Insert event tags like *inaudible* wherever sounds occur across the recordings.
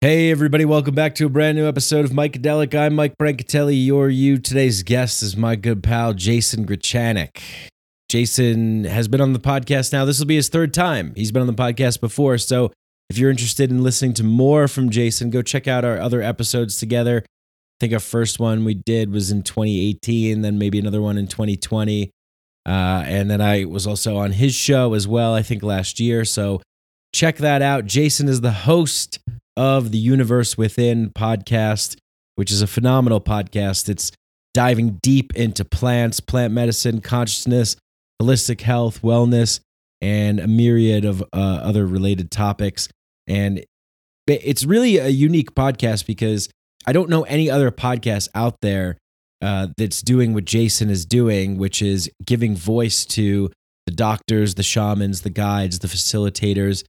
Hey, everybody, welcome back to a brand new episode of Micadelic. I'm Mike Brancatelli, your you. Today's guest is my good pal, Jason Grechanik. Jason has been on the podcast now. This will be his third time. He's been on the podcast before. So if you're interested in listening to more from Jason, go check out our other episodes together. I think our first one we did was in 2018, then maybe another one in 2020. Uh, and then I was also on his show as well, I think last year. So check that out. Jason is the host of the Universe Within podcast, which is a phenomenal podcast. It's diving deep into plants, plant medicine, consciousness, holistic health, wellness, and a myriad of uh, other related topics. And it's really a unique podcast because I don't know any other podcast out there uh, that's doing what Jason is doing, which is giving voice to the doctors, the shamans, the guides, the facilitators,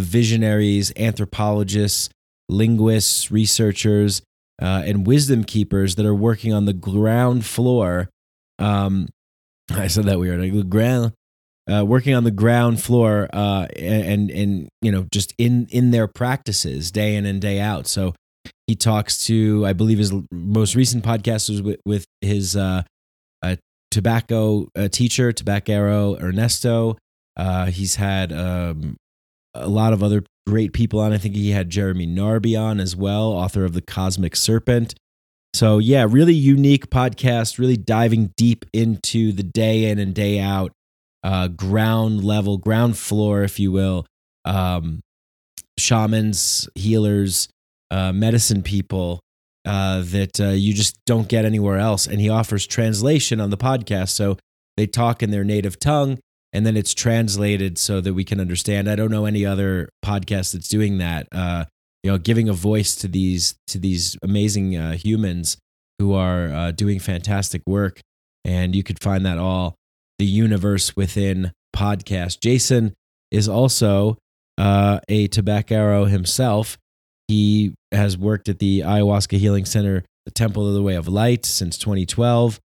the visionaries, anthropologists, linguists, researchers, uh, and wisdom keepers that are working on the ground floor. Um, *laughs* I said that weird. Like the ground, uh, working on the ground floor, uh, and and you know just in in their practices day in and day out. So he talks to, I believe, his most recent podcast was with, with his uh, tobacco teacher, Tabacero Ernesto. Uh, he's had um, a lot of other great people on. I think he had Jeremy Narby on as well, author of The Cosmic Serpent. So, yeah, really unique podcast, really diving deep into the day in and day out, uh, ground level, ground floor, if you will, um, shamans, healers, uh, medicine people uh, that uh, you just don't get anywhere else. And he offers translation on the podcast. So they talk in their native tongue and then it's translated so that we can understand. I don't know any other podcast that's doing that. Uh, you know, giving a voice to these to these amazing uh, humans who are uh, doing fantastic work, and you could find that all the universe within podcast. Jason is also uh, a tabacero himself. He has worked at the Ayahuasca Healing Center, the Temple of the Way of Light, since 2012.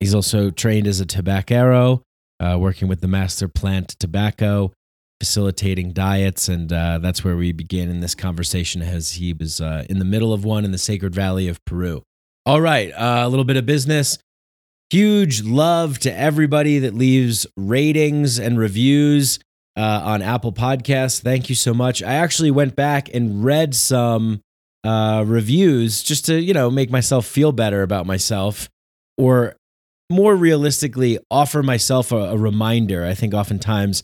He's also trained as a tabacero uh, working with the master plant tobacco, facilitating diets. And uh, that's where we begin in this conversation as he was uh, in the middle of one in the Sacred Valley of Peru. All right, uh, a little bit of business. Huge love to everybody that leaves ratings and reviews uh, on Apple Podcasts. Thank you so much. I actually went back and read some uh, reviews just to, you know, make myself feel better about myself or more realistically offer myself a, a reminder. I think oftentimes,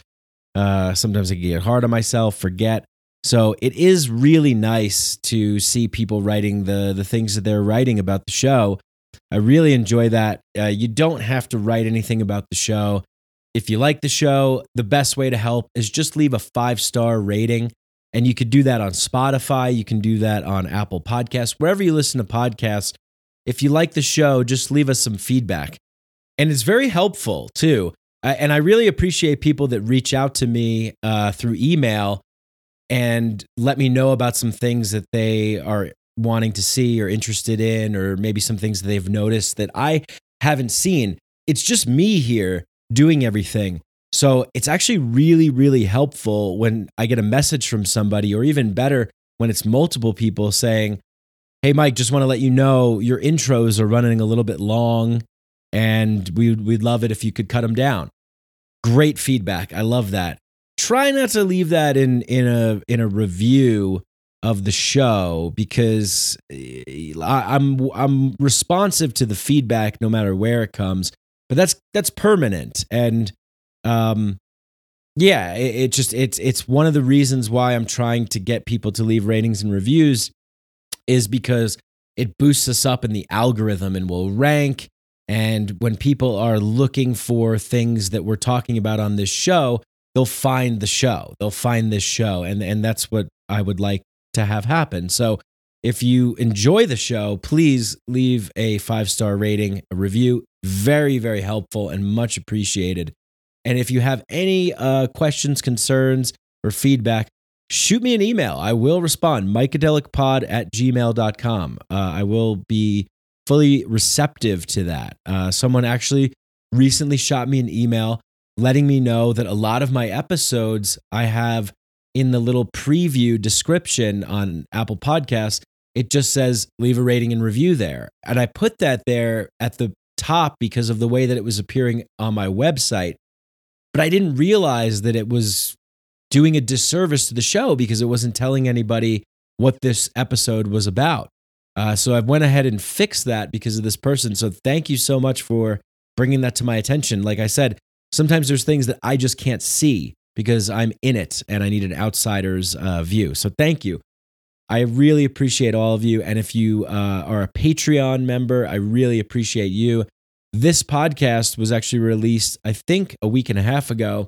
uh, sometimes I get hard on myself, forget. So it is really nice to see people writing the the things that they're writing about the show. I really enjoy that. Uh, you don't have to write anything about the show. If you like the show, the best way to help is just leave a five star rating. And you could do that on Spotify. You can do that on Apple Podcasts, wherever you listen to podcasts. If you like the show, just leave us some feedback and it's very helpful too. Uh, and I really appreciate people that reach out to me uh, through email and let me know about some things that they are wanting to see or interested in, or maybe some things that they've noticed that I haven't seen. It's just me here doing everything. So it's actually really, really helpful when I get a message from somebody, or even better, when it's multiple people saying, Hey, Mike, just want to let you know your intros are running a little bit long and we, we'd love it if you could cut them down. Great feedback. I love that. Try not to leave that in in a in a review of the show because eh, I'm I'm responsive to the feedback no matter where it comes. But that's that's permanent and um yeah, it, it just it's it's one of the reasons why I'm trying to get people to leave ratings and reviews is because it boosts us up in the algorithm and will rank and when people are looking for things that we're talking about on this show, they'll find the show. They'll find this show. And, and that's what I would like to have happen. So if you enjoy the show, please leave a five star rating, a review. Very, very helpful and much appreciated. And if you have any uh, questions, concerns, or feedback, shoot me an email. I will respond. Micadelicpod at gmail.com. Uh, I will be fully receptive to that. Uh, someone actually recently shot me an email letting me know that a lot of my episodes I have in the little preview description on Apple Podcasts, it just says leave a rating and review there. And I put that there at the top because of the way that it was appearing on my website. But I didn't realize that it was doing a disservice to the show because it wasn't telling anybody what this episode was about. Uh, so I went ahead and fixed that because of this person. So thank you so much for bringing that to my attention. Like I said, sometimes there's things that I just can't see because I'm in it and I need an outsider's uh, view. So thank you. I really appreciate all of you. And if you uh, are a Patreon member, I really appreciate you. This podcast was actually released, I think, a week and a half ago.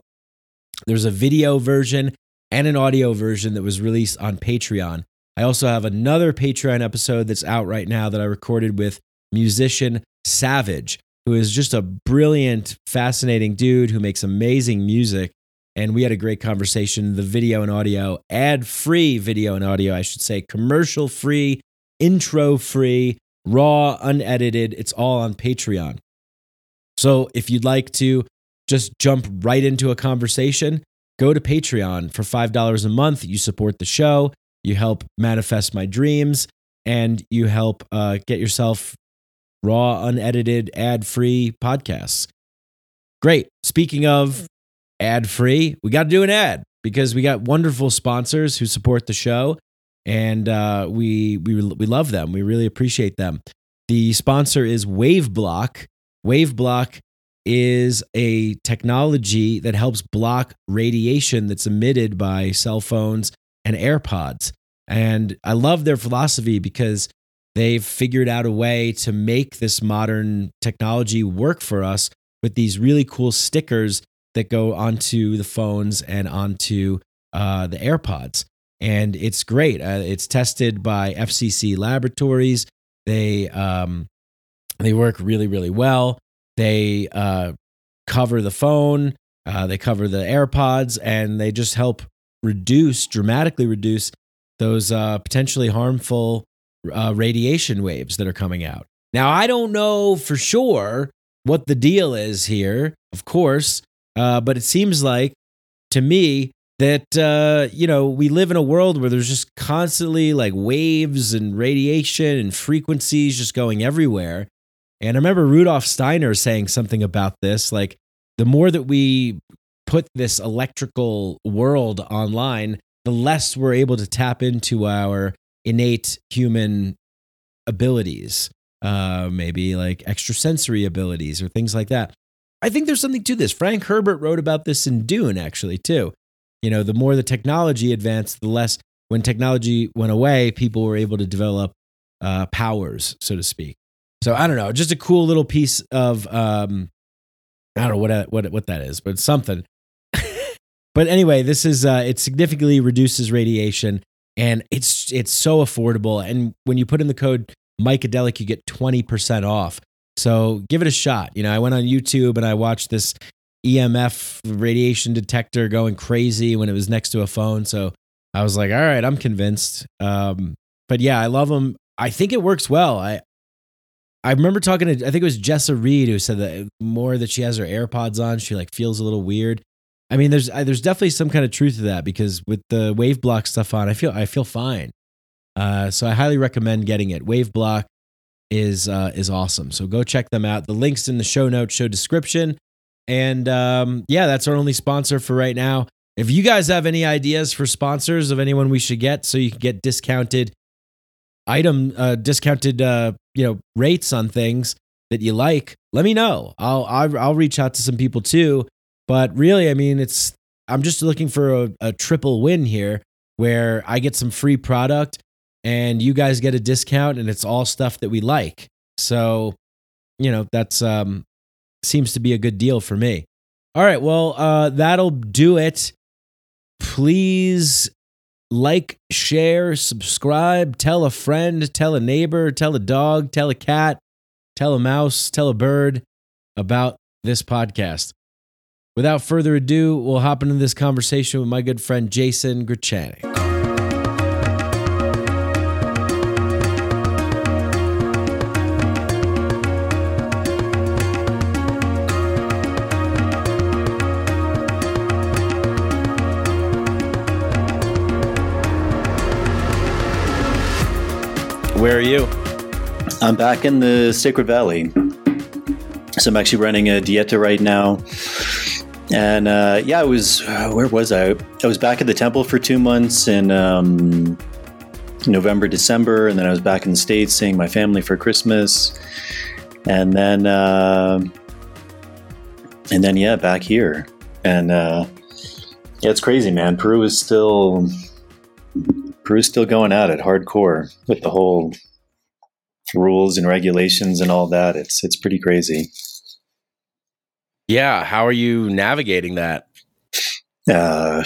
There's a video version and an audio version that was released on Patreon. I also have another Patreon episode that's out right now that I recorded with musician Savage, who is just a brilliant, fascinating dude who makes amazing music and we had a great conversation. The video and audio, ad free video and audio, I should say, commercial free, intro free, raw, unedited. It's all on Patreon. So if you'd like to just jump right into a conversation, go to Patreon for $5 a month. You support the show, you help manifest my dreams, and you help uh, get yourself raw, unedited, ad free podcasts. Great. Speaking of ad free. We got to do an ad because we got wonderful sponsors who support the show, and uh, we we we love them. We really appreciate them. The sponsor is WaveBlock. WaveBlock is a technology that helps block radiation that's emitted by cell phones and AirPods. And I love their philosophy because they've figured out a way to make this modern technology work for us with these really cool stickers that go onto the phones and onto uh, the AirPods. And it's great. Uh, it's tested by FCC laboratories. They um, they work really really well. They uh, cover the phone. Uh, they cover the AirPods, and they just help reduce dramatically reduce those uh, potentially harmful uh, radiation waves that are coming out. Now, I don't know for sure what the deal is here. Of course, uh, but it seems like to me that uh, you know we live in a world where there's just constantly like waves and radiation and frequencies just going everywhere. And I remember Rudolf Steiner saying something about this, like the more that we put this electrical world online, the less we're able to tap into our innate human abilities, uh, maybe like extrasensory abilities or things like that. I think there's something to this. Frank Herbert wrote about this in Dune, actually, too. You know, the more the technology advanced, the less, when technology went away, people were able to develop uh, powers, so to speak. So I don't know, just a cool little piece of, um, I don't know what, what, what that is, but something. But anyway, this is, uh, it significantly reduces radiation and it's, it's so affordable. And when you put in the code Micadelic, you get 20% off. So give it a shot. You know, I went on YouTube and I watched this EMF radiation detector going crazy when it was next to a phone. So I was like, all right, I'm convinced. Um, but yeah, I love them. I think it works well. I I remember talking to I think it was Jessa Reed who said that more that she has her AirPods on, she like feels a little weird. I mean, there's there's definitely some kind of truth to that because with the WaveBlock stuff on, I feel I feel fine. Uh, so I highly recommend getting it. WaveBlock is uh, is awesome. So go check them out. The links in the show notes, show description, and um, yeah, that's our only sponsor for right now. If you guys have any ideas for sponsors of anyone we should get, so you can get discounted item, uh, discounted uh, you know rates on things that you like, let me know. I'll I'll, I'll reach out to some people too. But really, I mean, it's I'm just looking for a, a triple win here, where I get some free product and you guys get a discount and it's all stuff that we like. So, you know, that's um seems to be a good deal for me. All right, well, uh that'll do it. Please like, share, subscribe, tell a friend, tell a neighbor, tell a dog, tell a cat, tell a mouse, tell a bird about this podcast. Without further ado, we'll hop into this conversation with my good friend Jason Grechanik. Where are you? I'm back in the Sacred Valley. So I'm actually running a dieta right now. And uh, yeah, I was, uh, where was I? I was back at the temple for two months in um, November, December. And then I was back in the States seeing my family for Christmas. And then, uh, and then, yeah, back here. And uh, yeah, it's crazy, man. Peru is still, Peru is still going at it hardcore with the whole rules and regulations and all that. It's, it's pretty crazy. Yeah. How are you navigating that? Uh,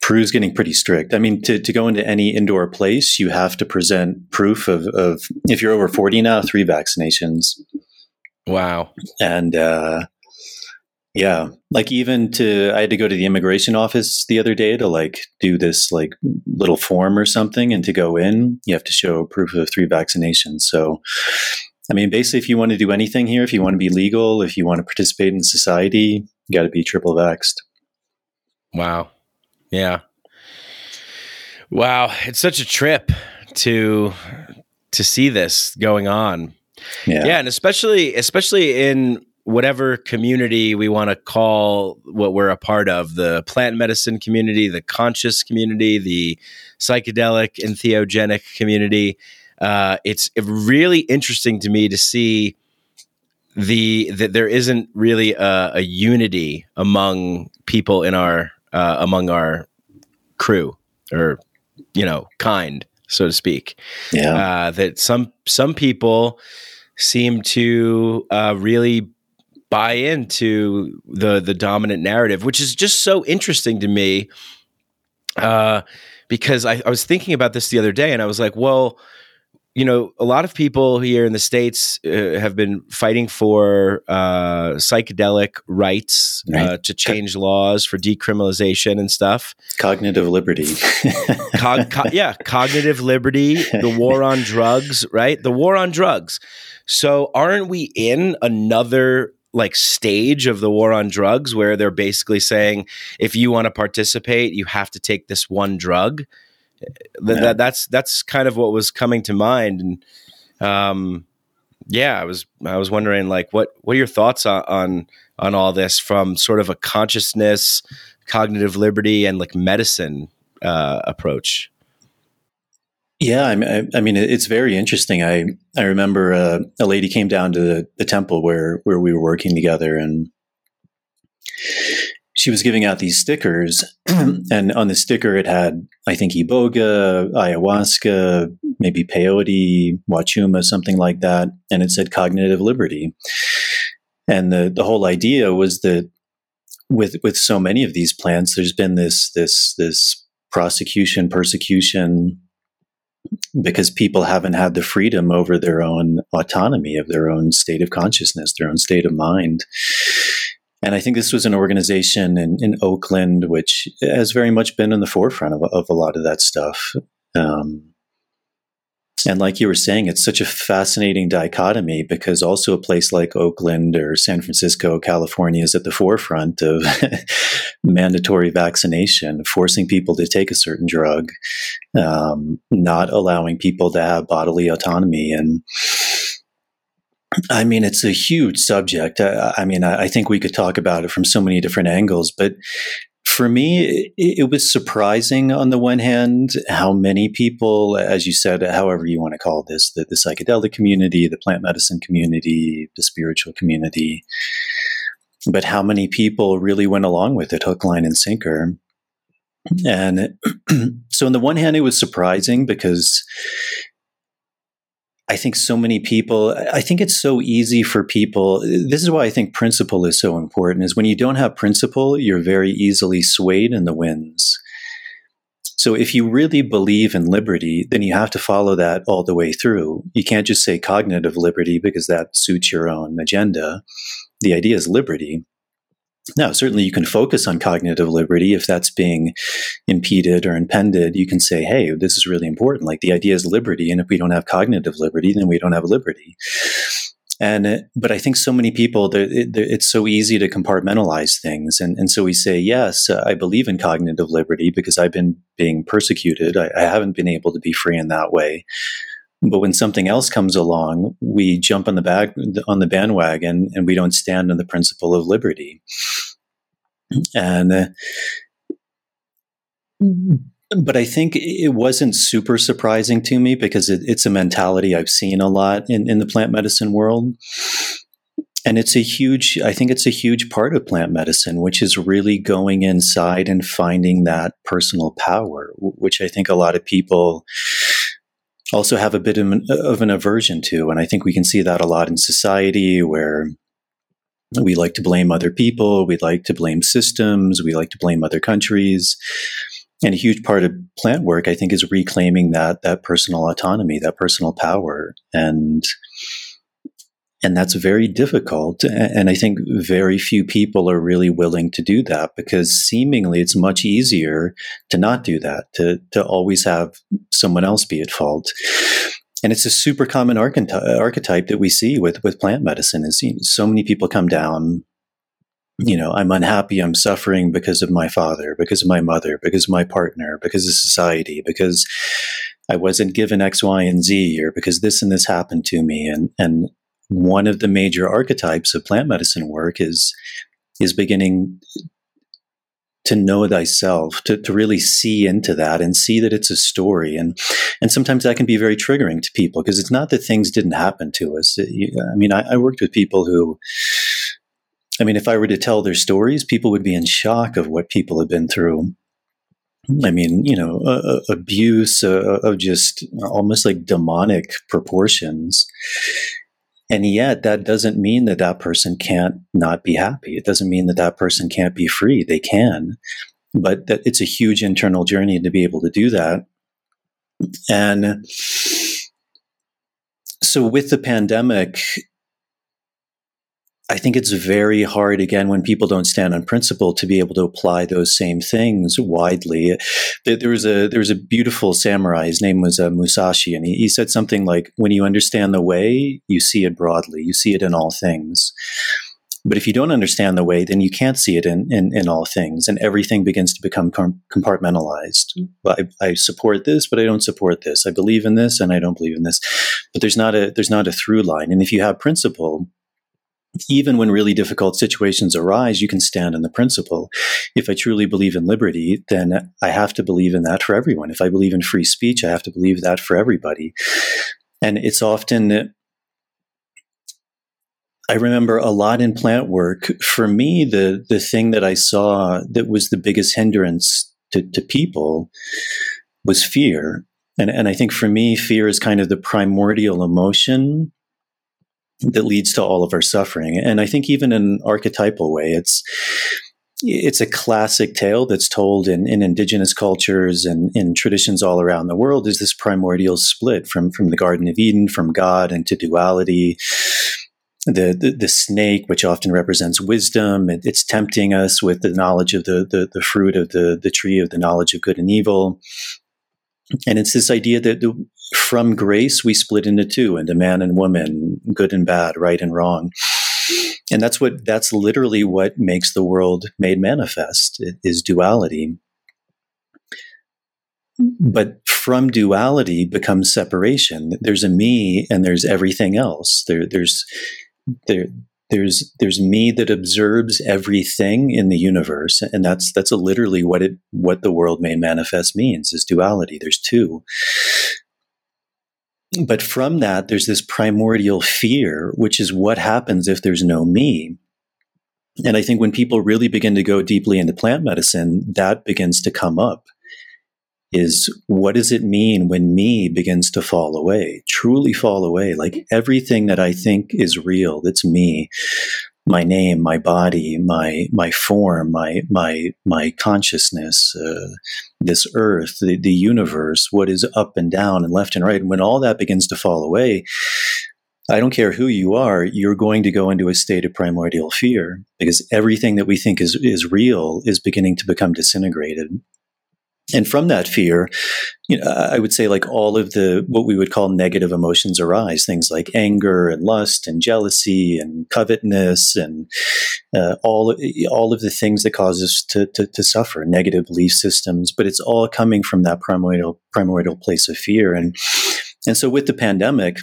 Peru's getting pretty strict. I mean, to, to go into any indoor place, you have to present proof of, of if you're over 40 now, three vaccinations. Wow. And uh, yeah, like even to, I had to go to the immigration office the other day to like do this like little form or something. And to go in, you have to show proof of three vaccinations. So I mean, basically, if you want to do anything here, if you want to be legal, if you want to participate in society, you got to be triple vaxxed. Wow. Yeah. Wow. It's such a trip to to see this going on. Yeah. Yeah, and especially especially in whatever community we want to call what we're a part of the plant medicine community, the conscious community, the psychedelic and theogenic community uh, it's really interesting to me to see the that there isn't really a, a, unity among people in our uh, among our crew or you know kind so to speak. Yeah. Uh, that some some people seem to uh, really buy into the the dominant narrative which is just so interesting to me uh, because I, I was thinking about this the other day and I was like well you know, a lot of people here in the states uh, have been fighting for uh, psychedelic rights uh, right. uh, to change laws for decriminalization and stuff. Cognitive liberty. *laughs* Cog- co- yeah, cognitive liberty. The war on drugs, right? The war on drugs. So, aren't we in another like stage of the war on drugs where they're basically saying if you want to participate, you have to take this one drug? Yeah. that that's that's kind of what was coming to mind and um yeah i was i was wondering like what what are your thoughts on on, on all this from sort of a consciousness cognitive liberty and like medicine uh, approach yeah, I mean, I mean, it's very interesting. I I remember uh, a lady came down to the, the temple where where we were working together, and she was giving out these stickers, *clears throat* and on the sticker it had, I think, iboga, ayahuasca, maybe peyote, wachuma, something like that, and it said cognitive liberty. And the the whole idea was that with with so many of these plants, there's been this this this prosecution, persecution, because people haven't had the freedom over their own autonomy of their own state of consciousness, their own state of mind. And I think this was an organization in, in Oakland, which has very much been in the forefront of, of a lot of that stuff. Um, and like you were saying, it's such a fascinating dichotomy because also a place like Oakland or San Francisco, California is at the forefront of *laughs* mandatory vaccination, forcing people to take a certain drug, um, not allowing people to have bodily autonomy. And I mean, it's a huge subject. I, I mean, I, I, think we could talk about it from so many different angles, but for me, it, it, was surprising on the one hand how many people, as you said, however you want to call this, the, the psychedelic community, the plant medicine community, the spiritual community, but how many people really went along with it, hook, line, and sinker. And *clears throat* so, on the one hand, it was surprising because I think so many people, I think it's so easy for people. This is why I think principle is so important is when you don't have principle, you're very easily swayed in the winds. So if you really believe in liberty, then you have to follow that all the way through. You can't just say cognitive liberty because that suits your own agenda. The idea is liberty. Now, certainly you can focus on cognitive liberty if that's being impeded or impended. You can say, hey, this is really important. Like the idea is liberty. And if we don't have cognitive liberty, then we don't have liberty. And, uh, but I think so many people, it's so easy to compartmentalize things. And, and so we say, yes, uh, I believe in cognitive liberty because I've been being persecuted. I, I haven't been able to be free in that way. But when something else comes along, we jump on the back on the bandwagon and we don't stand on the principle of liberty. And uh, but I think it wasn't super surprising to me because it, it's a mentality I've seen a lot in, in the plant medicine world. And it's a huge, I think it's a huge part of plant medicine, which is really going inside and finding that personal power, which I think a lot of people also have a bit of an, of an aversion to. And I think we can see that a lot in society where we like to blame other people, we like to blame systems, we like to blame other countries. And a huge part of plant work, I think, is reclaiming that that personal autonomy, that personal power, and and that's very difficult. And I think very few people are really willing to do that because seemingly it's much easier to not do that, to to always have someone else be at fault. And it's a super common archetype that we see with with plant medicine. Is so many people come down you know, I'm unhappy, I'm suffering because of my father, because of my mother, because of my partner, because of society, because I wasn't given X, Y, and Z, or because this and this happened to me. And and one of the major archetypes of plant medicine work is is beginning to know thyself, to, to really see into that and see that it's a story. And, and sometimes that can be very triggering to people because it's not that things didn't happen to us. I mean, I, I worked with people who, I mean, if I were to tell their stories, people would be in shock of what people have been through. I mean, you know, uh, abuse uh, of just almost like demonic proportions. And yet, that doesn't mean that that person can't not be happy. It doesn't mean that that person can't be free. They can, but that it's a huge internal journey to be able to do that. And so, with the pandemic, I think it's very hard, again, when people don't stand on principle to be able to apply those same things widely. There was a, there was a beautiful samurai. His name was uh, Musashi, and he, he said something like, when you understand the way, you see it broadly. You see it in all things. But if you don't understand the way, then you can't see it in, in, in all things, and everything begins to become com- compartmentalized. Well, I, I, support this, but I don't support this. I believe in this, and I don't believe in this. But there's not a there's not a through line. And if you have principle, even when really difficult situations arise, you can stand on the principle. If I truly believe in liberty, then I have to believe in that for everyone. If I believe in free speech, I have to believe that for everybody. And it's often, I remember a lot in plant work. For me, the, the thing that I saw that was the biggest hindrance to, to people was fear. And, and I think for me, fear is kind of the primordial emotion that leads to all of our suffering. And I think even in an archetypal way, it's it's a classic tale that's told in, in indigenous cultures and in traditions all around the world is this primordial split from, from the Garden of Eden, from God into duality. The, the, the snake, which often represents wisdom, it, it's tempting us with the knowledge of the, the, the fruit of the, the tree of the knowledge of good and evil. And it's this idea that the, from grace, we split into two, into man and woman, good and bad, right and wrong. And that's what, that's literally what makes the world made manifest is duality. But from duality becomes separation. There's a me and there's everything else. There, there's, there, there's there's me that observes everything in the universe and that's that's literally what it what the world made manifest means is duality there's two but from that, there's this primordial fear, which is what happens if there's no me. And I think when people really begin to go deeply into plant medicine, that begins to come up. Is what does it mean when me begins to fall away, truly fall away? Like everything that I think is real, that's me, my name, my body, my my form, my my my consciousness, uh, this earth, the, the universe, what is up and down and left and right. And when all that begins to fall away, I don't care who you are, you're going to go into a state of primordial fear because everything that we think is is real is beginning to become disintegrated and from that fear you know i would say like all of the what we would call negative emotions arise. Things like anger and lust and jealousy and covetousness and uh, all all of the things that cause us to, to, to suffer negative belief systems. But it's all coming from that primordial primordial place of fear. And And so with the pandemic,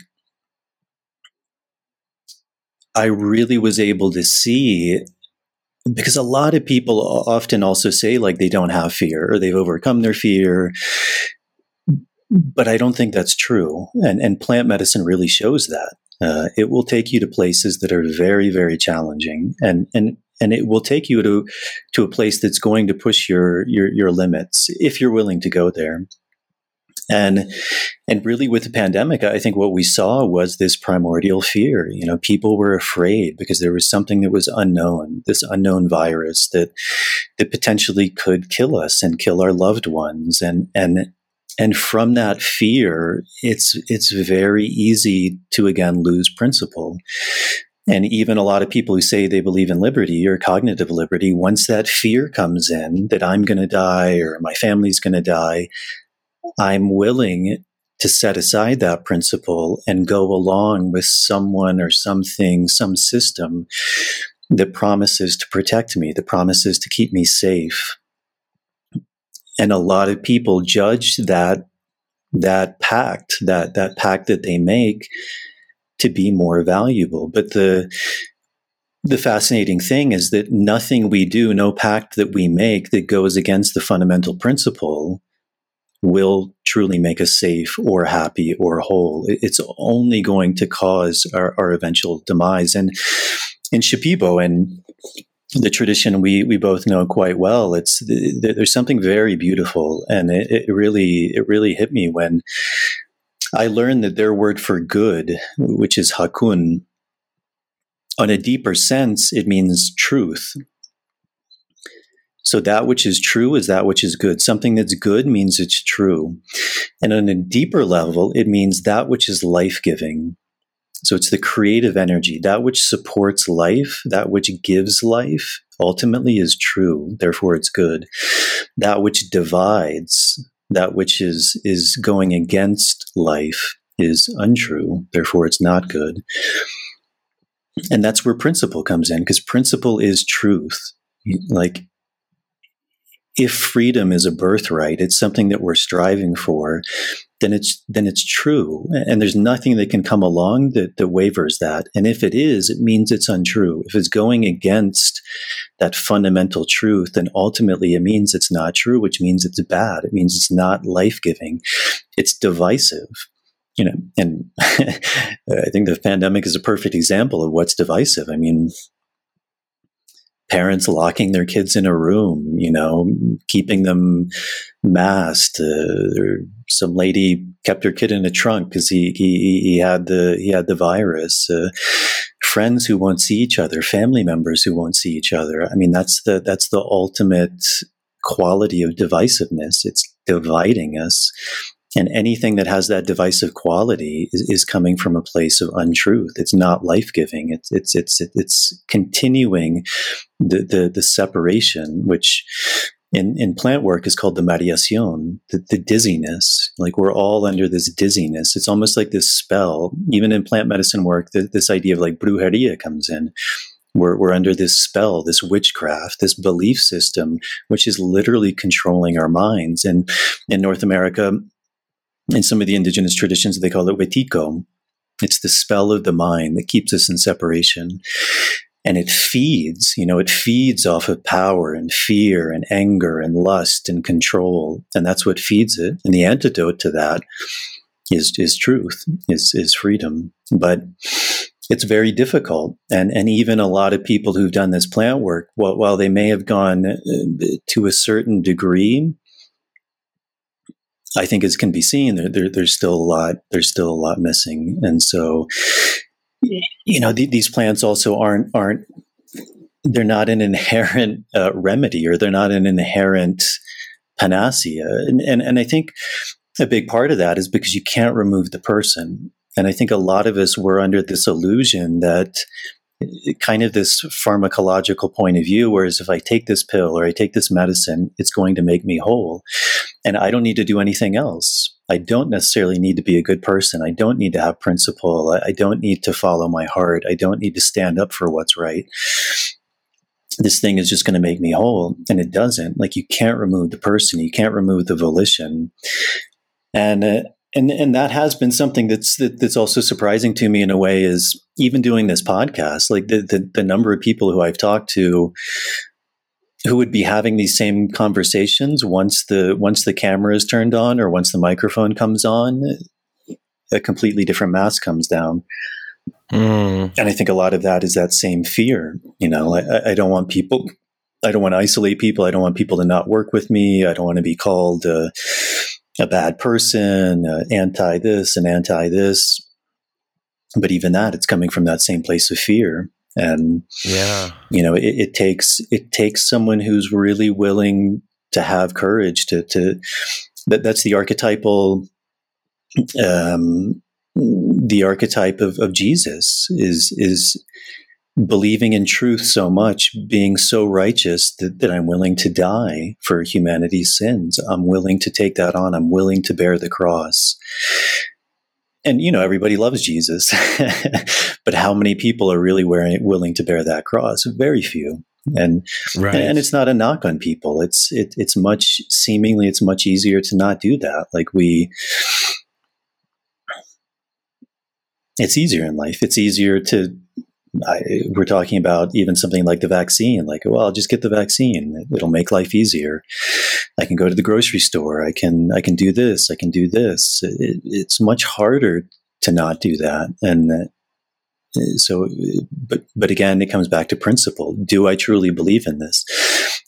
I really was able to see because a lot of people often also say like they don't have fear or they've overcome their fear. But i don't think that's true. And and plant medicine really shows that. Uh, it will take you to places that are very very challenging and and and it will take you to to a place that's going to push your your your limits if you're willing to go there and and really with the pandemic i think what we saw was this primordial fear. You know people were afraid because there was something that was unknown this unknown virus that that potentially could kill us and kill our loved ones. And and and from that fear it's it's very easy to again lose principle. And even a lot of people who say they believe in liberty or cognitive liberty, once that fear comes in that I'm going to die or my family's going to die, I'm willing to set aside that principle and go along with someone or something, some system that promises to protect me, that promises to keep me safe. And a lot of people judge that that pact, that that pact that they make to be more valuable. But the the fascinating thing is that nothing we do, no pact that we make that goes against the fundamental principle will truly make us safe or happy or whole. It's only going to cause our, our eventual demise. And in Shipibo and the tradition we, we both know quite well, it's there's something very beautiful, and it, it really it really hit me when I learned that their word for good, which is jakon, on a deeper sense, it means truth. So that which is true is that which is good. Something that's good means it's true. And on a deeper level, it means that which is life giving. So it's the creative energy, that which supports life, that which gives life, ultimately is true. Therefore, it's good. That which divides, that which is, is going against life is untrue. Therefore, it's not good. And that's where principle comes in because principle is truth. Like if freedom is a birthright, it's something that we're striving for, then it's then it's true. And there's nothing that can come along that, that wavers that. And if it is, it means it's untrue. If it's going against that fundamental truth, then ultimately it means it's not true, which means it's bad. It means it's not life-giving. It's divisive you know, and *laughs* I think the pandemic is a perfect example of what's divisive. I mean, parents locking their kids in a room, you know, keeping them masked. Uh, some lady kept her kid in a trunk because he, he he had the he had the virus. Uh, friends who won't see each other, family members who won't see each other. I mean, that's the that's the ultimate quality of divisiveness. It's dividing us. And anything that has that divisive quality is, is coming from a place of untruth. It's not life giving. It's it's it's it's continuing the, the the separation, which in, in plant work is called the mareación, the, the, dizziness. Like we're all under this dizziness. It's almost like this spell. Even in plant medicine work, the, this idea of like brujeria comes in. We're, we're under this spell, this witchcraft, this belief system, which is literally controlling our minds. And in North America, in some of the indigenous traditions, they call it wetiko. It's the spell of the mind that keeps us in separation. And it feeds, you know, it feeds off of power and fear and anger and lust and control. And that's what feeds it. And the antidote to that is, is truth, is, is freedom. But it's very difficult. And, and even a lot of people who've done this plant work, while, while they may have gone uh, to a certain degree, I think as can be seen, there, there, there's still a lot, there's still a lot missing. And so, you know, th- these plants also aren't, aren't, they're not an inherent uh, remedy or they're not an inherent panacea. And, and, and I think a big part of that is because you can't remove the person. And I think a lot of us were under this illusion that kind of this pharmacological point of view. Whereas if I take this pill or I take this medicine, it's going to make me whole. And I don't need to do anything else. I don't necessarily need to be a good person. I don't need to have principle. I don't need to follow my heart. I don't need to stand up for what's right. This thing is just going to make me whole. And it doesn't. Like you can't remove the person, you can't remove the volition. And uh, and and that has been something that's that, that's also surprising to me in a way is even doing this podcast like the, the the number of people who I've talked to who would be having these same conversations once the once the camera is turned on or once the microphone comes on a completely different mask comes down. Mm. and i think a lot of that is that same fear you know I, I, don't want people i don't want to isolate people. I don't want people to not work with me. I don't want to be called uh, a bad person uh, anti this and anti this. But even that it's coming from that same place of fear. And yeah. you know it, it, takes it takes someone who's really willing to have courage to to that that's the archetypal um the archetype of, of jesus is is believing in truth so much being so righteous that, that i'm willing to die for humanity's sins i'm willing to take that on i'm willing to bear the cross and you know everybody loves Jesus, *laughs* but how many people are really wearing, willing to bear that cross? Very few. And right. and it's not a knock on people. It's it, it's much seemingly it's much easier to not do that. Like we, it's easier in life. It's easier to I, we're talking about even something like the vaccine, like, well, I'll just get the vaccine. It'll make life easier. I can go to the grocery store. I can, I can do this. I can do this. It, it's much harder to not do that. And uh, so, but, but again, it comes back to principle. Do I truly believe in this?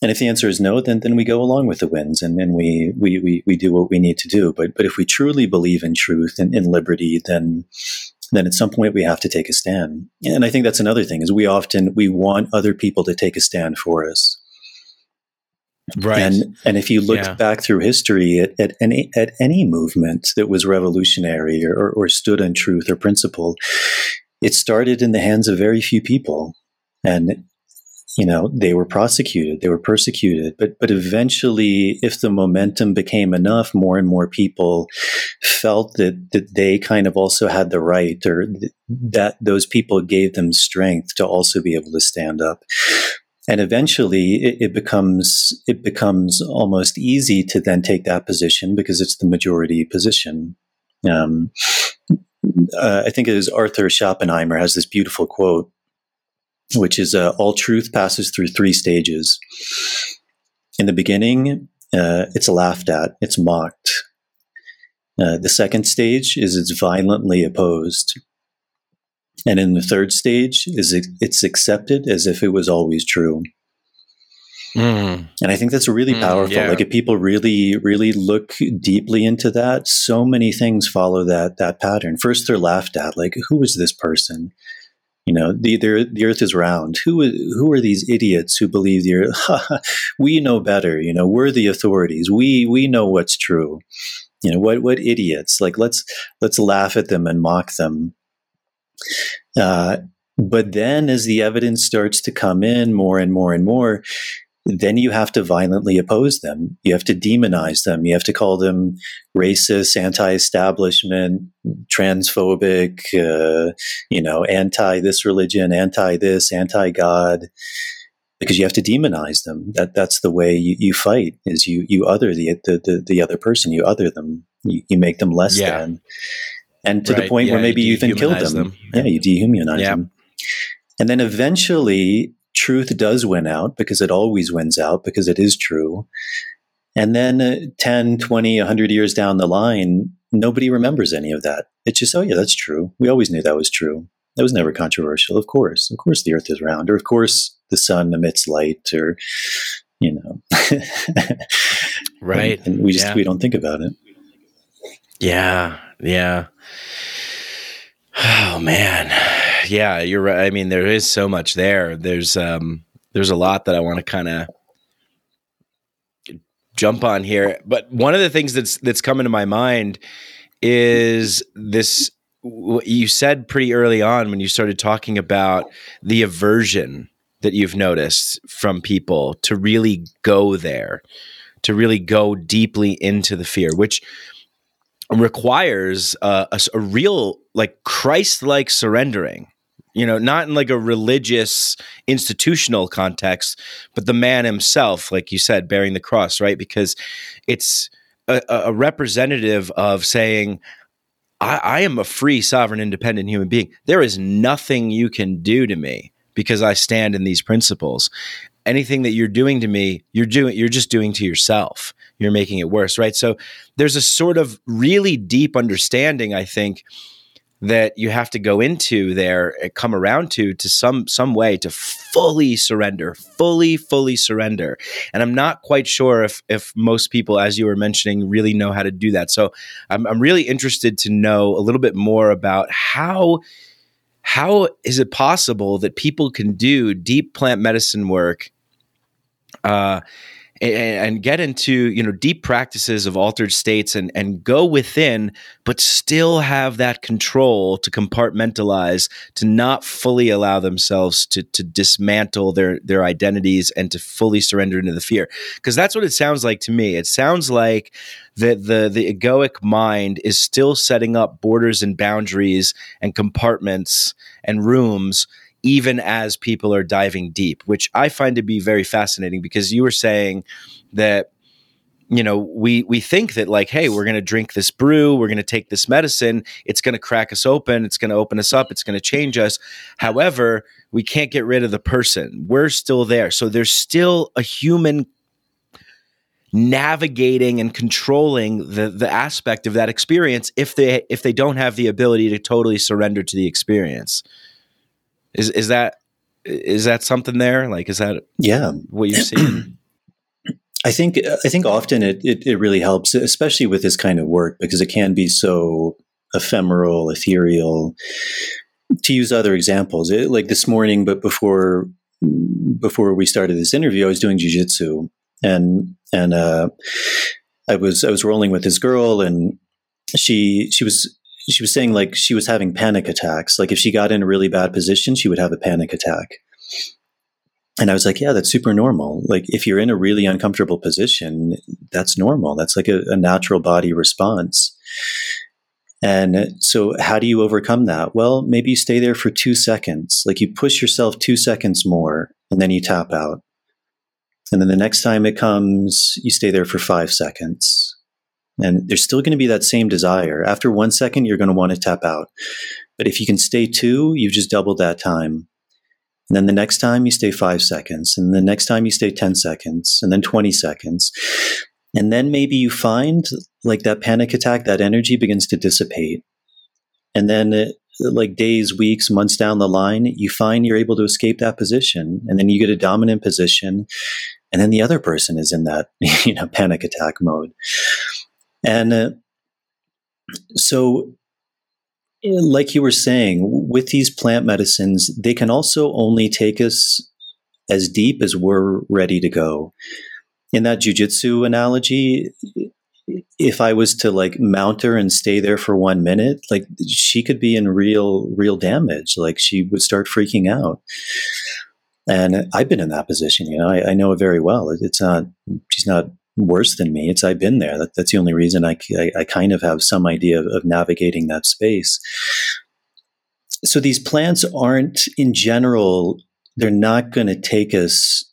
And if the answer is no, then, then we go along with the winds and then we, we, we, we do what we need to do. But, but if we truly believe in truth and in liberty, then, then at some point we have to take a stand. And I think that's another thing is we often we want other people to take a stand for us. Right. And and if you look yeah. back through history at, at any at any movement that was revolutionary or, or stood on truth or principle, it started in the hands of very few people. And you know they were prosecuted they were persecuted but but eventually if the momentum became enough more and more people felt that that they kind of also had the right or th- that those people gave them strength to also be able to stand up. And eventually it, it, becomes it becomes almost easy to then take that position because it's the majority position. Um, uh, I think it is Arthur Schopenhauer has this beautiful quote which is uh, all truth passes through three stages. In the beginning, uh, it's laughed at, it's mocked. Uh, the second stage is it's violently opposed. And in the third stage is it, it's accepted as if it was always true. Mm. And I think that's really mm, powerful. Yeah. Like if people really, really look deeply into that, so many things follow that that pattern. First, they're laughed at. Like, who is this person? You know, the, the, the earth is round. Who, who are these idiots who believe the earth? *laughs* we know better. You know, we're the authorities. We, we know what's true. You know, what, what idiots? Like, let's, let's laugh at them and mock them. Uh, but then as the evidence starts to come in more and more and more, then you have to violently oppose them. You have to demonize them. You have to call them racist, anti-establishment, transphobic, uh, you know, anti this religion, anti this, anti God, because you have to demonize them. That that's the way you, you fight. Is you you other the the the, the other person. You other them. You, you make them less yeah. than, and to right. the point yeah, where maybe you, you even killed them. them. Yeah, you dehumanize yeah. them. And then eventually truth does win out because it always wins out because it is true. And then uh, 10, 20, 100 years down the line, nobody remembers any of that. It's just, oh, yeah, that's true. We always knew that was true. That was never controversial. Of course. Of course, the earth is round, or of course, the sun emits light, or, you know. *laughs* right. And, and we just, yeah. we don't think about it. Yeah. Yeah. *sighs* Oh, man yeah, you're right. I mean, there is so much there. There's um, there's a lot that I want to kind of jump on here. But one of the things that's that's coming to my mind is this. what You said pretty early on when you started talking about the aversion that you've noticed from people to really go there, to really go deeply into the fear, which requires uh, a, a, real like christ-like surrendering you know not in like a religious institutional context but the man himself like you said bearing the cross right because it's a, a representative of saying, I, I am a free, sovereign, independent human being. There is nothing you can do to me because I stand in these principles. Anything that you're doing to me, you're doing you're just doing to yourself. You're making it worse, right? So there's a sort of really deep understanding, I think, that you have to go into there eh, come around to to some some way to fully surrender fully fully surrender and i'm not quite sure if if most people as you were mentioning really know how to do that so i'm, I'm really interested to know a little bit more about how how is it possible that people can do deep plant medicine work uh and, get into you know deep practices of altered states and and go within but still have that control to compartmentalize to not fully allow themselves to to dismantle their their identities and to fully surrender into the fear. Because that's what it sounds like to me. It sounds like that the the egoic mind is still setting up borders and boundaries and compartments and rooms even as people are diving deep, which I find to be very fascinating because you were saying that you know we we think that like hey we're going to drink this brew we're going to take this medicine it's going to crack us open it's going to open us up it's going to change us. However we can't get rid of the person. We're still there. So there's still a human navigating and controlling the the aspect of that experience if they if they don't have the ability to totally surrender to the experience is is that is that something there? Like, is that yeah what you see? *clears throat* I think I think often it, it, it really helps, especially with this kind of work, because it can be so ephemeral, ethereal. To use other examples, it, like this morning, but before before we started this interview, I was doing jujitsu, and and uh, I was I was rolling with this girl, and she she was she was saying like she was having panic attacks. Like if she got in a really bad position, she would have a panic attack. And I was like, yeah, that's super normal. Like if you're in a really uncomfortable position, that's normal. That's like a, a natural body response. And so, how do you overcome that? Well, maybe you stay there for two seconds. Like you push yourself two seconds more and then you tap out. And then the next time it comes, you stay there for five seconds. And there's still going to be that same desire. After one second, you're going to want to tap out. But if you can stay two, you've just doubled that time. And then the next time you stay five seconds. And the next time you stay 10 seconds. And then 20 seconds. And then maybe you find like that panic attack, that energy begins to dissipate. And then it, like days, weeks, months down the line, you find you're able to escape that position. And then you get a dominant position. And then the other person is in that, *laughs* you know, panic attack mode. And uh, so, like you were saying, with these plant medicines, they can also only take us as deep as we're ready to go. In that jujitsu analogy, if I was to like mount her and stay there for one minute, like she could be in real, real damage. Like she would start freaking out. And I've been in that position, you know, I, I know it very well. It's not, she's not worse than me. It's I've been there. That, that's the only reason I, I, I, kind of have some idea of, of navigating that space. So these plants aren't, in general, they're not going to take us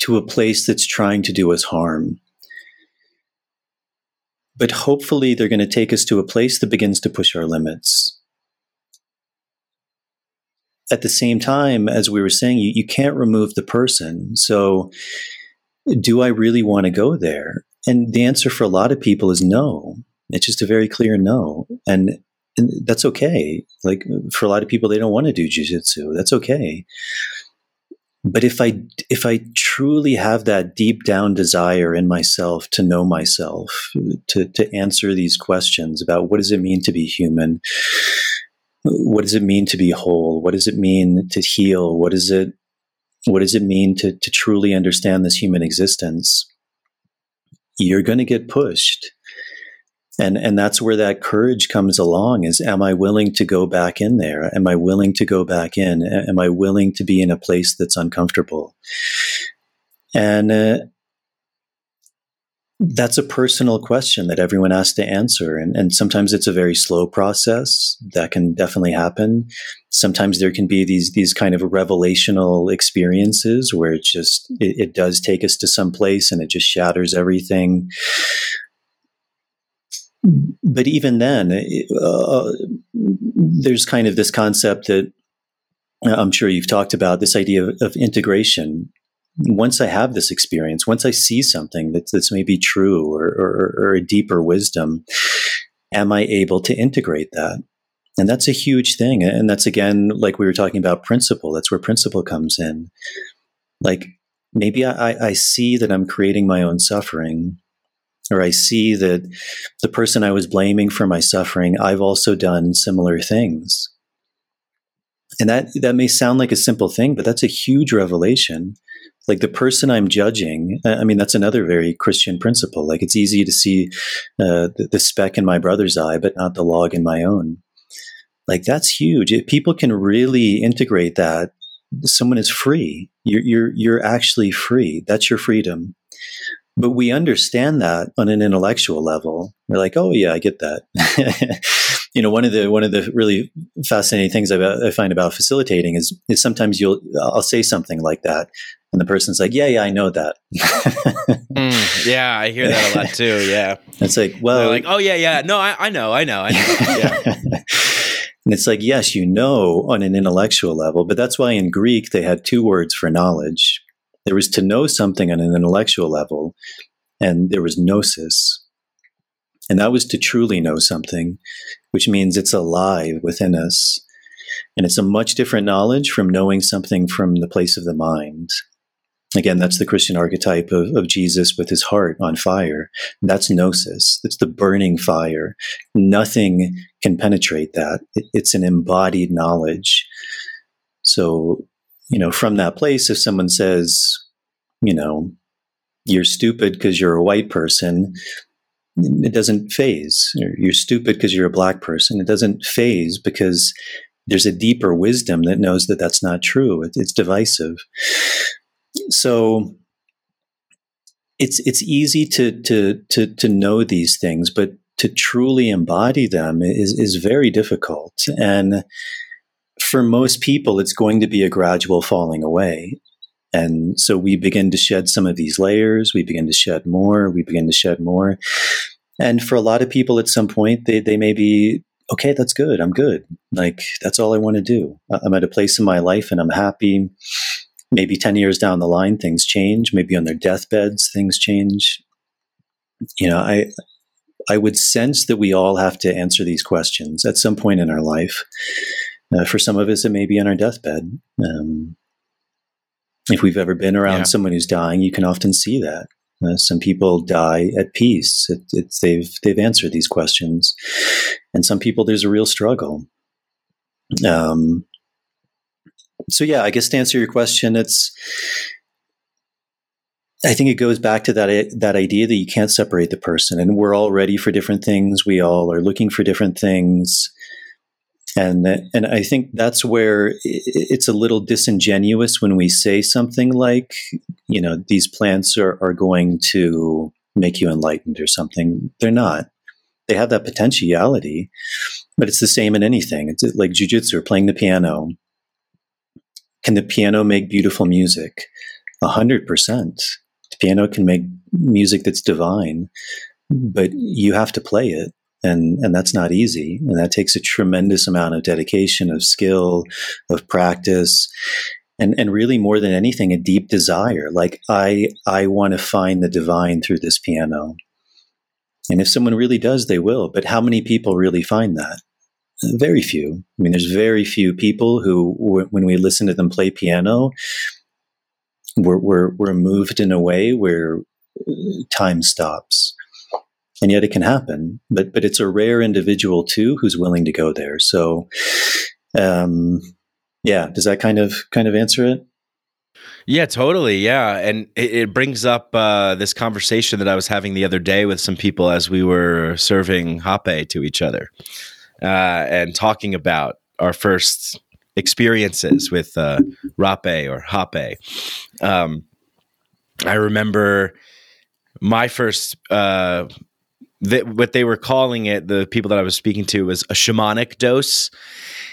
to a place that's trying to do us harm. But hopefully, they're going to take us to a place that begins to push our limits at the same time, as we were saying, you, you can't remove the person. So, do I really want to go there? And the answer for a lot of people is no. It's just a very clear no. And, and that's okay. Like for a lot of people, they don't want to do jujitsu. That's okay. But if I if I truly have that deep down desire in myself to know myself, to to answer these questions about what does it mean to be human, what does it mean to be whole? What does it mean to heal? What is it? What does it mean to, to truly understand this human existence? You're going to get pushed. And, and that's where that courage comes along is, am I willing to go back in there? Am I willing to go back in? Am I willing to be in a place that's uncomfortable? And, uh, that's a personal question that everyone has to answer. And, and sometimes it's a very slow process that can definitely happen. Sometimes there can be these, these kind of revelational experiences where it just, it, it does take us to some place and it just shatters everything. But even then, uh, there's kind of this concept that I'm sure you've talked about this idea of, of integration once I have this experience, once I see something that's, that's maybe true or, or, or, a deeper wisdom, am I able to integrate that? And that's a huge thing. And that's again, like we were talking about principle, that's where principle comes in. Like maybe I, I see that I'm creating my own suffering, or I see that the person I was blaming for my suffering, I've also done similar things. And that, that may sound like a simple thing, but that's a huge revelation like the person I'm judging, I mean, that's another very Christian principle. Like it's easy to see uh, the, the, speck in my brother's eye, but not the log in my own. Like that's huge. If people can really integrate that, someone is free. You're, you're, you're actually free. That's your freedom. But we understand that on an intellectual level. We're like, oh yeah, I get that. *laughs* you know, one of the one of the really fascinating things I, I find about facilitating is is sometimes you'll I'll say something like that, and the person's like, "Yeah, yeah, I know that." mm, yeah, I hear that a lot too. Yeah, *laughs* it's like, well, They're like, "Oh yeah, yeah, no, I, I know, I know, I know." *laughs* Yeah. and it's like, yes, you know, on an intellectual level, but that's why in Greek they had two words for knowledge. There was to know something on an intellectual level, and there was gnosis, and that was to truly know something, which means it's alive within us. And it's a much different knowledge from knowing something from the place of the mind. Again, that's the Christian archetype of, of Jesus with his heart on fire. That's gnosis. It's the burning fire. Nothing can penetrate that. It, it's an embodied knowledge. So, you know, from that place, if someone says, you know, you're stupid because you're a white person, it doesn't faze. You're stupid because you're a black person. It doesn't faze because there's a deeper wisdom that knows that that's not true. it's divisive so it's it's easy to to to to know these things, but to truly embody them is is very difficult. And for most people, it's going to be a gradual falling away. And so we begin to shed some of these layers. We begin to shed more. We begin to shed more. And for a lot of people, at some point, they they may be okay. That's good. I'm good. Like that's all I want to do. I'm at a place in my life, and I'm happy maybe 10 years down the line things change maybe on their deathbeds things change you know i i would sense that we all have to answer these questions at some point in our life uh, for some of us it may be on our deathbed. Um, if we've ever been around yeah. someone who's dying you can often see that. Uh, some people die at peace it, they've they've answered these questions. And some people there's a real struggle. Um, so yeah, I guess to answer your question, it's I think it goes back to that that idea that you can't separate the person, and we're all ready for different things. We all are looking for different things, and and I think that's where it's a little disingenuous when we say something like, you know, these plants are are going to make you enlightened or something. They're not. They have that potentiality, but it's the same in anything. It's like jujitsu or playing the piano can the piano make beautiful music? A hundred percent. The piano can make music that's divine, but you have to play it. And, and that's not easy. And that takes a tremendous amount of dedication, of skill, of practice. And, and really more than anything, a deep desire. Like I, I want to find the divine through this piano. And if someone really does, they will. But how many people really find that? Very few. I mean, there's very few people who, when we listen to them play piano, we're, we're, we're moved in a way where uh, time stops. And yet it can happen, but but it's a rare individual too who's willing to go there. So, um, yeah, does that kind of kind of answer it? Yeah, totally. Yeah, and it, it brings up uh, this conversation that I was having the other day with some people as we were serving hape to each other uh, and talking about our first experiences with uh, rape or hape. Um, I remember my first uh, th- what they were calling it, the people that I was speaking to, was a shamanic dose.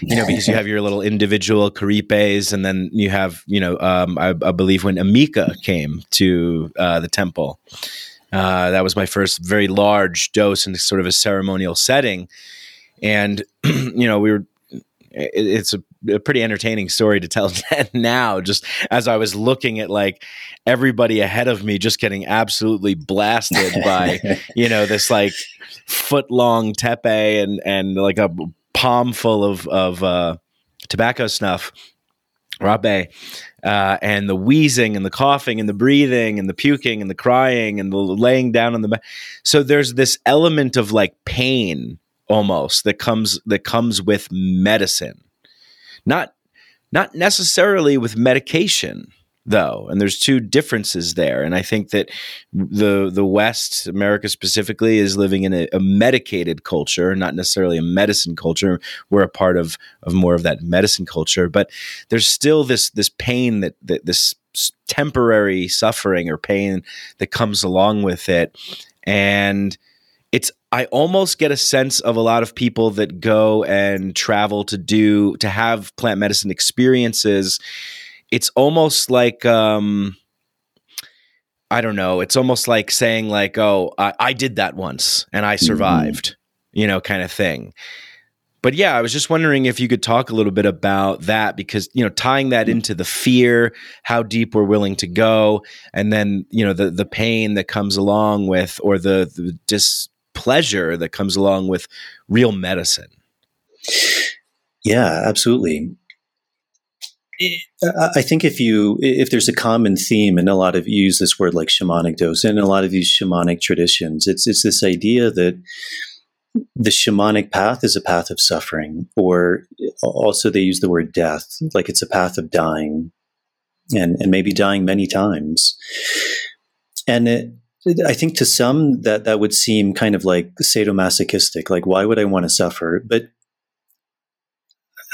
You know, because you have your little individual kuripes, and then you have, you know, um, I, I, believe when Amika came to uh, the temple, uh, that was my first very large dose in sort of a ceremonial setting, and *clears throat* you know, we were. It, it's a a pretty entertaining story to tell *laughs* now just as i was looking at like everybody ahead of me just getting absolutely blasted *laughs* by you know this like foot long tepi and and like a palm full of of uh, tobacco snuff rabe uh, and the wheezing and the coughing and the breathing and the puking and the crying and the laying down on the back so there's this element of like pain almost that comes that comes with medicine. Not not necessarily with medication though and there's two differences there. And i think that the the west america specifically is living in a, a, medicated culture not necessarily a medicine culture. We're a part of of more of that medicine culture but there's still this this pain that, that this temporary suffering or pain that comes along with it. And it's I almost get a sense of a lot of people that go and travel to do to have plant medicine experiences. It's almost like um I don't know, it's almost like saying like, "Oh, I, I did that once and I mm-hmm. survived." Mm-hmm. You know, kind of thing. But yeah, I was just wondering if you could talk a little bit about that because, you know, tying that mm-hmm. into the fear, how deep we're willing to go, and then, you know, the the pain that comes along with or the, the dis pleasure that comes along with real medicine. Yeah, absolutely. I think if you if there's a common theme, and a lot of you use this word like shamanic dose, and a lot of these shamanic traditions, it's it's this idea that the shamanic path is a path of suffering, or also they use the word death, like it's a path of dying, and and maybe dying many times. And it, I think to some that that would seem kind of like sadomasochistic. Like, why would I want to suffer? But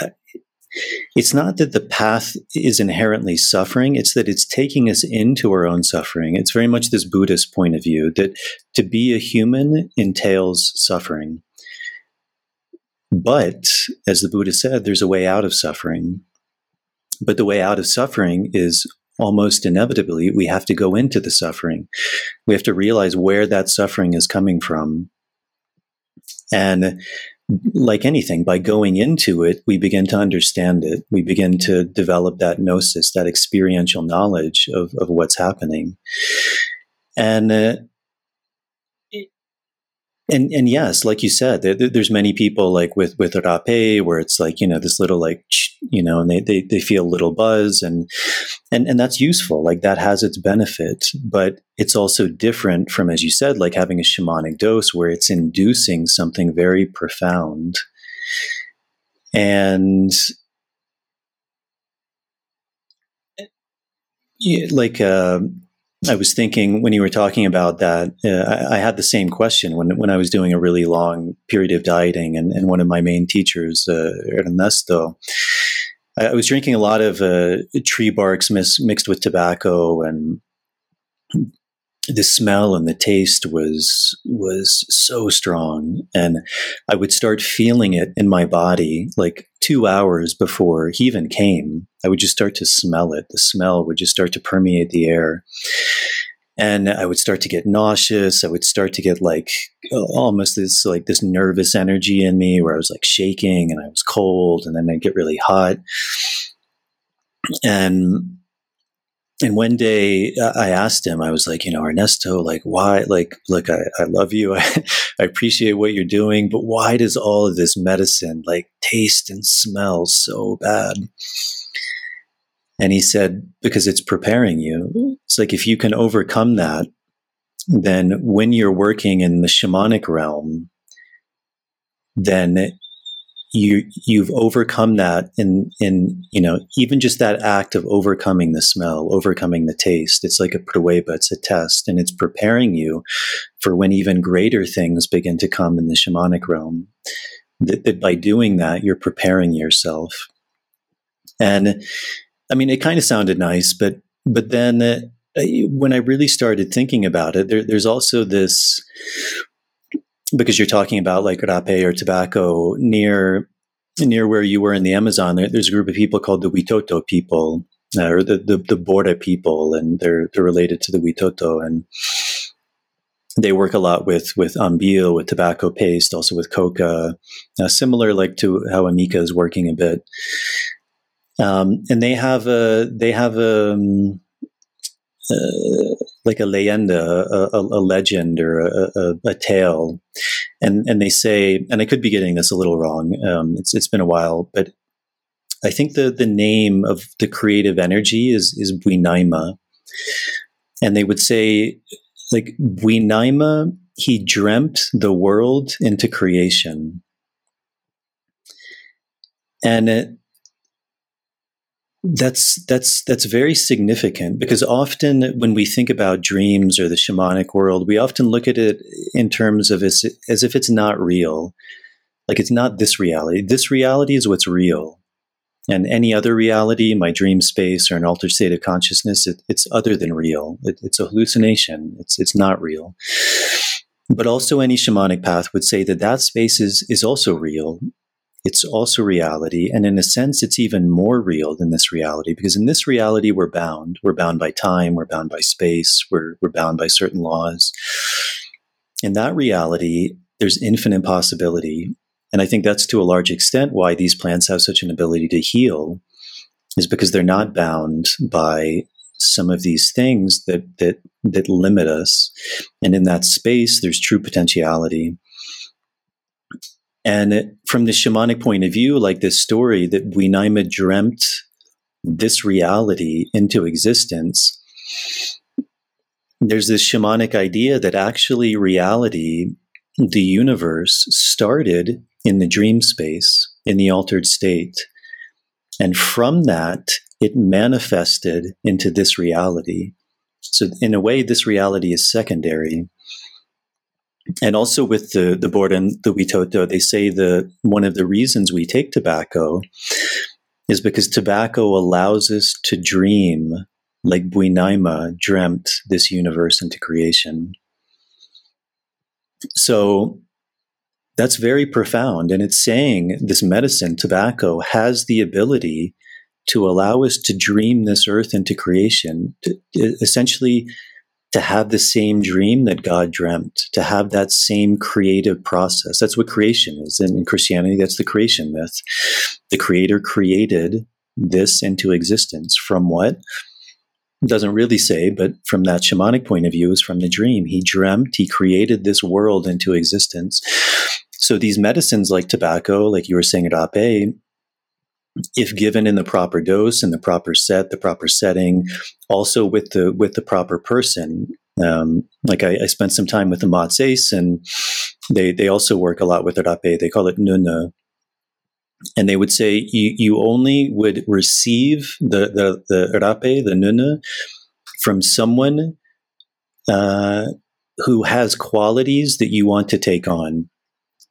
uh, it's not that the path is inherently suffering. It's that it's taking us into our own suffering. It's very much this Buddhist point of view that to be a human entails suffering. But as the Buddha said, there's a way out of suffering. But the way out of suffering is almost inevitably, we have to go into the suffering. We have to realize where that suffering is coming from. And like anything, by going into it, we begin to understand it. We begin to develop that gnosis, that experiential knowledge of, of what's happening. And uh, and and yes, like you said, there, there's many people like with with rape where it's like you know this little like you know, and they, they they feel a little buzz, and and and that's useful. Like that has its benefit, but it's also different from, as you said, like having a shamanic dose where it's inducing something very profound, and like. Uh, I was thinking when you were talking about that, uh, I, I, had the same question when when I was doing a really long period of dieting, and, and one of my main teachers, uh, Ernesto, I, I, was drinking a lot of uh, tree barks mis- mixed with tobacco, and the smell and the taste was was so strong. And i would start feeling it in my body like 2 hours before he even came i would just start to smell it. The smell would just start to permeate the air. And i would start to get nauseous. I would start to get like almost this like this nervous energy in me where i was like shaking and i was cold and then i'd get really hot. And and one day uh, I asked him, I was like, you know, Ernesto, like, why, like, look, I, I love you. *laughs* I, I appreciate what you're doing, but why does all of this medicine like taste and smell so bad? And he said, because it's preparing you. It's like if you can overcome that, then when you're working in the shamanic realm, then you you've overcome that in in you know even just that act of overcoming the smell overcoming the taste it's like a prueba it's a test and it's preparing you for when even greater things begin to come in the shamanic realm that, that by doing that you're preparing yourself. And i mean it kind of sounded nice but but then uh, when I really started thinking about it, there, there's also this because you're talking about like rape or tobacco near near where you were in the Amazon. There, there's a group of people called the Witoto people, uh, or the, the the Bora people, and they're they're related to the Witoto, and they work a lot with with ambil, with tobacco paste, also with coca, uh, similar like to how Amika is working a bit. Um, and they have a they have a um, uh, like a leyenda, a, a, a legend or a, a, tale, and and they say, and I could be getting this a little wrong. Um, it's it's been a while, but I think the the name of the creative energy is is Buinaima, and they would say like Buinaima, he dreamt the world into creation, and it, that's that's that's very significant because often when we think about dreams or the shamanic world, we often look at it in terms of as, as if it's not real, like it's not this reality. This reality is what's real, and any other reality, my dream space or an altered state of consciousness, it, it's other than real. It, it's a hallucination. It's it's not real. But also, any shamanic path would say that that space is is also real it's also reality. And in a sense, it's even more real than this reality because in this reality, we're bound. We're bound by time, we're bound by space, we're, we're bound by certain laws. In that reality, there's infinite possibility. And I think that's to a large extent why these plants have such an ability to heal, is because they're not bound by some of these things that that that limit us. And in that space, there's true potentiality. And from the shamanic point of view, like this story that Buinaima dreamt this reality into existence, there's this shamanic idea that actually reality, the universe, started in the dream space, in the altered state. And from that, it manifested into this reality. So, in a way, this reality is secondary and also with the the Bora and the Witoto, they say that one of the reasons we take tobacco is because tobacco allows us to dream like Buinaima dreamt this universe into creation. So that's very profound. And it's saying this medicine, tobacco, has the ability to allow us to dream this earth into creation, to, essentially to have the same dream that God dreamt, to have that same creative process. That's what creation is. And in Christianity, that's the creation myth. The creator created this into existence from what? Doesn't really say, but from that shamanic point of view, is from the dream. He dreamt, he created this world into existence. So these medicines like tobacco, like you were saying at Ape, if given in the proper dose and the proper set, the proper setting, also with the with the proper person. Um, like I, I, spent some time with the Matses, and they they also work a lot with rape. They call it nuna, and they would say you, you only would receive the the, the rape, the nuna, from someone uh, who has qualities that you want to take on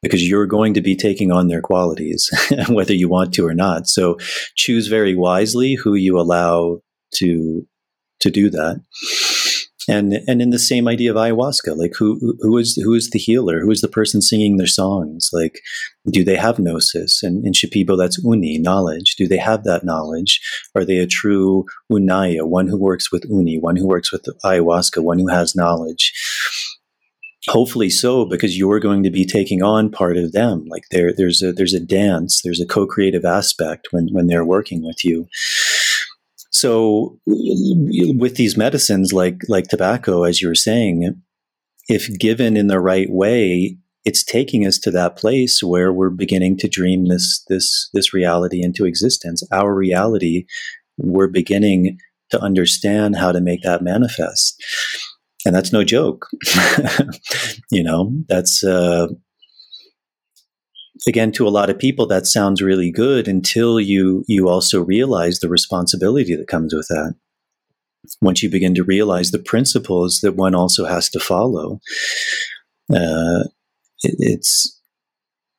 because you're going to be taking on their qualities, *laughs* whether you want to or not. So choose very wisely who you allow to to do that. And and in the same idea of ayahuasca, like who who is who is the healer? Who is the person singing their songs? Like, do they have gnosis? And in Shipibo, that's uni knowledge. Do they have that knowledge? Are they a true unaya, one who works with uni, one who works with ayahuasca, one who has knowledge? Hopefully so because you're going to be taking on part of them. Like there there's a there's a dance there's a co-creative aspect when when they're working with you. So with these medicines like like tobacco as you were saying if given in the right way it's taking us to that place where we're beginning to dream this this this reality into existence. Our reality we're beginning to understand how to make that manifest and that's no joke. *laughs* you know, that's uh, again to a lot of people that sounds really good until you you also realize the responsibility that comes with that. Once you begin to realize the principles that one also has to follow, uh, it, it's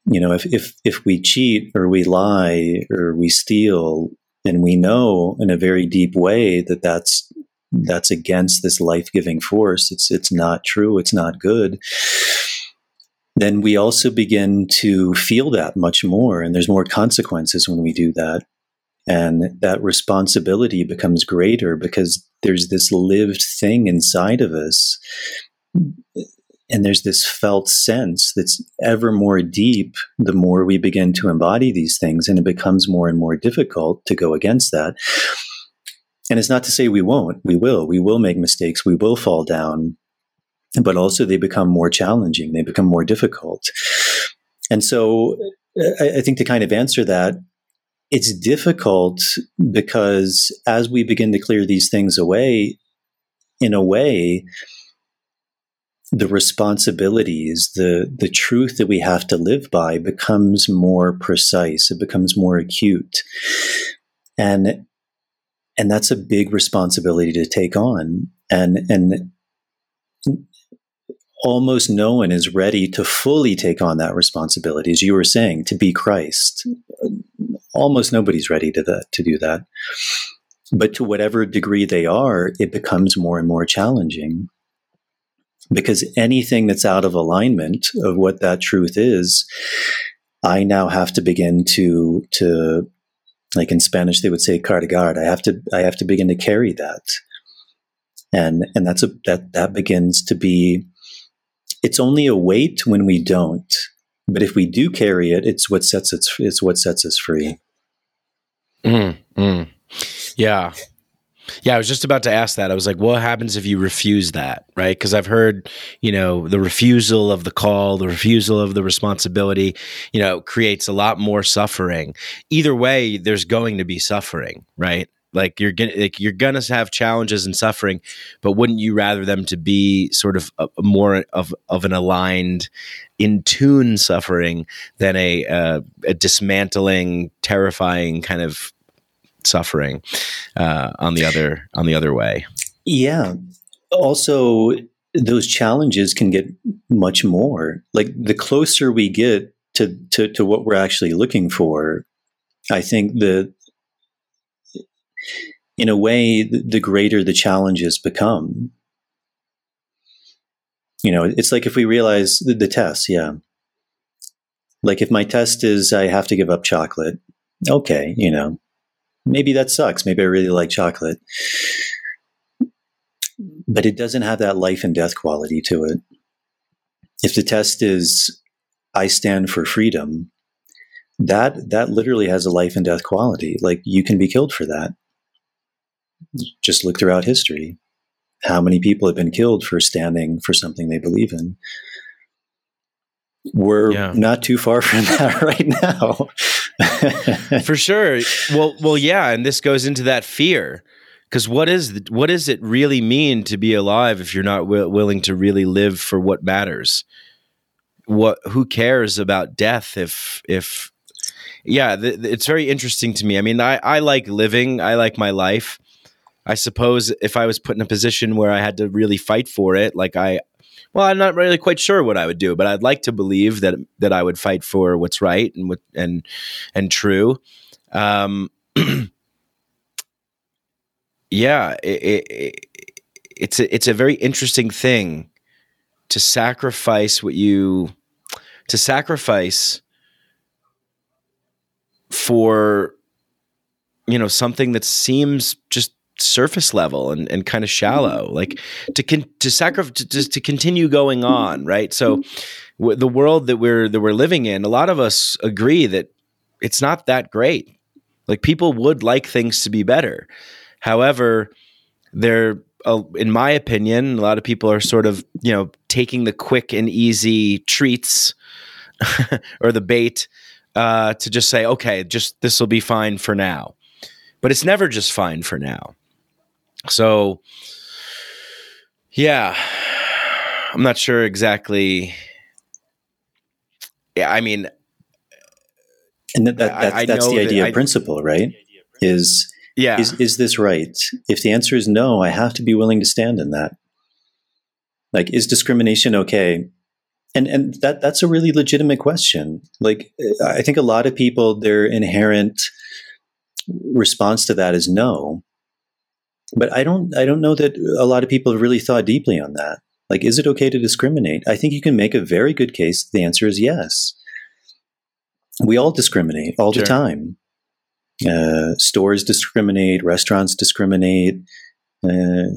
you know if if if we cheat or we lie or we steal and we know in a very deep way that that's that's against this life-giving force it's it's not true it's not good then we also begin to feel that much more and there's more consequences when we do that. And that responsibility becomes greater because there's this lived thing inside of us and there's this felt sense that's ever more deep the more we begin to embody these things and it becomes more and more difficult to go against that and it's not to say we won't we will we will make mistakes we will fall down but also they become more challenging they become more difficult and so I, I think to kind of answer that it's difficult because as we begin to clear these things away in a way the responsibilities, the the truth that we have to live by becomes more precise. It becomes more acute, and and that's a big responsibility to take on. And and almost no one is ready to fully take on that responsibility, as you were saying, to be Christ. Almost nobody's ready to that to do that. But to whatever degree they are, it becomes more and more challenging because anything that's out of alignment of what that truth is, I now have to begin to to like in Spanish they would say cargar. I have to I have to begin to carry that, and and that's a that that begins to be. It's only a weight when we don't, but if we do carry it, it's what sets it's it's what sets us free. Mm, mm. Yeah, yeah, I was just about to ask that. I was like, what happens if you refuse that? Right. Because I've heard, you know, the refusal of the call, the refusal of the responsibility, you know, creates a lot more suffering. Either way, there's going to be suffering, right? Like you're gonna like you're gonna have challenges and suffering, but wouldn't you rather them to be sort of a, a more of of an aligned, in tune suffering than a, uh, a dismantling, terrifying kind of suffering uh, on the other on the other way. Yeah. Also, those challenges can get much more. Like the closer we get to to, to what we're actually looking for, I think the in a way the, greater the challenges become. You know, it's like if we realize the, the test, yeah. Like if my test is I have to give up chocolate, okay, you know, maybe that sucks. Maybe I really like chocolate. But it doesn't have that life and death quality to it. If the test is I stand for freedom, that that literally has a life and death quality. Like you can be killed for that. Just look throughout history. How many people have been killed for standing for something they believe in? We're yeah. not too far *laughs* from that right now. *laughs* For sure. Well, well, yeah, and this goes into that fear because what is the, what does it really mean to be alive if you're not w- willing to really live for what matters? What who cares about death if if yeah, th- it's very interesting to me. I mean, I I like living. I like my life. I suppose if I was put in a position where I had to really fight for it, like I well, I'm not really quite sure what I would do, but I'd like to believe that that I would fight for what's right and what and and true. Um, *clears throat* yeah, it, it, it's a, it's a very interesting thing to sacrifice what you to sacrifice for you know something that seems just surface level and, and kind of shallow mm-hmm. like to con- to sacrifice to, to continue going on right? So w- the world that we're that we're living in a lot of us agree that it's not that great. Like people would like things to be better. However they're uh, in my opinion a lot of people are sort of you know taking the quick and easy treats *laughs* or the bait uh, to just say okay just this will be fine for now. But it's never just fine for now so, yeah, I'm not sure exactly. Yeah, I mean, and that, that, that I, that's I the idea that, principle, right? Is yeah, is is this right? If the answer is no, I have to be willing to stand in that. Like, is discrimination okay? And and that that's a really legitimate question. Like, I think a lot of people, their inherent response to that is no but I don't I don't know that a lot of people have really thought deeply on that. Like, is it okay to discriminate? I think you can make a very good case. The answer is yes. We all discriminate all sure. the time. Uh, stores discriminate, restaurants discriminate. Uh,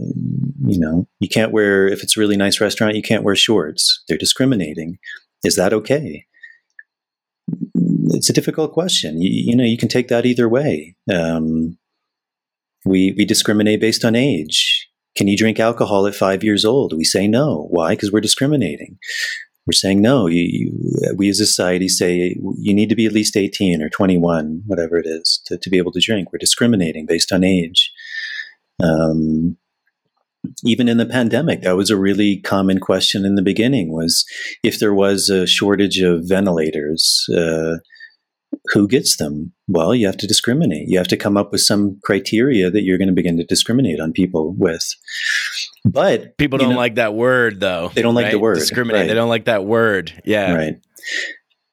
you know, you can't wear if it's a really nice restaurant, you can't wear shorts. They're discriminating. Is that okay? It's a difficult question. You, you know, you can take that either way. Um, we we discriminate based on age. Can you drink alcohol at five years old? We say no. Why? Because we're discriminating. We're saying no. You, you, we as a society say you need to be at least 18 or 21, whatever it is, to, to be able to drink. We're discriminating based on age. Um, even in the pandemic, that was a really common question in the beginning was if there was a shortage of ventilators, uh, who gets them? Well, you have to discriminate. You have to come up with some criteria that you're going to begin to discriminate on people with. But people don't know, like that word, though. They don't like right? the word. Discriminate. Right. They don't like that word. Yeah. Right.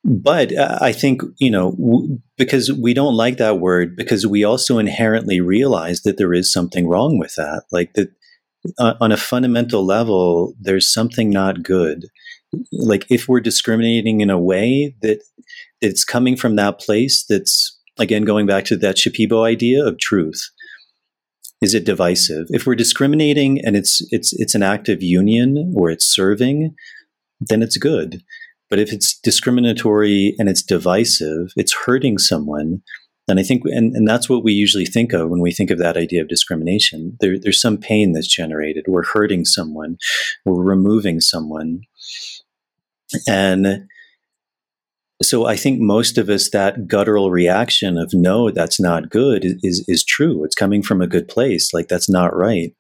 But uh, I think, you know, w- because we don't like that word, because we also inherently realize that there is something wrong with that. Like that uh, on a fundamental level, there's something not good. Like if we're discriminating in a way that it's coming from that place that's again going back to that Shipibo idea of truth. Is it divisive? If we're discriminating and it's it's it's an act of union or it's serving, then it's good. But if it's discriminatory and it's divisive, it's hurting someone, and I think, and, and that's what we usually think of when we think of that idea of discrimination. There, there's some pain that's generated. We're hurting someone, we're removing someone. And so I think most of us that guttural reaction of no, that's not good is is true. It's coming from a good place. Like that's not right.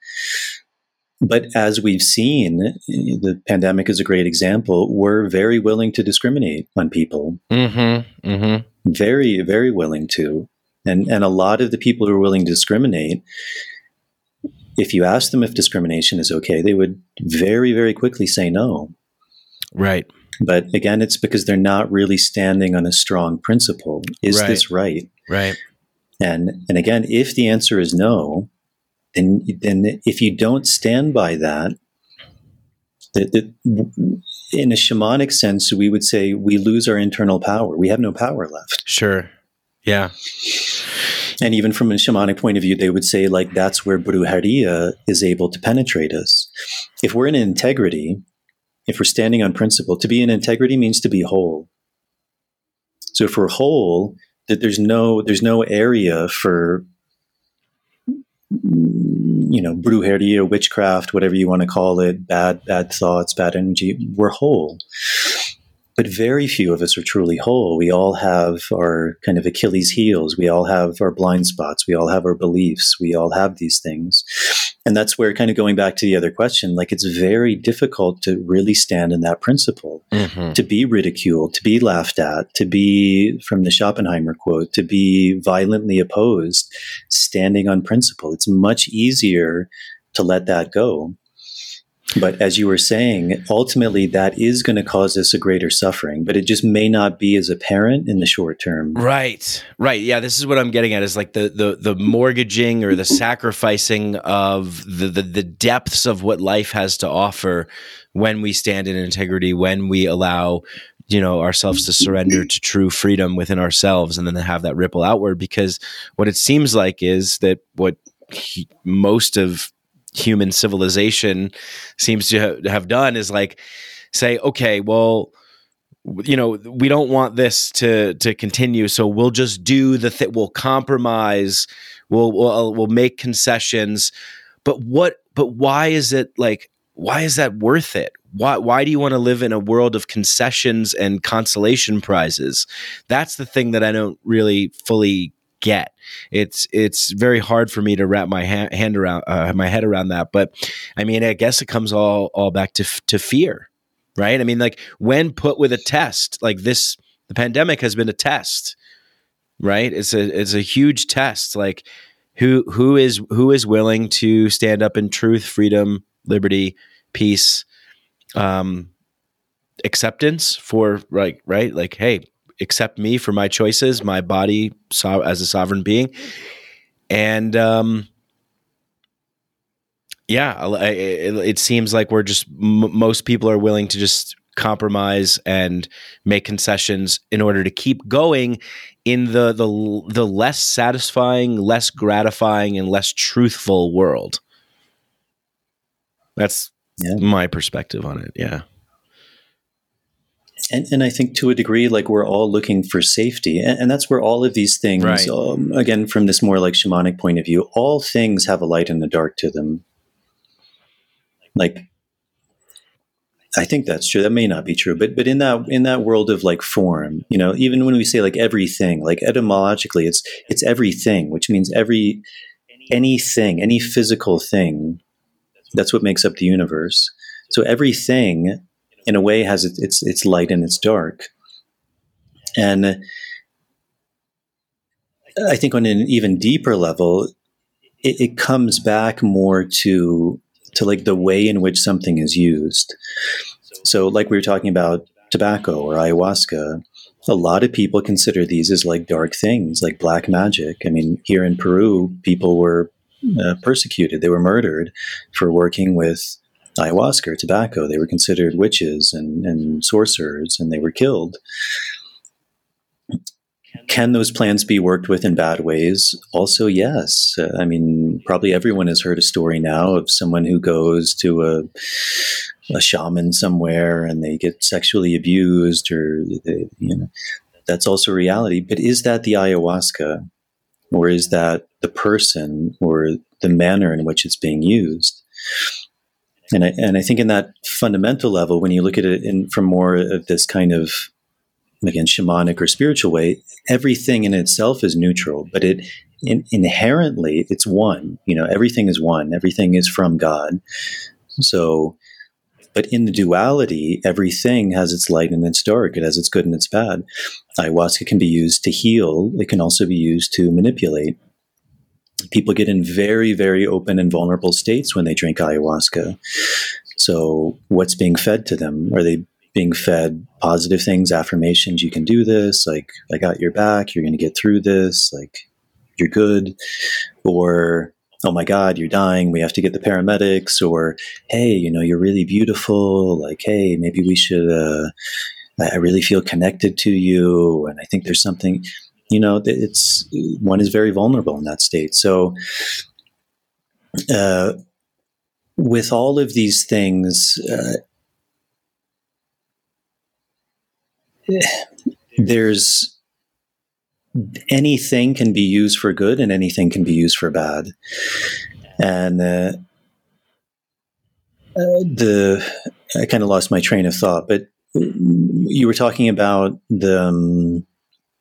But as we've seen, the pandemic is a great example. We're very willing to discriminate on people. Mm-hmm, mm-hmm. Very, very willing to. And and a lot of the people who are willing to discriminate, if you ask them if discrimination is okay, they would very, very quickly say no. Right. But again, it's because they're not really standing on a strong principle. Is right. this right? Right. And and again, if the answer is no, then then if you don't stand by that, that, that in a shamanic sense, we would say we lose our internal power. We have no power left. Sure. Yeah. And even from a shamanic point of view, they would say like that's where Brujeria is able to penetrate us. If we're in integrity, if we're standing on principle, to be in integrity means to be whole. So if we're whole, that there's no there's no area for you know brujeria, witchcraft, whatever you want to call it, bad bad thoughts, bad energy. We're whole but very few of us are truly whole. We all have our kind of Achilles heels. We all have our blind spots. We all have our beliefs. We all have these things. And that's where kind of going back to the other question, like it's very difficult to really stand in that principle, mm-hmm. to be ridiculed, to be laughed at, to be, from the Schopenhauer quote, to be violently opposed, standing on principle. It's much easier to let that go. But as you were saying, ultimately that is going to cause us a greater suffering, but it just may not be as apparent in the short term. Right. Right. Yeah, this is what I'm getting at is like the the the mortgaging or the sacrificing of the the, the depths of what life has to offer when we stand in integrity, when we allow you know ourselves to surrender to true freedom within ourselves and then have that ripple outward because what it seems like is that what he, most of human civilization seems to ha- have done is like say, okay, well, you know, we don't want this to to continue, so we'll just do the thing. We'll compromise. We'll we'll uh, we'll make concessions. But what? But why is it like? Why is that worth it? Why why do you want to live in a world of concessions and consolation prizes? That's the thing that I don't really fully get. It's it's very hard for me to wrap my ha- hand around uh, my head around that. But I mean, I guess it comes all all back to f- to fear, right? I mean, like when put with a test like this, the pandemic has been a test, right? It's a it's a huge test. Like who who is who is willing to stand up in truth, freedom, liberty, peace, um, acceptance for like right, like hey accept me for my choices, my body so, as a sovereign being, and um, yeah, it, it, seems like we're just m- most people are willing to just compromise and make concessions in order to keep going in the the the less satisfying, less gratifying, and less truthful world. That's yeah. my perspective on it. Yeah. And, and I think to a degree, like we're all looking for safety. And, and that's where all of these things, right. um, again, from this more like shamanic point of view, all things have a light and a dark to them. Like, I think that's true. That may not be true, but but in that in that world of like form, you know, even when we say like everything, like etymologically, it's it's everything, which means every anything, any physical thing. That's what makes up the universe. So everything, in a way, has its its, its light and its dark, and I think on an even deeper level, it, it comes back more to to like the way in which something is used. So, like we were talking about tobacco or ayahuasca, a lot of people consider these as like dark things, like black magic. I mean, here in Peru, people were uh, persecuted, they were murdered for working with ayahuasca or tobacco. They were considered witches and, and sorcerers, and they were killed. Can those plans be worked with in bad ways? Also, yes. Uh, I mean, probably everyone has heard a story now of someone who goes to a, a shaman somewhere and they get sexually abused, or they, you know, that's also reality. But is that the ayahuasca, or is that the person, or the manner in which it's being used? And I, and I think in that fundamental level, when you look at it in, from more of this kind of again shamanic or spiritual way everything in itself is neutral but it in, inherently it's one you know everything is one everything is from god. So but in the duality everything has its light and its dark it has its good and its bad. Ayahuasca can be used to heal it can also be used to manipulate people get in very very open and vulnerable states when they drink ayahuasca so what's being fed to them are they being fed positive things, affirmations, you can do this, like, I got your back, you're going to get through this, like, you're good. Or, oh my God, you're dying, we have to get the paramedics. Or, hey, you know, you're really beautiful, like, hey, maybe we should, uh, I really feel connected to you. And I think there's something, you know, it's, one is very vulnerable in that state. So, uh, with all of these things, uh, there's anything can be used for good and anything can be used for bad. And uh, uh, the I kind of lost my train of thought, but you were talking about the. Um,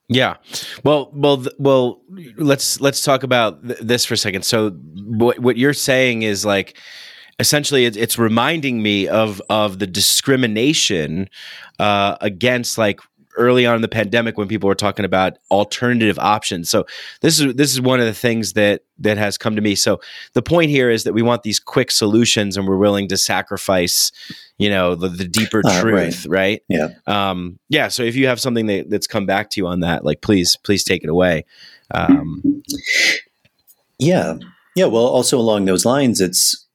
yeah, well, well, well. Let's let's talk about th- this for a second. So, what what you're saying is like essentially it's, it's reminding me of of the discrimination uh, against like early on in the pandemic when people were talking about alternative options. So this is this is one of the things that that has come to me. So the point here is that we want these quick solutions and we're willing to sacrifice, you know, the, the deeper uh, truth, right. right. Yeah. Um, yeah. So if you have something that, that's come back to you on that, like please, please take it away. Um, yeah. Yeah. Well, also along those lines, it's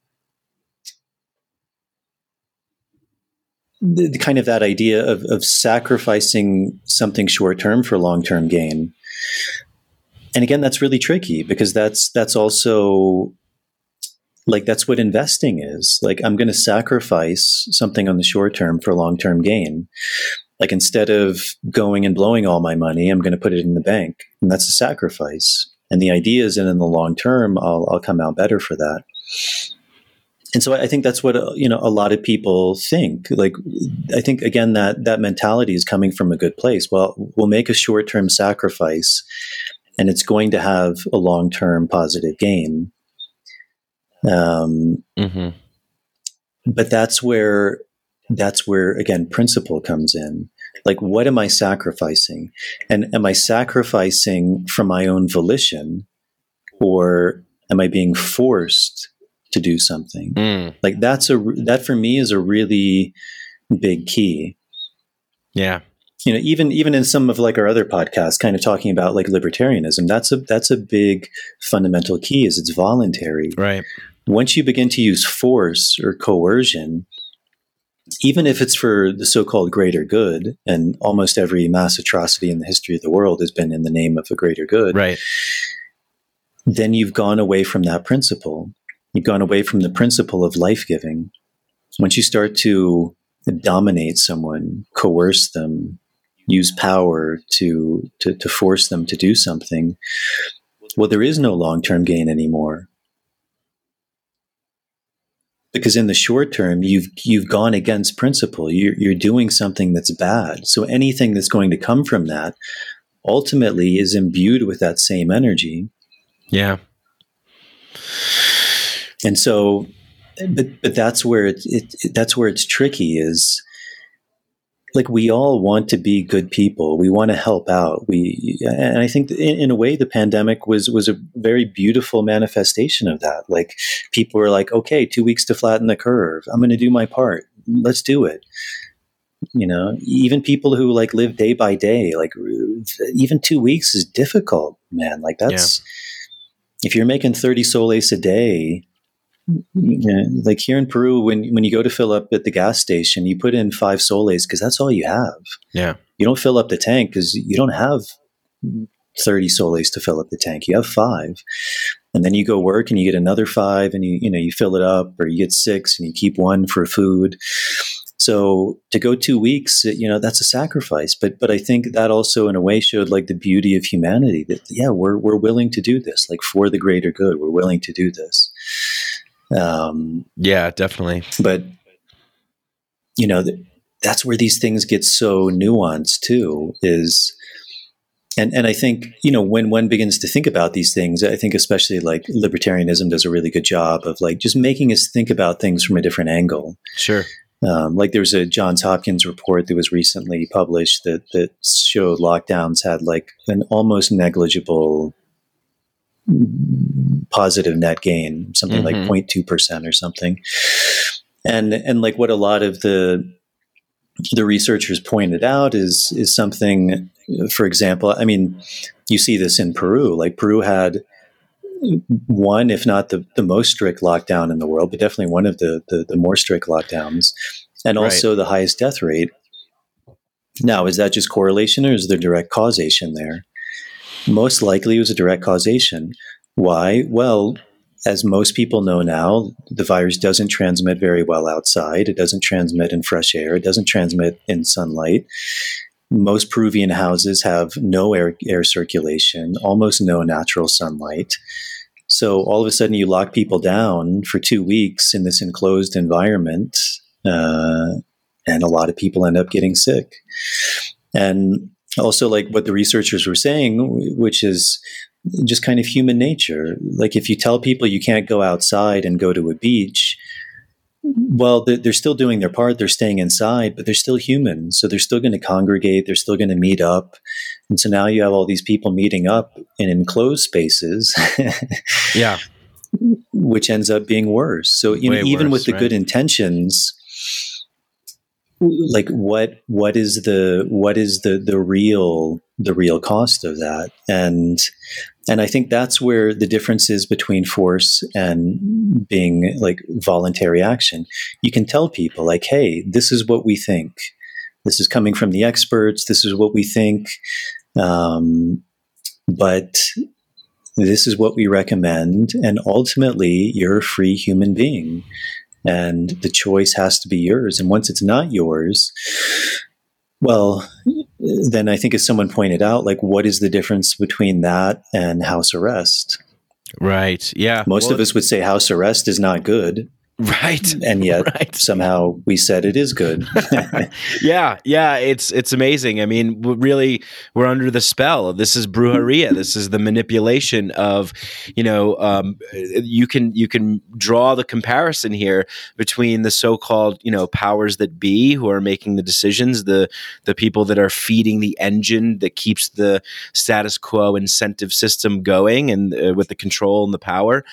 the, kind of that idea of, of sacrificing something short term for long term gain. And again, that's really tricky because that's that's also like that's what investing is. Like I'm going to sacrifice something on the short term for long term gain. Like instead of going and blowing all my money, I'm going to put it in the bank, and that's a sacrifice. And the idea is, that in the long term, I'll, I'll come out better for that and so I think that's what uh, you know a lot of people think. Like I think again that that mentality is coming from a good place. Well, we'll make a short term sacrifice, and it's going to have a long term positive gain. Um, mm-hmm. but that's where that's where again principle comes in. Like, what am I sacrificing? And am I sacrificing from my own volition, or am I being forced to do something. Mm. Like that's a that for me is a really big key. Yeah. You know, even even in some of like our other podcasts, kind of talking about like libertarianism, that's a that's a big fundamental key is it's voluntary. Right. once you begin to use force or coercion, even if it's for the so-called greater good, and almost every mass atrocity in the history of the world has been in the name of a greater good, right? Then you've gone away from that principle. You've gone away from the principle of life giving. Once you start to dominate someone, coerce them, use power to, to, to force them to do something, well, there is no long term gain anymore. Because in the short term, you've you've gone against principle. You're, you're doing something that's bad. So anything that's going to come from that ultimately is imbued with that same energy. Yeah. And so, but but that's where it, it, that's where it's tricky. Is like we all want to be good people. We want to help out. We and I think in, in, a way the pandemic was was a very beautiful manifestation of that. Like people were like, okay, two weeks to flatten the curve. I'm going to do my part. Let's do it. You know, even people who like live day by day, like even two weeks is difficult, man. Like that's yeah. if you're making thirty soles a day yeah, like here in Peru, when when you go to fill up at the gas station, you put in five soles because that's all you have. Yeah, you don't fill up the tank because you don't have thirty soles to fill up the tank. You have five, and then you go work and you get another five, and you you know you fill it up, or you get six and you keep one for food. So to go two weeks, you know, that's a sacrifice. But but I think that also in a way showed like the beauty of humanity that yeah, we're we're willing to do this, like for the greater good. We're willing to do this. Um, yeah, definitely. But you know, that's where these things get so nuanced too. Is and and I think you know when one begins to think about these things, I think especially like libertarianism does a really good job of like just making us think about things from a different angle. Sure. Um, like was a Johns Hopkins report that was recently published that that showed lockdowns had like an almost negligible positive net gain, something mm-hmm. like 0.2% or something. And and like what a lot of the the researchers pointed out is is something for example, I mean, you see this in Peru. Like Peru had one, if not the, the most strict lockdown in the world, but definitely one of the, the, the more strict lockdowns, and also right. the highest death rate. Now, is that just correlation or is there direct causation there? Most likely it was a direct causation. Why? Well, as most people know now, the virus doesn't transmit very well outside. It doesn't transmit in fresh air. It doesn't transmit in sunlight. Most Peruvian houses have no air, air circulation, almost no natural sunlight. So all of a sudden, you lock people down for two weeks in this enclosed environment, uh, and a lot of people end up getting sick. And also like what the researchers were saying, which is just kind of human nature. Like if you tell people you can't go outside and go to a beach, well, they're still doing their part. They're staying inside, but they're still human. So they're still going to congregate. They're still going to meet up. And so now you have all these people meeting up in enclosed spaces. yeah. *laughs* Which ends up being worse. So, you know, even with the right? good intentions, like what what is the what is the the real the real cost of that? And and i think that's where the difference is between force and being like voluntary action. You can tell people like hey this is what we think. This is coming from the experts. This is what we think. Um, but this is what we recommend and ultimately you're a free human being and the choice has to be yours. And once it's not yours, well, then I think as someone pointed out, like what is the difference between that and house arrest? Right. Yeah. Most well, of us would say house arrest is not good. Right. *laughs* And yet right. somehow we said it is good. *laughs* yeah. Yeah. It's it's amazing. I mean, really we're under the spell. This is brujeria. This is the manipulation of, you know, um, you can you can draw the comparison here between the so-called, you know, powers that be who are making the decisions, the the people that are feeding the engine that keeps the status quo incentive system going and uh, with the control and the power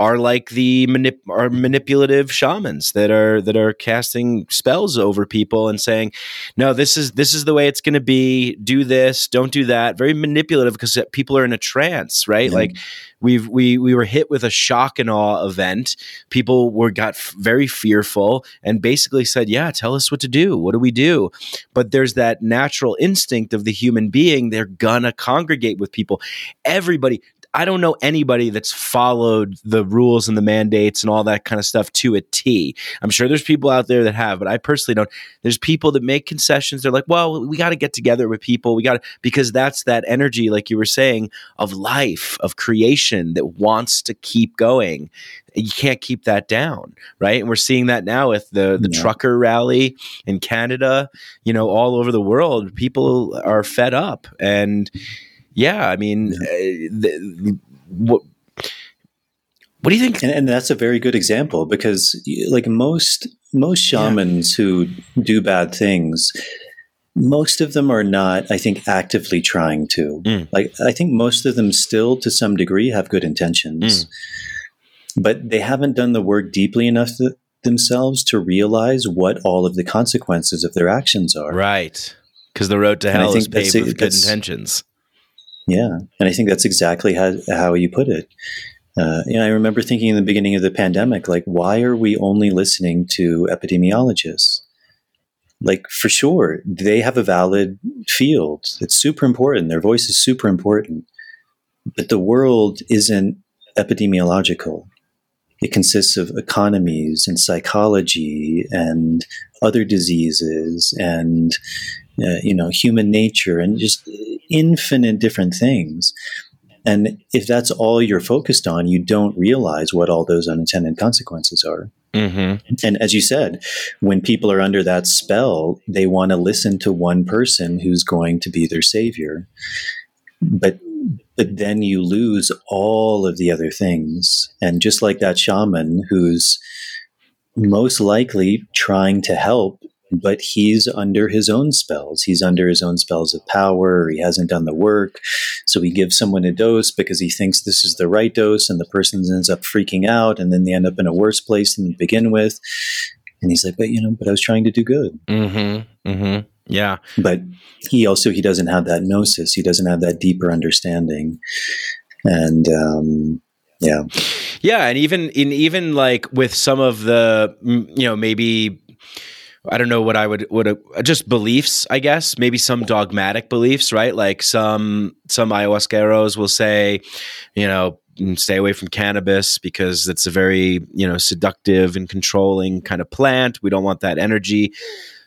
are like the manip- are manipulative shamans that are that are casting spells over people and saying, "No, this is this is the way it's going to be. Do this, don't do that." Very manipulative because people are in a trance, right? Mm-hmm. Like we've we we were hit with a shock and awe event. People were got f- very fearful and basically said, "Yeah, tell us what to do. What do we do?" But there's that natural instinct of the human being. They're gonna congregate with people. Everybody I don't know anybody that's followed the rules and the mandates and all that kind of stuff to a T. I'm sure there's people out there that have, but I personally don't. There's people that make concessions. They're like, well, we got to get together with people. We got to, because that's that energy, like you were saying, of life, of creation that wants to keep going. You can't keep that down, right? And we're seeing that now with the the yeah. trucker rally in Canada, you know, all over the world. People are fed up and yeah, I mean, yeah. Uh, the, what what do you think? And, and, that's a very good example because, like most most shamans yeah. who do bad things, most of them are not, I think, actively trying to. Mm. Like, I think most of them still, to some degree, have good intentions, mm. but they haven't done the work deeply enough themselves to realize what all of the consequences of their actions are. Right, because the road to hell is paved with good intentions. Yeah, and I think that's exactly how how you put it. Uh, know, I remember thinking in the beginning of the pandemic, like, why are we only listening to epidemiologists? Like, for sure, they have a valid field. It's super important. Their voice is super important. But the world isn't epidemiological. It consists of economies and psychology and other diseases and uh, you know human nature and just infinite different things. And if that's all you're focused on you don't realize what all those unintended consequences are. Mm-hmm. and as you said when people are under that spell they want to listen to one person who's going to be their savior. But but then you lose all of the other things. And just like that shaman who's most likely trying to help but he's under his own spells. He's under his own spells of power. He hasn't done the work. So he gives someone a dose because he thinks this is the right dose, and the person ends up freaking out, and then they end up in a worse place than to begin with. And he's like, but you know, but I was trying to do good. Mm-hmm. Mm-hmm. Yeah. But he also he doesn't have that gnosis. He doesn't have that deeper understanding. And um, yeah. Yeah, and even in even like with some of the you know maybe I don't know what I would would uh, just beliefs, I guess, maybe some dogmatic beliefs, right? Like some some ayahuasqueros will say, you know, mm, stay away from cannabis because it's a very you know seductive and controlling kind of plant. We don't want that energy.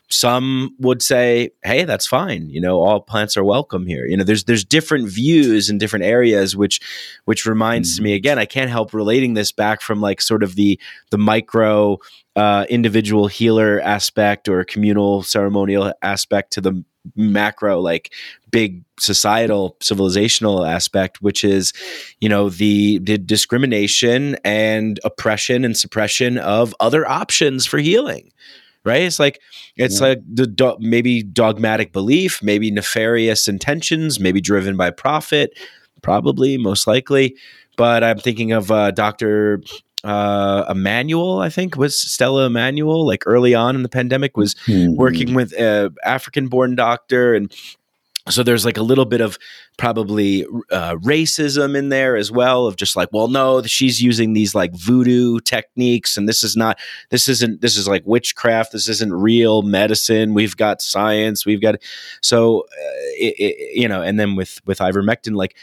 Some would say, "Hey, that's fine. You know, all plants are welcome here." You know, there's there's different views in different areas, which which reminds mm-hmm. me again. I can't help relating this back from like sort of the the micro uh, individual healer aspect or communal ceremonial aspect to the macro like big societal civilizational aspect which is you know the, the discrimination and oppression and suppression of other options for healing right it's like it's yeah. like the do- maybe dogmatic belief maybe nefarious intentions maybe driven by profit probably most likely but i'm thinking of uh, dr uh, Emmanuel, I think was Stella Immanuel, like early on in the pandemic, was mm-hmm. working with a African born doctor. And so there's like a little bit of probably uh, racism in there as well of just like, well, no, she's using these like voodoo techniques and this is not, this isn't, this is like witchcraft. This isn't real medicine. We've got science. We've got, so, uh, it, it, you know, and then with, with ivermectin, like,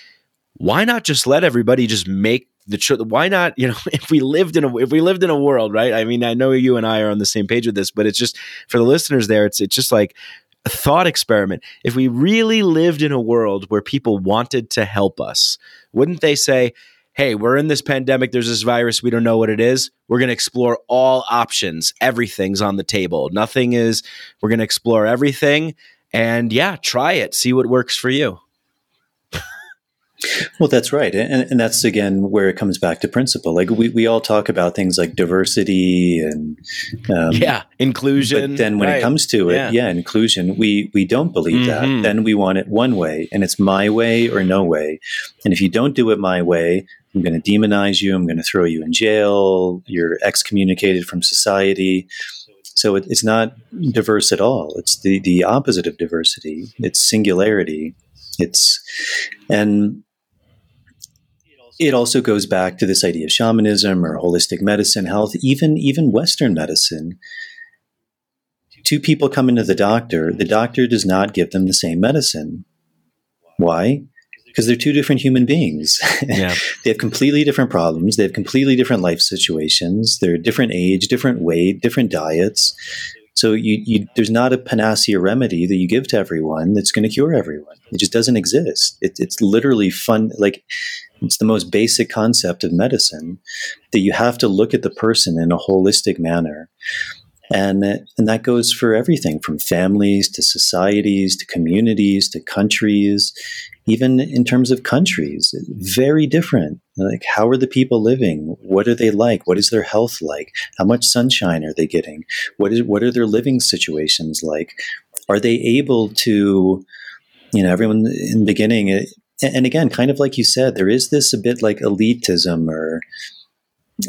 why not just let everybody just make the tr- why not you know *laughs* if we lived in a if we lived in a world right? I mean i know you and i are on the same page with this but it's just for the listeners there it's it's just like a thought experiment. If we really lived in a world where people wanted to help us wouldn't they say hey we're in this pandemic there's this virus we don't know what it is. We're going to explore all options. Everything's on the table. Nothing is we're going to explore everything. And yeah try it. See what works for you Well, that's right. And, and that's again where it comes back to principle. Like we, we all talk about things like diversity and um, yeah, inclusion. But then when right. it comes to it, yeah. yeah. inclusion, we, we don't believe mm-hmm. that. Then we want it one way and it's my way or no way. And if you don't do it my way, I'm going to demonize you. I'm going to throw you in jail. You're excommunicated from society. So it, it's not diverse at all. It's the, the opposite of diversity. It's singularity. It's, and it also goes back to this idea of shamanism or holistic medicine, health, even, even Western medicine. Two people come into the doctor, the doctor does not give them the same medicine. Why? because they're two different human beings. Yeah. *laughs* they have completely different problems. They have completely different life situations. They're different age, different weight, different diets. So you, you, there's not a panacea remedy that you give to everyone that's going to cure everyone. It just doesn't exist. It, it's literally fun. Like it's the most basic concept of medicine that you have to look at the person in a holistic manner. And, and that goes for everything from families to societies to communities to countries even in terms of countries, very different. Like, how are the people living? What are they like? What is their health like? How much sunshine are they getting? What is what are their living situations like? Are they able to, you know, everyone in the beginning, eh, and again, kind of like you said, there is this a bit like elitism or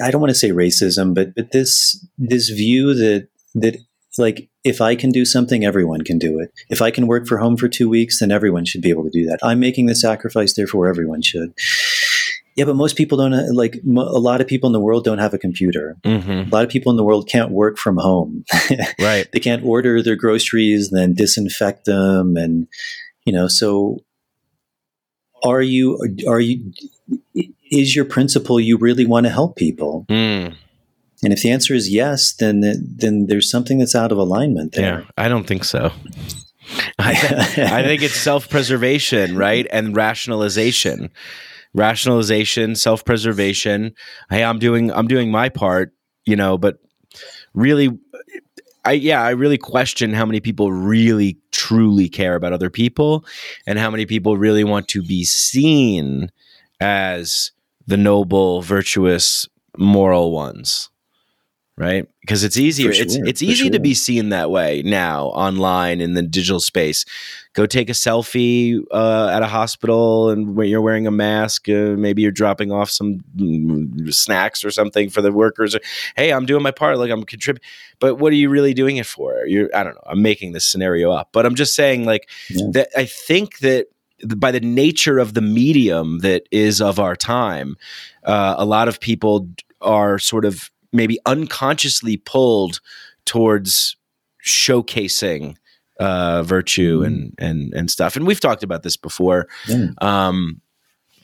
I don't want to say racism, but but this this view that that like if I can do something, everyone can do it. If I can work for home for two weeks, then everyone should be able to do that. I'm making the sacrifice, therefore everyone should. Yeah, but most people don't like. A lot of people in the world don't have a computer. Mm-hmm. A lot of people in the world can't work from home. *laughs* right. They can't order their groceries and then disinfect them, and you know. So, are you? Are you? Is your principle you really want to help people? Mm. And if the answer is yes, then then there's something that's out of alignment there. Yeah, I don't think so. *laughs* I, I think it's self preservation, *laughs* right, and rationalization, rationalization, self preservation. Hey, I'm doing I'm doing my part, you know, but really, I yeah, I really question how many people really truly care about other people, and how many people really want to be seen as the noble, virtuous, moral ones right? Because it's easier. Sure, it's it's easy sure. to be seen that way now online in the digital space. Go take a selfie uh, at a hospital, and when you're wearing a mask, uh, maybe you're dropping off some mm, snacks or something for the workers. hey, I'm doing my part. Like I'm contributing. But what are you really doing it for? You're I don't know. I'm making this scenario up, but I'm just saying like yeah. that. I think that by the nature of the medium that is of our time, uh, a lot of people are sort of maybe unconsciously pulled towards showcasing uh, virtue mm. and and and stuff. And we've talked about this before. Um,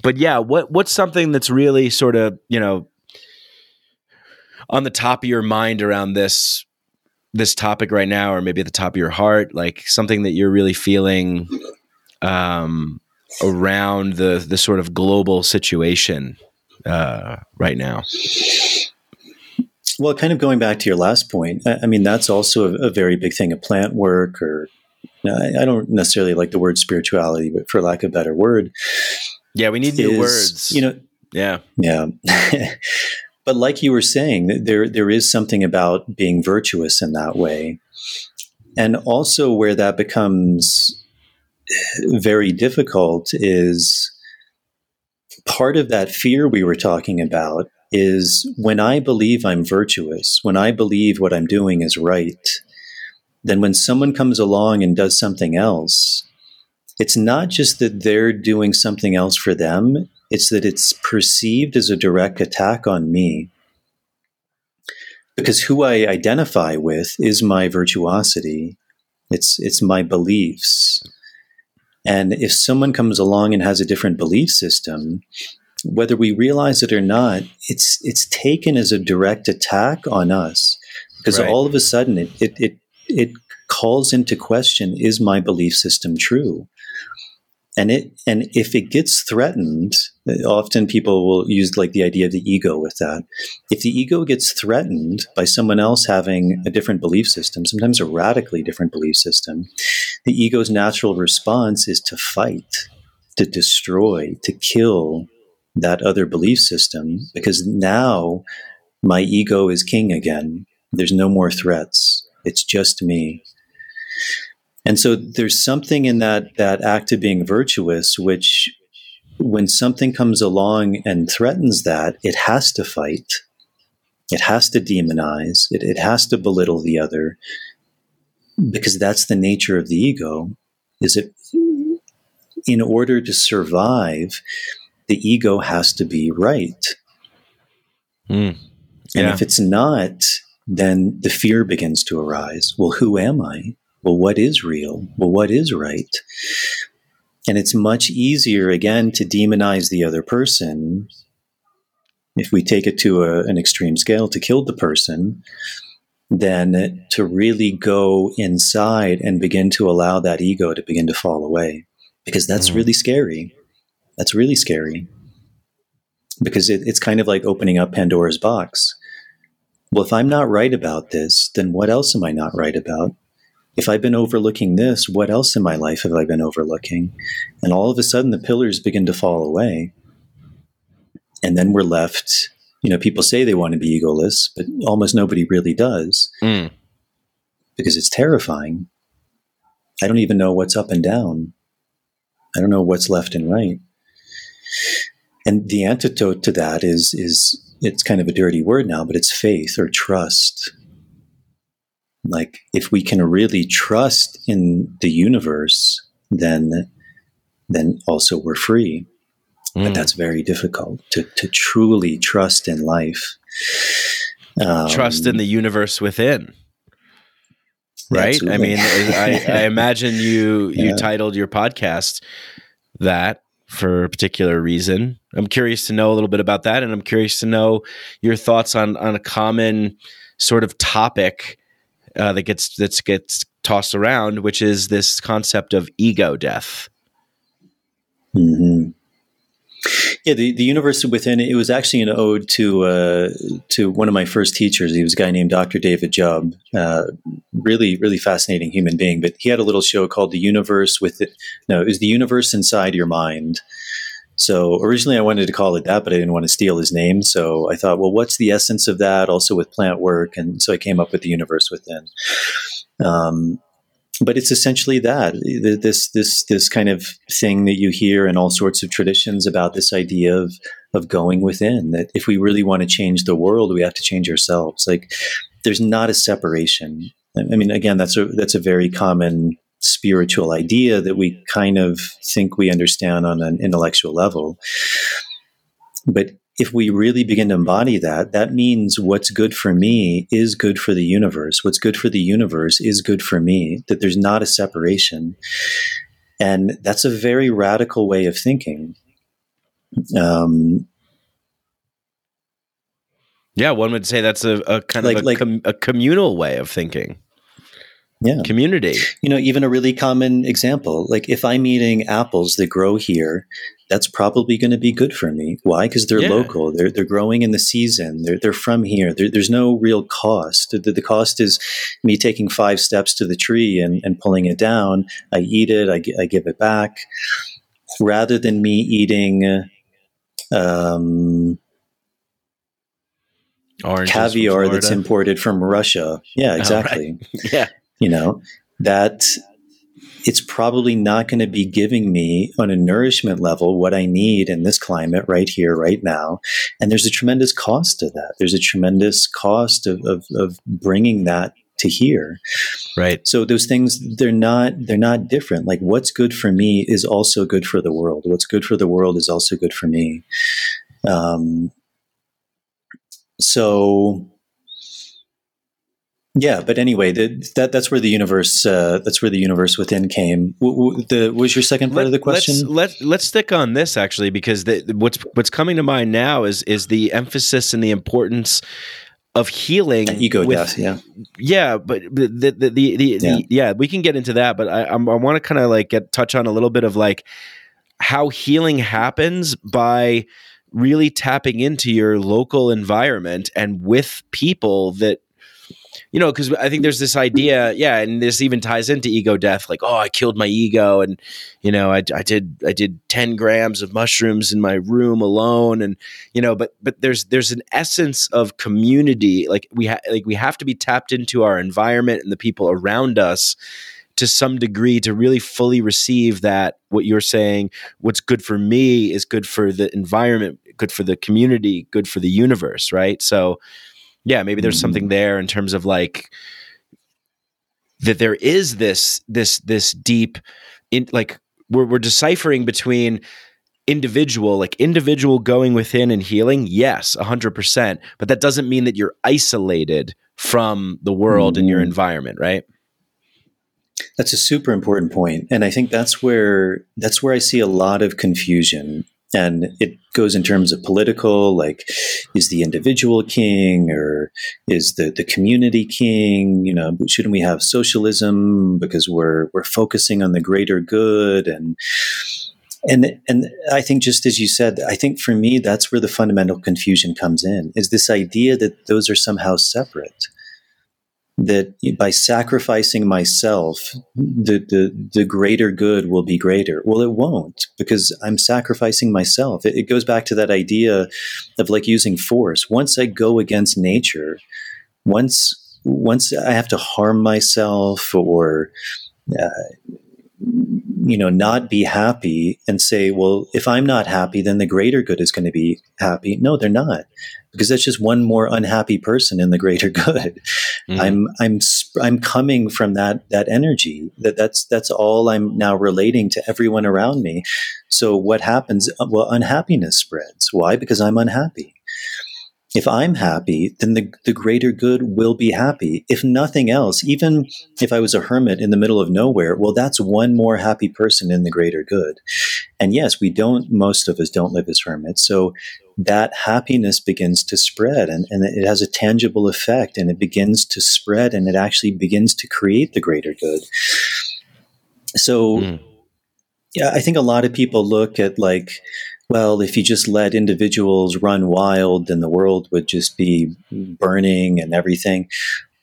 but yeah, what what's something that's really sort of you know on the top of your mind around this this topic right now, or maybe at the top of your heart, like something that you're really feeling um, around the the sort of global situation uh, right now. Well, kind of going back to your last point, I, I mean, that's also a, a, very big thing of plant work, or I, I, don't necessarily like the word spirituality, but for lack of a better word. Yeah, we need is, new words. You know, yeah. Yeah. *laughs* but like you were saying, there there is something about being virtuous in that way. And also where that becomes eh, very difficult is part of that fear we were talking about is when I believe I'm virtuous, when I believe what I'm doing is right, then when someone comes along and does something else, it's not just that they're doing something else for them, it's that it's perceived as a direct attack on me. Because who I identify with is my virtuosity. It's it's my beliefs. And if someone comes along and has a different belief system, whether we realize it or not, it's it's taken as a direct attack on us because right. all of a sudden it, it it it calls into question: Is my belief system true? And it and if it gets threatened, often people will use like the idea of the ego with that. If the ego gets threatened by someone else having a different belief system, sometimes a radically different belief system, the ego's natural response is to fight to destroy, to kill that other belief system because now my ego is king again. There's no more threats. It's just me. And so there's something in that that act of being virtuous which when something comes along and threatens that, it has to fight. It has to demonize. It, it has to belittle the other because that's the nature of the ego is it in order to survive the ego has to be right. Mm. and if it's not then the fear begins to arise. Well who am i? Well what is real? Well what is right? And it's much easier again to demonize the other person if we take it to a, an extreme scale to kill the person than to really go inside and begin to allow that ego to begin to fall away because that's Mhm. really scary that's really scary because it, it's kind of like opening up pandora's box. Well if i'm not right about this then what else am i not right about? If i've been overlooking this what else in my life have i been overlooking? And all of a sudden the pillars begin to fall away. And then we're left you know people say they want to be egoless but almost nobody really does Mm. because it's terrifying. I don't even know what's up and down. I don't know what's left and right and the antidote to that is is it's kind of a dirty word now but it's faith or trust like if we can really trust in the universe then then also we're free but Mm. that's very difficult to, to truly trust in life um, trust in the universe within. Right? I mean, I, I *laughs* imagine you you Yeah. titled your podcast that for a particular reason. I'm curious to know a little bit about that, and I'm curious to know your thoughts on on a common sort of topic uh, that gets that gets tossed around, which is this concept of ego death. Mhm. Yeah, the, the universe within it was actually an ode to uh, to one of my first teachers. He was a guy named Dr. David Jubb. Uh, really, really fascinating human being. But he had a little show called "The Universe with it." No, it was the universe inside your mind. So originally I wanted to call it that, but I didn't want to steal his name. So I thought, well, what's the essence of that? Also with plant work, and so I came up with the universe within. Um, but it's essentially that this this this kind of thing that you hear in all sorts of traditions about this idea of of going within. That if we really want to change the world, we have to change ourselves. Like there's not a separation. I mean, again, that's a that's a very common spiritual idea that we kind of think we understand on an intellectual level. But if we really begin to embody that, that means what's good for me is good for the universe. What's good for the universe is good for me, that there's not a separation. And that's a very radical way of thinking. Um, Yeah, one would say that's a, a kind Like- of a, like- com- a communal way of thinking. Yeah. Community. You know, even a really common example, like if I'm eating apples that grow here, that's probably going to be good for me. Why? Because they're Yeah. local. They're they're growing in the season. They're they're from here. There, there's no real cost. The, the cost is me taking five steps to the tree and, and pulling it down. I eat it. I, I give it back, rather than me eating. Um, Oranges caviar that's imported from Russia. Yeah, right. exactly. *laughs* Yeah. You know that it's probably not going to be giving me on a nourishment level what I need in this climate right here, right now. And there's a tremendous cost to that. There's a tremendous cost of, of, of bringing that to here. Right. So those things, they're not, they're not different. Like what's good for me is also good for the world. What's good for the world is also good for me. Um, so yeah, but anyway, the, that that's where the universe uh, that's where the universe within came. W- w- the was your second part of the question? Let's, let let's stick on this actually because the, what's what's coming to mind now is is the emphasis and the importance of healing Ego with- death. Yeah, Yeah, but the the the, the, the, Yeah. the yeah, we can get into that, but I I'm, I want to kind of like get touch on a little bit of like how healing happens by really tapping into your local environment and with people that you know, because I think there's this idea, yeah, and this even ties into ego death, like, oh, I killed my ego, and you know, I, I did I did ten grams of mushrooms in my room alone, and you know, but but there's there's an essence of community, like we ha- like we have to be tapped into our environment and the people around us to some degree to really fully receive that what you're saying what's good for me is good for the environment good for the community good for the universe right? So yeah maybe there's something mm-hmm. there in terms of like that there is this this this deep in like we're, we're deciphering between individual like individual going within and healing yes 100% but that doesn't mean that you're isolated from the world mm-hmm. and your mm-hmm. environment right that's a super important point, and I think that's where that's where I see a lot of confusion. And it goes in terms of political, like is the individual king or is the, the community king? You know, shouldn't we have socialism because we're we're focusing on the greater good and and and I think just as you said, I think for me that's where the fundamental confusion comes in is this idea that those are somehow separate that by sacrificing myself, the, the, the greater good will be greater. Well, it won't because I'm sacrificing myself. It, it, goes back to that idea of like using force. Once I go against nature, once once I have to harm myself or uh, you know not be happy and say well if i'm not happy then the greater good is going to be happy. No they're not because that's just one more unhappy person in the greater *laughs* good. Mm-hmm. i'm i'm i'm coming from that that energy. That that's that's all i'm now relating to everyone around me. So what happens? Well unhappiness spreads. Why? Because i'm unhappy if I'm happy, then the, the greater good will be happy. If nothing else, even if I was a hermit in the middle of nowhere, well, that's one more happy person in the greater good. And yes, we don't, most of us don't live as hermits. So that happiness begins to spread and, and it has a tangible effect and it begins to spread and it actually begins to create the greater good. So, mm. yeah, I think a lot of people look at like, well, if you just let individuals run wild, then the world would just be burning and everything.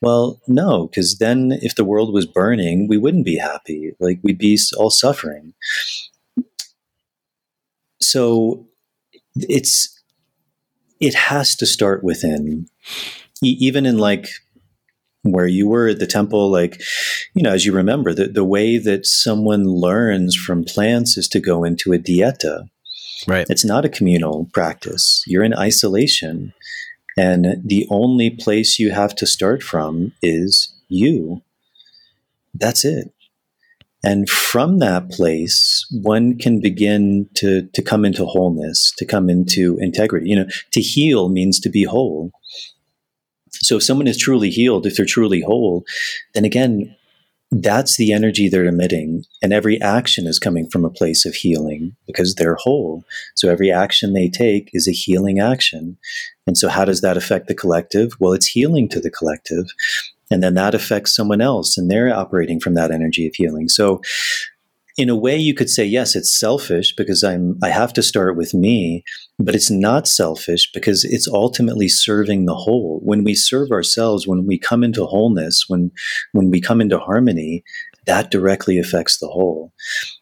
Well, no, because then if the world was burning, we wouldn't be happy. Like we'd be all suffering. So it's it has to start within. E- even in like where you were at the temple, like, you know, as you remember, the, the way that someone learns from plants is to go into a dieta. Right. It's not a communal practice. You're in isolation. And the only place you have to start from is you. That's it. And from that place, one can begin to, to come into wholeness, to come into integrity. You know, to heal means to be whole. So if someone is truly healed, if they're truly whole, then again, that's the energy they're emitting. And every action is coming from a place of healing because they're whole. So every action they take is a healing action. And so, how does that affect the collective? Well, it's healing to the collective. And then that affects someone else, and they're operating from that energy of healing. So, in a way you could say yes it's selfish because i'm i have to start with me but it's not selfish because it's ultimately serving the whole. When we serve ourselves when we come into wholeness when when we come into harmony that directly affects the whole.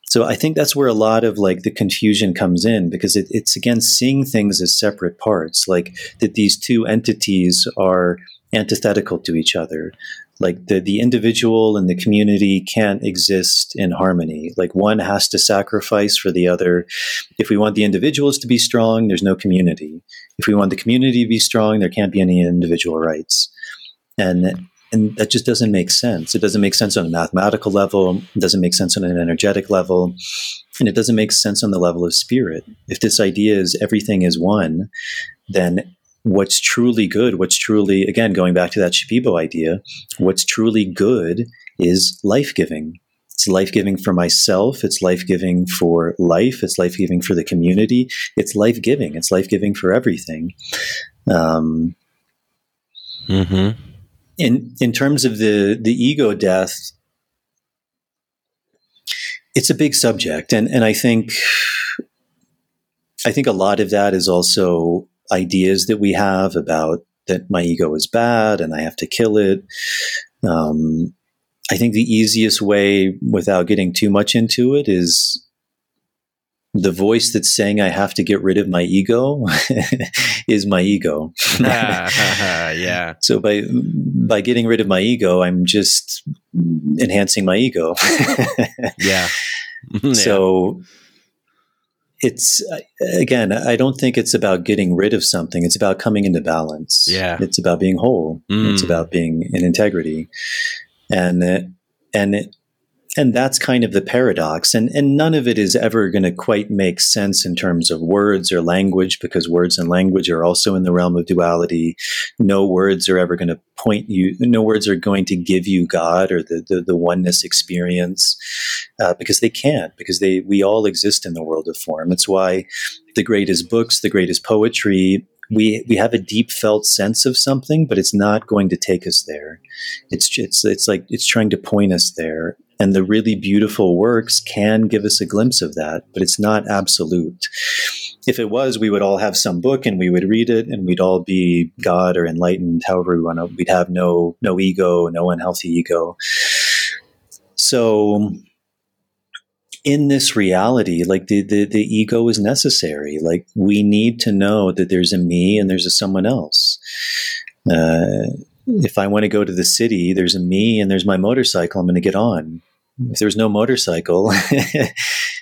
So i think that's where a lot of like the confusion comes in because it, it's again seeing things as separate parts like that these two entities are antithetical to each other like the, the individual and the community can't exist in harmony. Like one has to sacrifice for the other. If we want the individuals to be strong there's no community. If we want the community to be strong there can't be any individual rights. And and that just doesn't make sense. It doesn't make sense on a mathematical level. It doesn't make sense on an energetic level. And it doesn't make sense on the level of spirit. If this idea is everything is one then what's truly good, what's truly, again, going back to that Shipibo idea, what's truly good is life giving. It's life giving for myself. It's life giving for life. It's life giving for the community. It's life giving. It's life giving for everything. Um, mm-hmm. In in terms of the the ego death, it's a big subject, and and I think I think a lot of that is also ideas that we have about that my ego is bad and I have to kill it. Um, I think the easiest way, without getting too much into it, is the voice that's saying I have to get rid of my ego *laughs* is my ego. *laughs* yeah. *laughs* So by by getting rid of my ego, I'm just enhancing my ego. yeah. So it's again, I don't think it's about getting rid of something. It's about coming into balance. Yeah. It's about being whole. Mm. It's about being in integrity. And and and that's kind of the paradox and and none of it is ever going to quite make sense in terms of words or language because words and language are also in the realm of duality. No words are ever going to point you no words are going to give you god or the the, the oneness experience uh, because they can't because they we all exist in the world of form. It's why the greatest books the greatest poetry we we have a deep felt sense of something, but it's not going to take us there. It's it's it's like it's trying to point us there. And the really beautiful works can give us a glimpse of that, but it's not absolute. If it was, we would all have some book and we would read it and we'd all be God or enlightened, however we want to. We'd have no no ego, no unhealthy ego. So in this reality, like the, the, the ego is necessary. Like we need to know that there's a me and there's a someone else. Uh, if I want to go to the city, there's a me and there's my motorcycle. I'm going to get on. If there's no motorcycle, *laughs*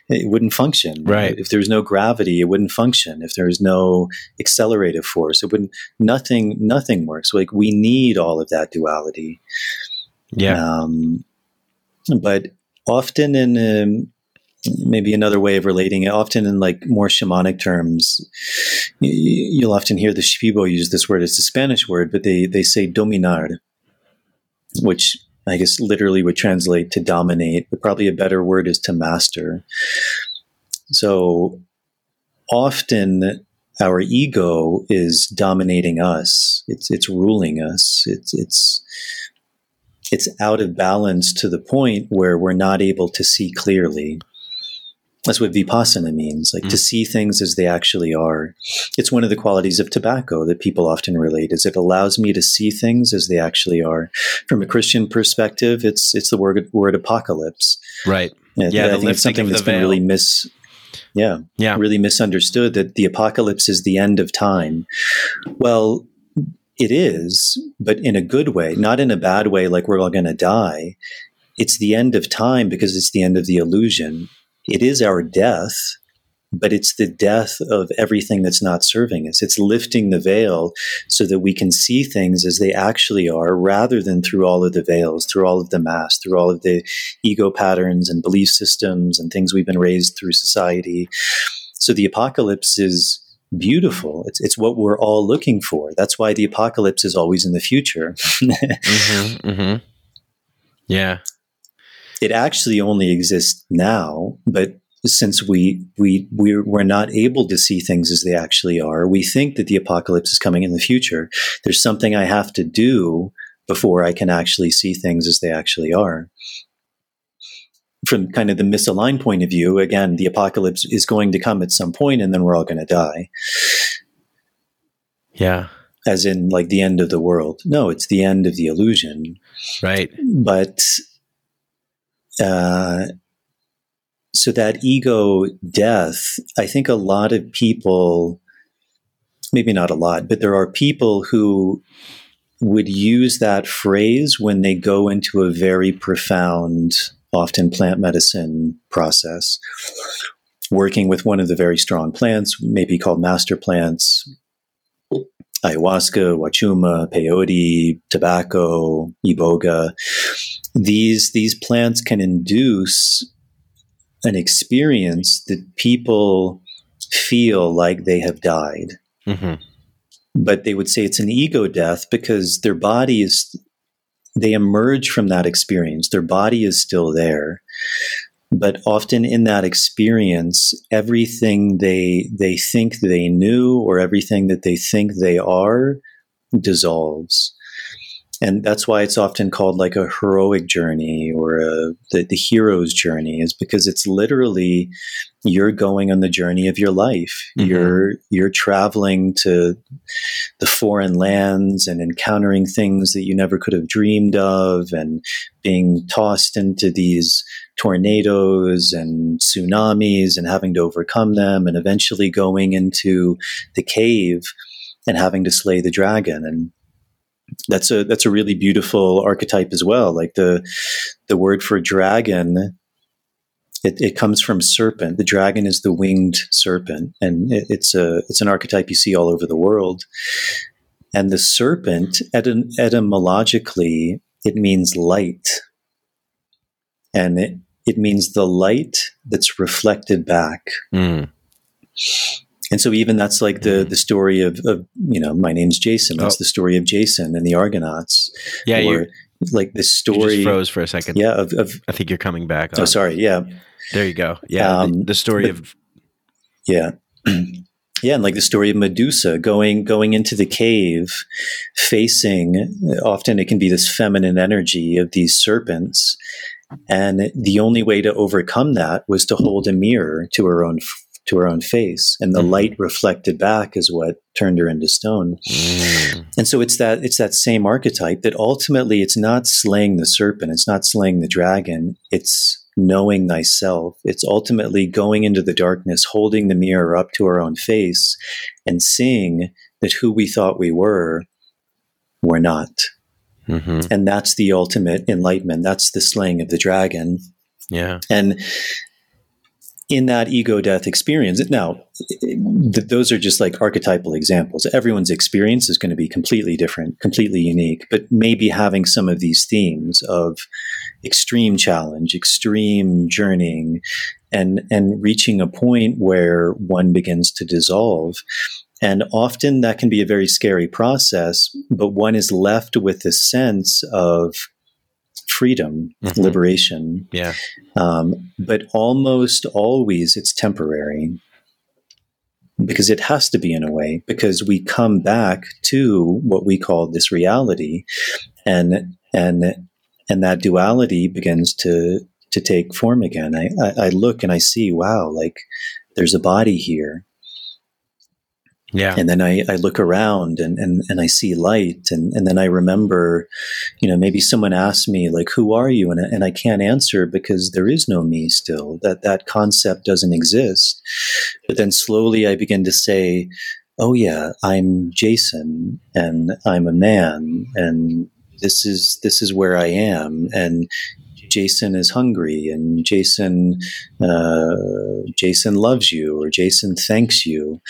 it wouldn't function. Right. If there's no gravity, it wouldn't function. If there's no accelerative force, it wouldn't. Nothing. Nothing works. Like we need all of that duality. Yeah. Um, but often in um, maybe another way of relating it, often in like more shamanic terms, you'll often hear the Shipibo use this word. It's a Spanish word, but they, they say dominar, which I guess literally would translate to dominate, but probably a better word is to master. So often our ego is dominating us. It's, it's ruling us. It's, it's, it's out of balance to the point where we're not able to see clearly. That's what vipassana means, like mm. to see things as they actually are. It's one of the qualities of tobacco that people often relate is it allows me to see things as they actually are. From a Christian perspective, it's it's the word word apocalypse. Right. And yeah, I think it's something that's been really mis yeah, yeah, really misunderstood that the apocalypse is the end of time. Well, it is, but in a good way, not in a bad way like we're all going to die. It's the end of time because it's the end of the illusion it is our death, but it's the death of everything that's not serving us. It's lifting the veil so that we can see things as they actually are rather than through all of the veils, through all of the masks, through all of the ego patterns and belief systems and things we've been raised through society. So the apocalypse is beautiful. It's, it's what we're all looking for. That's why the apocalypse is always in the future. *laughs* mm-hmm, mm-hmm. Yeah it actually only exists now, but since we we we're, we're not able to see things as they actually are, we think that the apocalypse is coming in the future. There's something I have to do before I can actually see things as they actually are. From kind of the misaligned point of view, again, the apocalypse is going to come at some point, and then we're all going to die. Yeah, as in like the end of the world. No, it's the end of the illusion. Right. But uh, so that ego death, I think a lot of people, maybe not a lot, but there are people who would use that phrase when they go into a very profound, often plant medicine process, working with one of the very strong plants, maybe called master plants, ayahuasca, wachuma, peyote, tobacco, iboga. These these plants can induce an experience that people feel like they have died. Mm-hmm. But they would say it's an ego death because their body is they emerge from that experience. Their body is still there but often in that experience everything they they think they knew or everything that they think they are dissolves and that's why it's often called like a heroic journey or a, the, the hero's journey is because it's literally you're going on the journey of your life mm-hmm. you're you're traveling to the foreign lands and encountering things that you never could have dreamed of and being tossed into these tornadoes and tsunamis and having to overcome them and eventually going into the cave and having to slay the dragon and that's a that's a really beautiful archetype as well. Like the the word for dragon, it, it comes from serpent. The dragon is the winged serpent, and it, it's a it's an archetype you see all over the world. And the serpent, etym- etymologically, it means light, and it it means the light that's reflected back. Mm. And so even that's like the the story of, of you know my name's Jason. That's oh. the story of Jason and the Argonauts. Yeah, you like the story froze for a second. Yeah, of, of, I think you're coming back. On. Oh, sorry. Yeah, there you go. Yeah, um, the, the, story but, of yeah. *clears throat* yeah, and like the story of Medusa going going into the cave, facing. Often it can be this feminine energy of these serpents, and the only way to overcome that was to hold a mirror to her own to her own face and the mm. light reflected back is what turned her into stone mm. and so it's that it's that same archetype that ultimately it's not slaying the serpent it's not slaying the dragon it's knowing thyself it's ultimately going into the darkness holding the mirror up to our own face and seeing that who we thought we were we're not mm-hmm. and that's the ultimate enlightenment that's the slaying of the dragon yeah and in that ego death experience. Now, th- those are just like archetypal examples. Everyone's experience is going to be completely different, completely unique, but maybe having some of these themes of extreme challenge, extreme journeying, and, and reaching a point where one begins to dissolve. And often that can be a very scary process, but one is left with a sense of freedom, mm-hmm. liberation. Yeah. Um, but almost always it's temporary because it has to be in a way because we come back to what we call this reality and and and that duality begins to to take form again. I, I, I look and i see wow like there's a body here yeah. And then I, I look around and, and, and I see light. And, and then I remember, you know, maybe someone asked me, like, who are you? And, and I can't answer because there is no me still, that that concept doesn't exist. But then slowly I begin to say, oh, yeah, I'm Jason and I'm a man and this is this is where I am, and Jason is hungry and Jason uh, Jason loves you or Jason thanks you,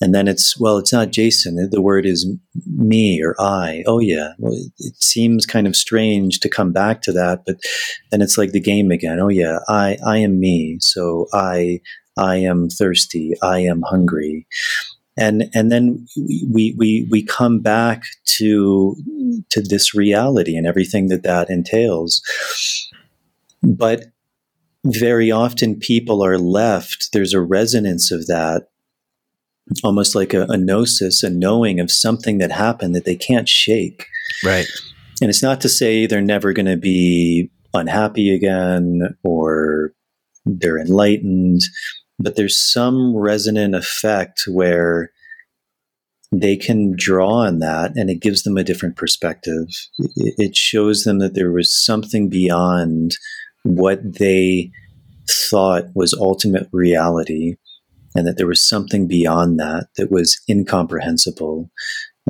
and then it's well, it's not Jason. The word is me or I. Oh yeah, well, it seems kind of strange to come back to that, but then it's like the game again. Oh yeah, I I am me, so I I am thirsty. I am hungry and and then we we we come back to to this reality and everything that that entails but very often people are left, there's a resonance of that, almost like a, a gnosis, a knowing of something that happened that they can't shake. Right. And it's not to say they're never going to be unhappy again or they're enlightened, but there's some resonant effect where they can draw on that and it gives them a different perspective. It shows them that there was something beyond what they thought was ultimate reality and that there was something beyond that that was incomprehensible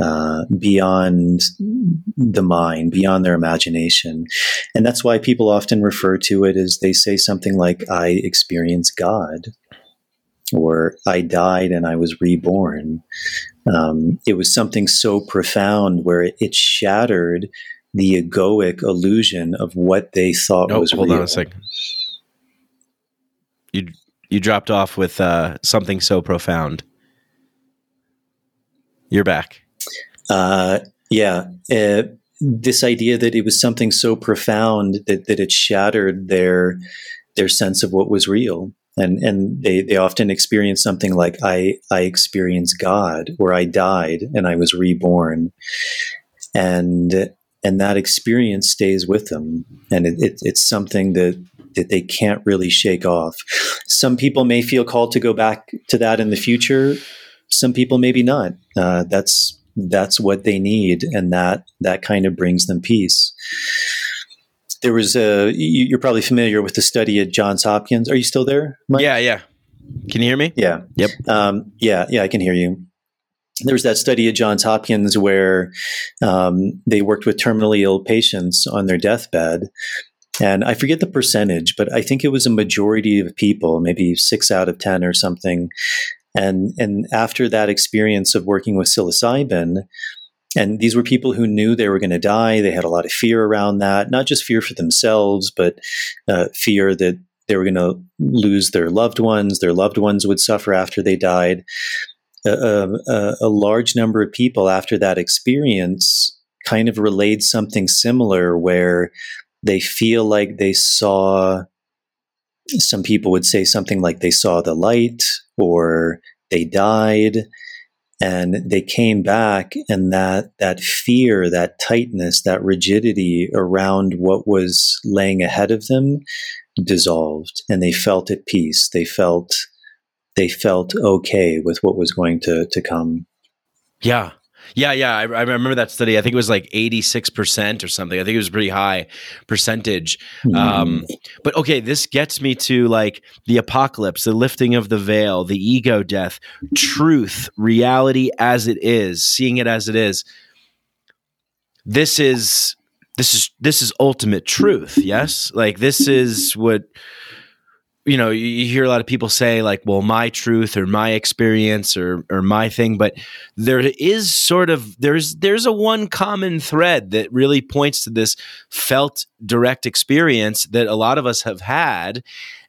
uh, beyond the mind, beyond their imagination. And that's why people often refer to it as they say something like, I experience God, or I died and I was reborn. Um, it was something so profound where it, it shattered the egoic illusion of what they thought was hold real. on a second. You you dropped off with uh, something so profound. You're back. Uh, yeah, uh, this idea that it was something so profound that that it shattered their their sense of what was real. And and they, they often experience something like I I experienced God or I died and I was reborn. And and that experience stays with them, and it, it, it's something that that they can't really shake off. Some people may feel called to go back to that in the future. Some people maybe not. Uh, that's that's what they need, and that that kind of brings them peace. There was a you're probably familiar with the study at Johns Hopkins. Are you still there? Mike? Yeah, yeah. Can you hear me? Yeah. Yep. Um, yeah, yeah, I can hear you. There was that study at Johns Hopkins where um, they worked with terminally ill patients on their deathbed. And I forget the percentage, but I think it was a majority of people, maybe six out of 10 or something. And, and after that experience of working with psilocybin, and these were people who knew they were going to die. They had a lot of fear around that, not just fear for themselves, but uh, fear that they were going to lose their loved ones, their loved ones would suffer after they died. A, a, large number of people after that experience kind of relayed something similar where they feel like they saw some people would say something like they saw the light or they died and they came back and that that fear that tightness that rigidity around what was laying ahead of them dissolved and they felt at peace. They felt they felt okay with what was going to to come. Yeah. Yeah yeah. I, I remember that study. I think it was like 86% or something. I think it was a pretty high percentage. Mm. um, but okay this gets me to like the apocalypse the lifting of the veil the ego death truth reality as it is seeing it as it is. This is this is this is ultimate truth yes? Like this is what you know you hear a lot of people say like well my truth or my experience or or my thing but there is sort of there's there's a one common thread that really points to this felt direct experience that a lot of us have had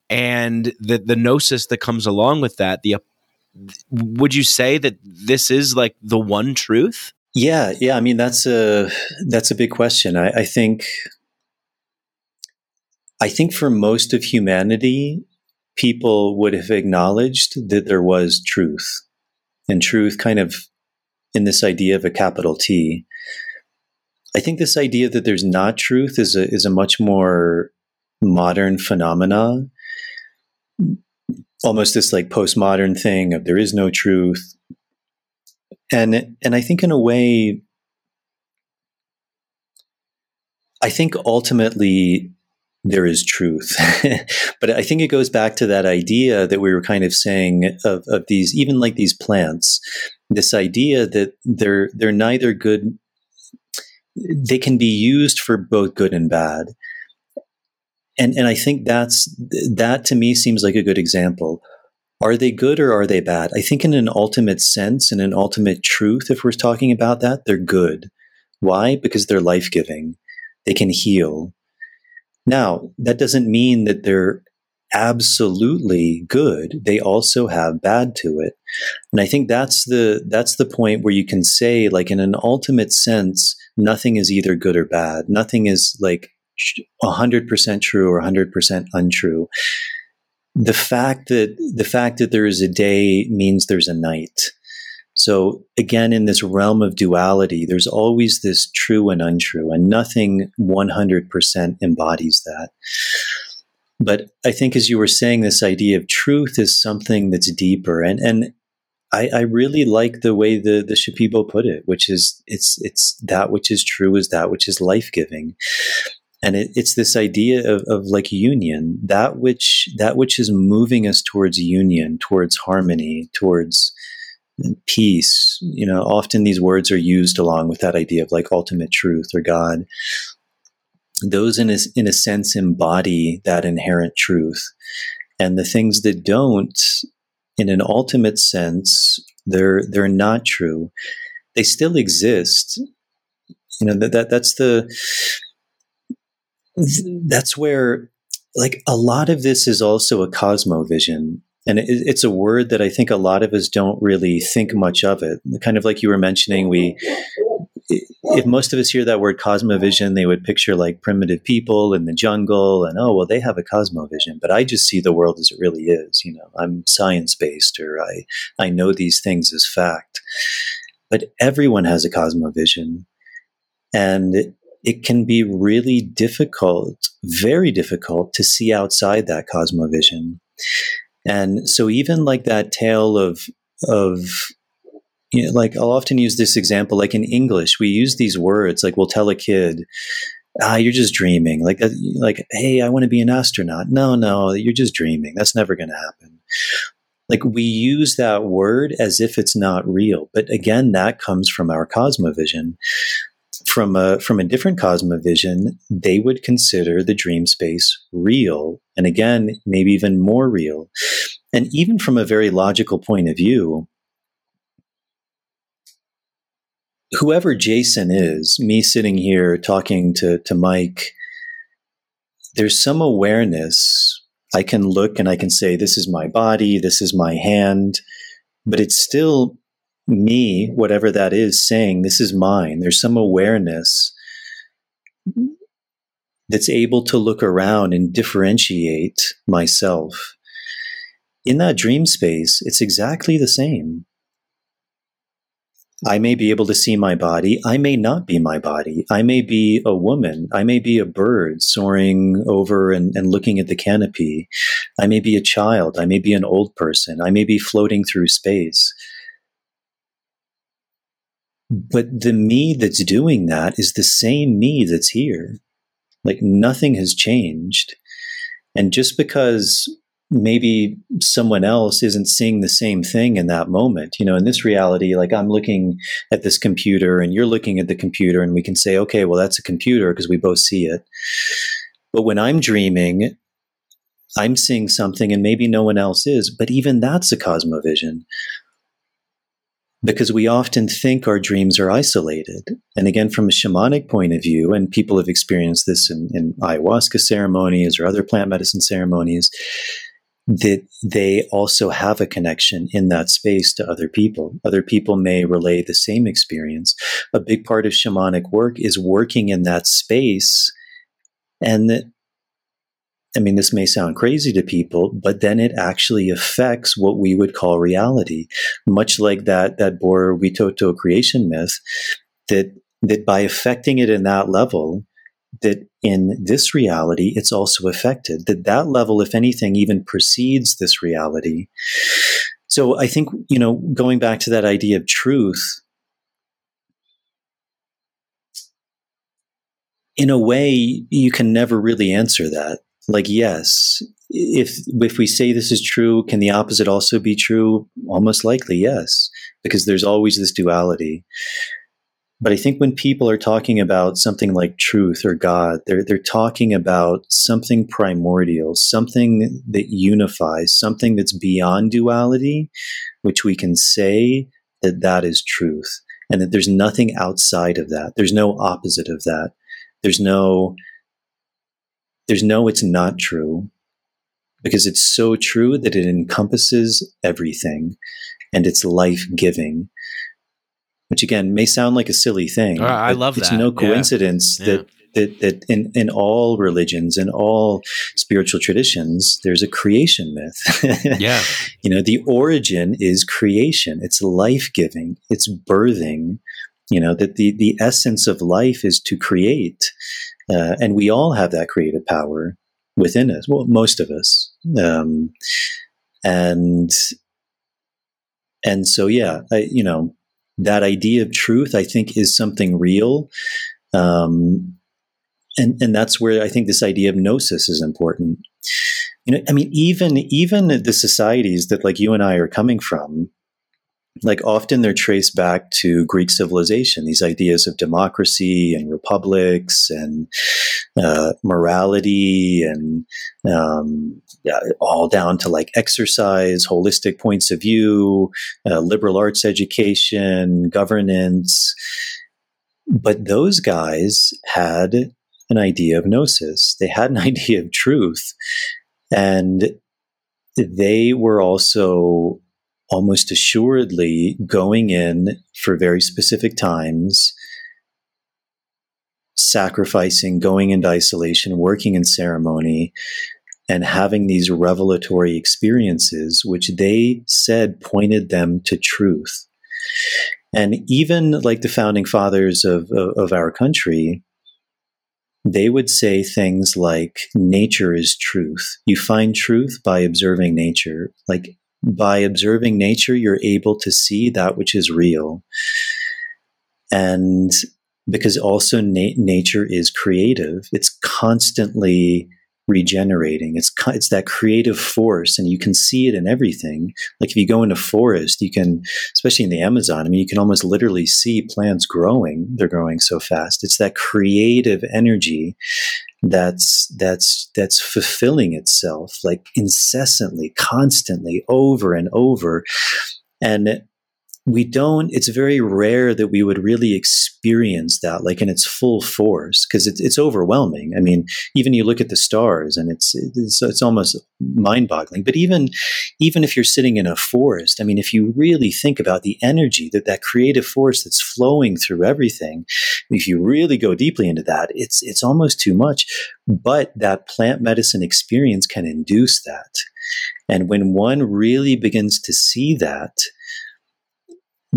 and the the gnosis that comes along with that the would you say that this is like the one truth yeah, yeah. I mean, that's a that's a big question. I, I think I think for most of humanity, people would have acknowledged that there was truth, and truth kind of in this idea of a capital T. I think this idea that there's not truth is a is a much more modern phenomena. Almost this like postmodern thing of there is no truth and and I think in a way, I think ultimately there is truth, *laughs* but I think it goes back to that idea that we were kind of saying of, of these, even like these plants, this idea that they're they're neither good, they can be used for both good and bad. And, and I think that's that to me seems like a good example are they good or are they bad? I think, in an ultimate sense, in an ultimate truth, if we're talking about that, they're good. Why? Because they're life giving, they can heal. Now, that doesn't mean that they're absolutely good. They also have bad to it. And i think that's the that's the point where you can say like in an ultimate sense nothing is either good or bad. Nothing is like 100% true or 100% untrue. The fact that the fact that there is a day means there's a night. So again, in this realm of duality, there's always this true and untrue, and nothing 100% embodies that. But I think, as you were saying, this idea of truth is something that's deeper, and and I, I really like the way the the Shipibo put it, which is it's it's that which is true is that which is life giving, and it, it's this idea of, of like union that which that which is moving us towards union towards harmony towards peace. You know often these words are used along with that idea of like ultimate truth or god. Those in a, in a sense embody that inherent truth. And the things that don't in an ultimate sense they're they're not true. They still exist. You know that, that that's the that's where like a lot of this is also a cosmovision and it, it's a word that i think a lot of us don't really think much of it. Kind of like you were mentioning we if most of us hear that word cosmovision they would picture like primitive people in the jungle and oh well they have a cosmovision. But i just see the world as it really is you know? I'm science based or i i know these things as fact. But everyone has a cosmovision and it can be really difficult, very difficult to see outside that cosmovision. And so even like that tale of of you know, like I'll often use this example like in English we use these words like we'll tell a kid ah you're just dreaming. Like like hey I want to be an astronaut. No no you're just dreaming. That's never going to happen. Like we use that word as if it's not real but again that comes from our cosmovision from a from a different cosmovision they would consider the dream space real and again maybe even more real. And even from a very logical point of view whoever jason is me sitting here talking to to mike there's some awareness. I can look and I can say, this is my body, this is my hand, but it's still me, whatever that is, saying, this is mine. There's some awareness that's able to look around and differentiate myself. In that dream space, it's exactly the same. I may be able to see my body. I may not be my body. I may be a woman. I may be a bird soaring over and, and, looking at the canopy. I may be a child. I may be an old person. I may be floating through space. But the me that's doing that is the same me that's here. Like nothing has changed. And just because maybe someone else isn't seeing the same thing in that moment. You know, in this reality, like I'm looking at this computer and you're looking at the computer, and we can say, okay, well, that's a computer because we both see it. But when I'm dreaming, I'm seeing something and maybe no one else is, but even that's a cosmovision because we often think our dreams are isolated. And again, from a shamanic point of view, and people have experienced this in, in ayahuasca ceremonies or other plant medicine ceremonies, that they also have a connection in that space to other people. Other people may relay the same experience. A big part of shamanic work is working in that space. And that, I mean, this may sound crazy to people, but then it actually affects what we would call reality. Much like that, that Bora Witoto creation myth, that, that by affecting it in that level, that in this reality it's also affected that that level if anything even precedes this reality so i think you know going back to that idea of truth in a way you can never really answer that like yes if if we say this is true can the opposite also be true almost likely yes because there's always this duality but I think when people are talking about something like truth or God, they're, they're talking about something primordial, something that unifies, something that's beyond duality, which we can say that that is truth and that there's nothing outside of that. There's no opposite of that. There's no, there's no, it's not true because it's so true that it encompasses everything and it's life giving which again may sound like a silly thing. Uh, I love it's that. It's no coincidence yeah. that that that in, in all religions in all spiritual traditions there's a creation myth *laughs* yeah you know the origin is creation it's life-giving it's birthing you know that the the essence of life is to create uh, and we all have that creative power within us well most of us um, and and so yeah I, you know that idea of truth, I think, is something real. Um, and, and that's where I think this idea of gnosis is important. You know, I mean, even even the societies that like you and I are coming from, like often they're traced back to Greek civilization. These ideas of democracy and republics and uh, morality and um, all down to like exercise, holistic points of view, uh, liberal arts education, governance. But those guys had an idea of gnosis. They had an *laughs* idea of truth, and they were also almost assuredly going in for very specific times, sacrificing, going into isolation, working in ceremony, and having these revelatory experiences, which they said pointed them to truth. And even like the founding fathers of, of, of our country, they would say things like nature is truth. You find truth by observing nature. Like by observing nature, you're able to see that which is real. And because also na- nature is creative, it's constantly regenerating. It's it's that creative force, and you can see it in everything. Like if you go into forest, you can, especially in the Amazon. I mean, you can almost literally see plants growing. They're growing so fast. It's that creative energy that's that's that's fulfilling itself like incessantly, constantly, over and over, and we don't it's very rare that we would really experience that like in its full force because it's, it's overwhelming. I mean even you look at the stars and it's it's, it's almost mind-boggling. But even even if you're sitting in a forest i mean if you really think about the energy that that creative force that's flowing through everything if you really go deeply into that it's it's almost too much. But that plant medicine experience can induce that. And when one really begins to see that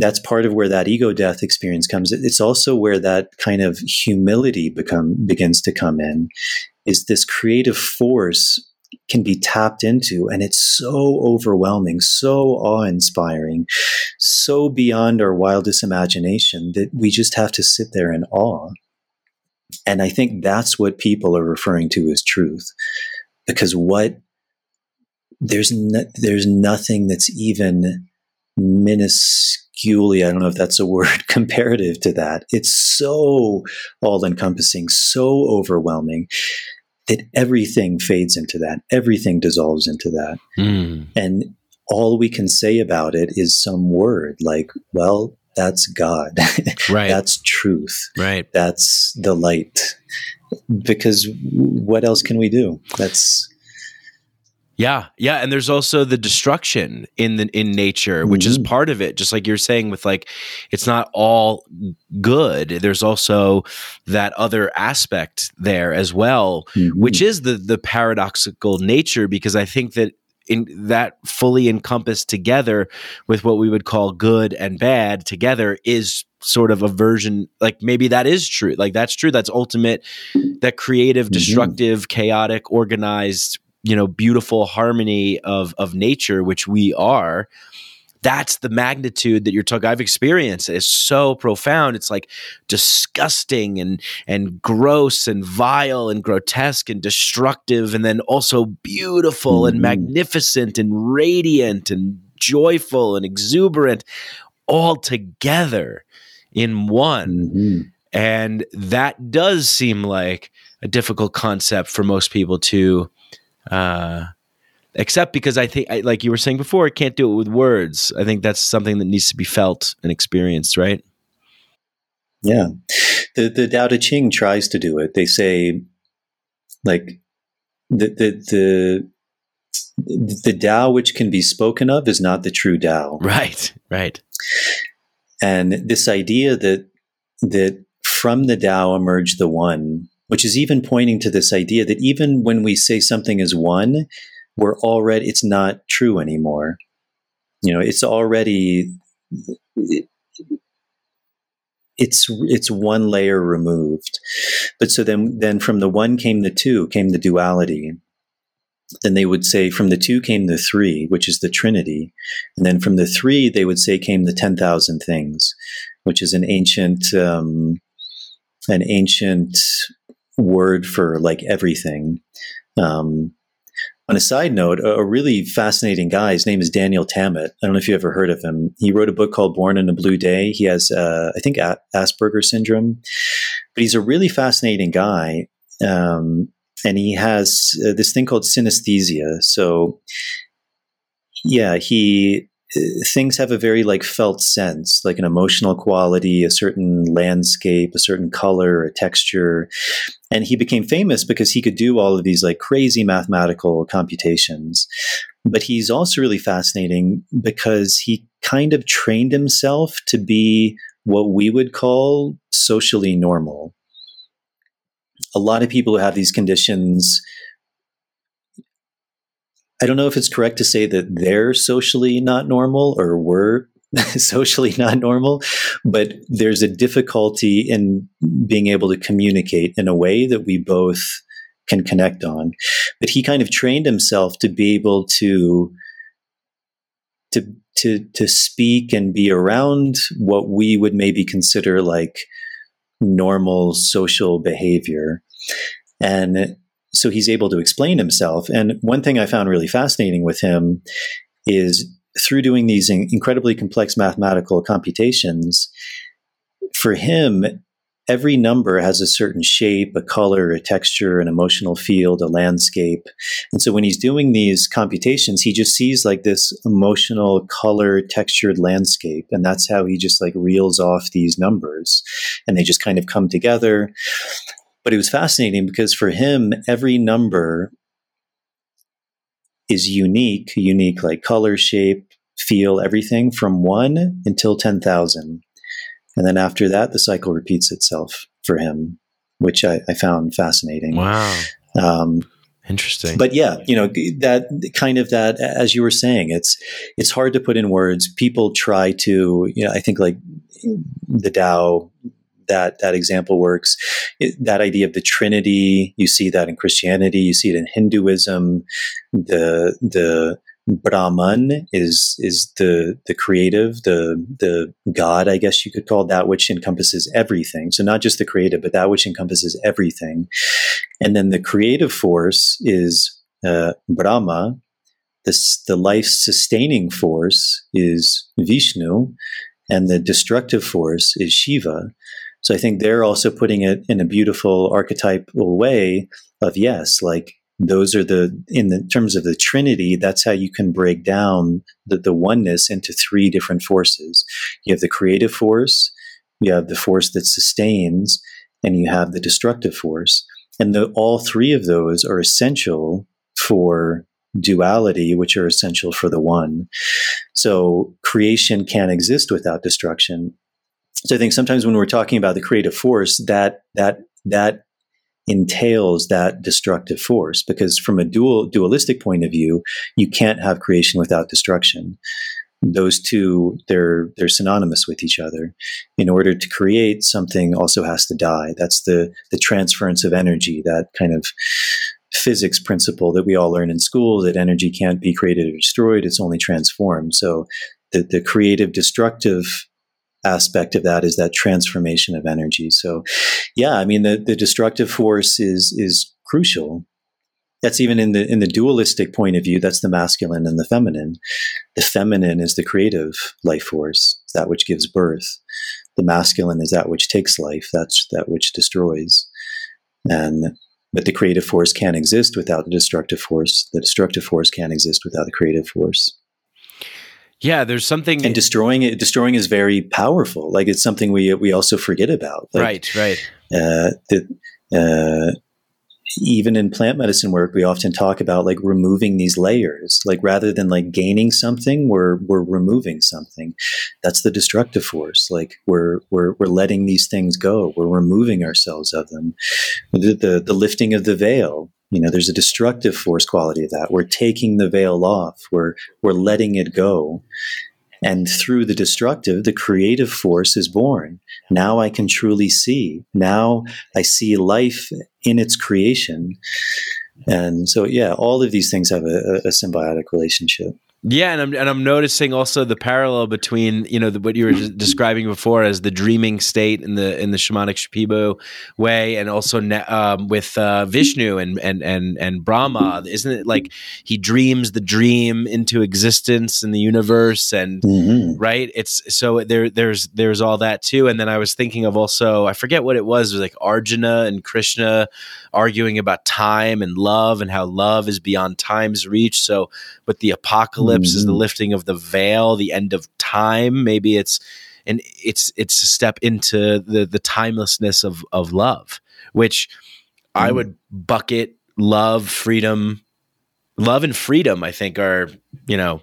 that's part of where that ego death experience comes. It's also where that kind of humility become begins to come in. Is this creative force can be tapped into, and it's so overwhelming, so awe-inspiring, so beyond our wildest imagination that we just have to sit there in awe. And I think that's what people are referring to as truth, because what there's no, there's nothing that's even minuscule Julie, I don't know if that's a word *laughs* comparative to that. It's so all encompassing, so overwhelming that everything fades into that, everything dissolves into that. Mm. And all we can say about it is some word like, well, that's God. *laughs* Right. that's truth. Right. That's the light. Because what else can we do? That's yeah, yeah, and there's also the destruction in the in nature, which mm-hmm. is part of it. Just like you're saying, with like, it's not all good. There's also that other aspect there as well, mm-hmm. which is the the paradoxical nature. Because I think that in that fully encompassed together with what we would call good and bad together is sort of a version like maybe that is true like that's true that's ultimate that creative mm-hmm. destructive chaotic organized you know beautiful harmony of of nature which we are that's the magnitude that you're talking i've experienced it's so profound it's like disgusting and and gross and vile and grotesque and destructive and then also beautiful mm-hmm. and magnificent and radiant and joyful and exuberant all together in one mm-hmm. and that does seem like a difficult concept for most people to uh, except because I think, like you were saying before, I can't do it with words. I think that's something that needs to be felt and experienced, right? Yeah. The, the Tao Te Ching tries to do it. They say, like, the, the, the, the Tao which can be spoken of is not the true Tao. Right, right. And this idea that that from the Tao emerged the one which is even pointing to this idea that even when we say something is one, we're already, it's not true anymore. You know, it's already, it's, it's one layer removed. But so then, then from the one came the two, came the duality. Then they would say from the two came the three, which is the Trinity. And then from the three, they would say came the 10,000 things, which is an ancient, um, an ancient word for like everything. Um, on a side note, a, really fascinating guy. His name is Daniel Tammet. I don't know if you ever heard of him. He wrote a book called Born in a Blue Day. He has, uh, I think, a- Asperger syndrome, but he's a really fascinating guy. Um, and he has uh, this thing called synesthesia. So, yeah, he things have a very like felt sense, like an emotional quality, a certain landscape, a certain color, a texture. And he became famous because he could do all of these like crazy mathematical computations. But he's also really fascinating because he kind of trained himself to be what we would call socially normal. A lot of people who have these conditions I don't know if it's correct to say that they're socially not normal or we're *laughs* socially not normal, but there's a difficulty in being able to communicate in a way that we both can connect on. But he kind of trained himself to be able to to to to speak and be around what we would maybe consider like normal social behavior. And so he's able to explain himself. And one thing I found really fascinating with him is through doing these incredibly complex mathematical computations, for him, every number has a certain shape, a color, a texture, an emotional field, a landscape. And so when he's doing these computations, he just sees like this emotional, color, textured landscape. And that's how he just like reels off these numbers. And they just kind of come together. But it was fascinating because for him, every number is unique, unique like color, shape, feel, everything from one until 10,000. And then after that, the cycle repeats itself for him, which I, I found fascinating. Wow. Um, Interesting. But yeah, you know, that kind of that, as you were saying, it's, it's hard to put in words. People try to, you know, I think like the Tao, that, that example works. It, that idea of the Trinity, you see that in Christianity, you see it in Hinduism, the, the, Brahman is is the the creative, the the God, I guess you could call that which encompasses everything. So not just the creative, but that which encompasses everything. And then the creative force is uh, Brahma. This the life sustaining force is Vishnu, and the destructive force is Shiva. So I think they're also putting it in a beautiful archetypal way of yes, like those are the in the terms of the trinity that's how you can break down the, the oneness into three different forces. You have the creative force you have the force that sustains and you have the destructive force. And the, all three of those are essential for duality which are essential for the one. So creation can't exist without destruction so i think sometimes when we're talking about the creative force that that that entails that destructive force because from a dual dualistic point of view you can't have creation without destruction. Those two they're they're synonymous with each other. In order to create something also has to die. That's the the transference of energy that kind of physics principle that we all learn in school that energy can't be created or destroyed it's only transformed. So the, the creative destructive aspect of that is that transformation of energy. So, yeah, I mean, the, the destructive force is is crucial. That's even in the in the dualistic point of view. That's the masculine and the feminine. The feminine is the creative life force, that which gives birth. The masculine is that which takes life. That's that which destroys. And but the creative force can't exist without the destructive force. The destructive force can't exist without the creative force. Yeah, there's something and destroying it. Destroying is very powerful. Like it's something we we also forget about. Like, right, right. Uh, the, uh, even in plant medicine work, we often talk about like removing these layers. Like rather than like gaining something, we're we're removing something. That's the destructive force. Like we're we're we're letting these things go. We're removing ourselves of them. The the, the lifting of the veil you know there's a destructive force quality of that. We're taking the veil off. We're we're letting it go. And through the destructive the creative force is born. Now i can truly see. Now i see life in its creation. And so yeah all of these things have a, a symbiotic relationship yeah, and I'm and I'm noticing also the parallel between you know the, what you were describing before as the dreaming state in the in the shamanic Shipibo way, and also um, with uh, Vishnu and and and and Brahma. Isn't it like he dreams the dream into existence in the universe, and mm-hmm. right? It's so there there's there's all that too. And then I was thinking of also I forget what it was. It was like Arjuna and Krishna arguing about time and love and how love is beyond time's reach. So, but the apocalypse mm-hmm. is the lifting of the veil, the end of time. Maybe it's and it's it's a step into the the timelessness of of love, which mm-hmm. I would bucket love, freedom, love and freedom. I think are you know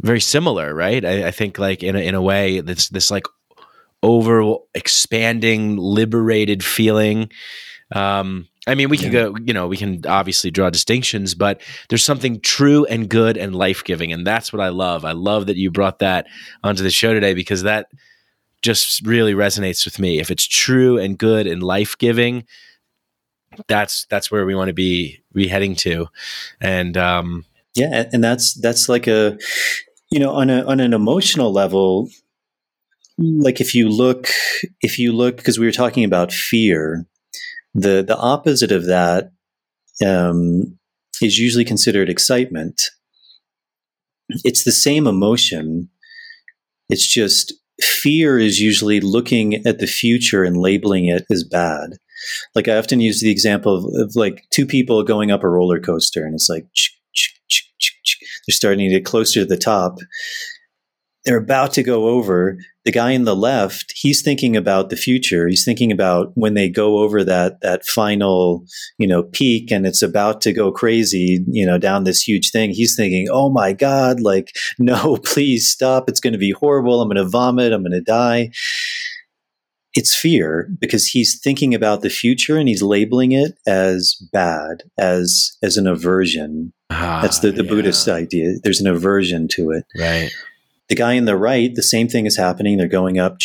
very similar, right? I, I think like in a, in a way this this like over expanding, liberated feeling. Um, I mean, we can Yeah. go, you know, we can obviously draw distinctions, but there's something true and good and life giving. And that's what I love. I love that you brought that onto the show today because that just really resonates with me. If it's true and good and life giving, that's that's where we want to be be heading to. And um Yeah, and- and that's that's like a you know on a on an emotional level like if you look if you look because we were talking about fear the the opposite of that um, is usually considered excitement. It's the same emotion. It's just fear is usually looking at the future and labeling it as bad. Like i often use the example of, of like two people going up a roller coaster and it's like they're starting to get closer to the top they're about to go over the guy in the left he's thinking about the future. He's thinking about when they go over that that final you know peak and it's about to go crazy you know down this huge thing. He's thinking oh my god like *laughs* no please stop. It's going to be horrible. I'm going to vomit. I'm going to die. It's fear because he's thinking about the future and he's labeling it as bad as as an aversion. Ah, That's the, the yeah, buddhist idea. There's an aversion to it. Right. The guy in the right, the same thing is happening. They're going up.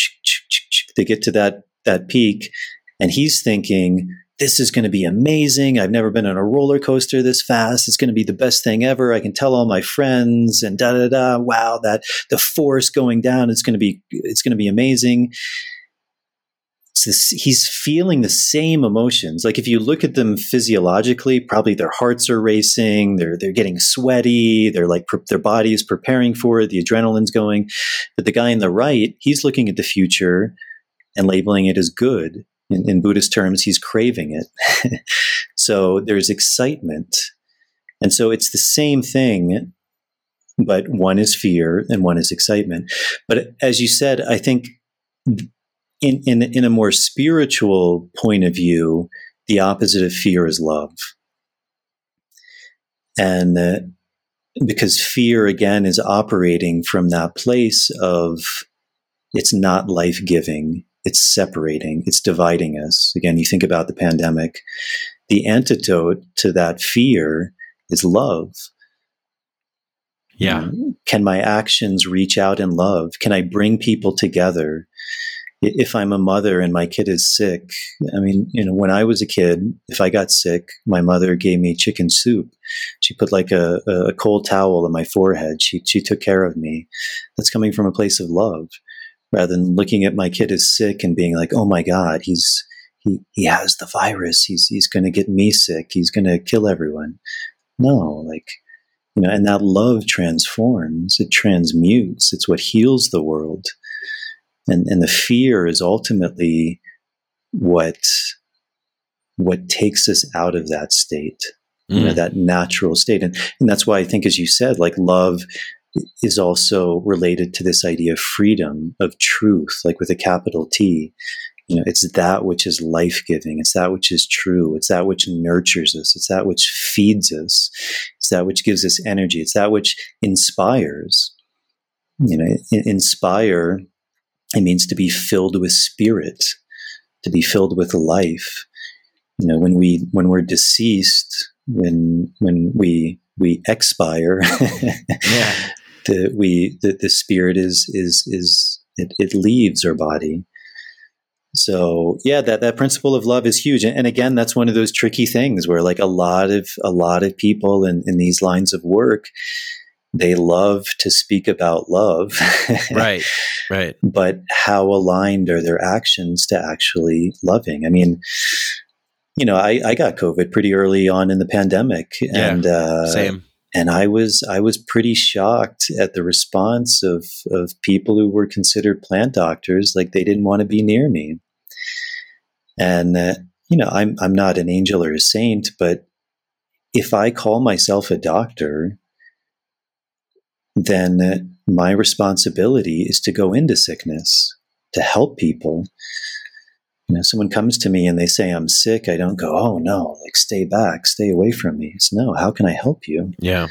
They get to that that peak, and he's thinking, "This is going to be amazing. I've never been on a roller coaster this fast. It's going to be the best thing ever. I can tell all my friends." And da da da. Wow, that the force going down. It's going to be it's going to be amazing. He's feeling the same emotions. Like if you look at them physiologically, probably their hearts are racing. They're they're getting sweaty. They're like pre- their body is preparing for it. The adrenaline's going. But the guy on the right, he's looking at the future and labeling it as good. In, in Buddhist terms, he's craving it. *laughs* so there's excitement, and so it's the same thing, but one is fear and one is excitement. But as you said, I think in, in, in a more spiritual point of view, the opposite of fear is love. And uh, because fear, again, is operating from that place of it's not life giving, it's separating, it's dividing us. Again, you think about the pandemic, the antidote to that fear is love. Yeah. Um, Can my actions reach out in love? Can I bring people together? If I'm a mother and my kid is sick, I mean, you know, when I was a kid, if I got sick, my mother gave me chicken soup. She put like a, a cold towel on my forehead. She, she took care of me. That's coming from a place of love rather than looking at my kid as sick and being like, oh my God, he's, he, he has the virus. He's, he's going to get me sick. He's going to kill everyone. No, like, you know, and that love transforms, it transmutes. It's what heals the world and and the fear is ultimately what what takes us out of that state mm. you know that natural state. And and that's why i think as you said like love is also related to this idea of freedom of truth like with a capital t. You know it's that which is life-giving. It's that which is true. It's that which nurtures us. It's that which feeds us. It's that which gives us energy. It's that which inspires you know inspire it means to be filled with spirit, to be filled with life. You know, when we when we're deceased, when when we we expire, yeah. *laughs* the we the, the spirit is is is it, it leaves our body. So yeah, that that principle of love is huge, and, and again, that's one of those tricky things where like a lot of a lot of people in, in these lines of work, they love to speak about love. *laughs* right, right. But how aligned are their actions to actually loving? I mean, you know, I, I got COVID pretty early on in the pandemic, yeah, and uh, same. And I was I was pretty shocked at the response of of people who were considered plant doctors, like they didn't want to be near me. And uh, you know, I'm I'm not an angel or a saint, but if I call myself a doctor, then my responsibility is to go into sickness to help people. You know, someone comes to me and they say I'm sick. I don't go, oh no, like stay back, stay away from me. It's no, how can I help you? Yeah,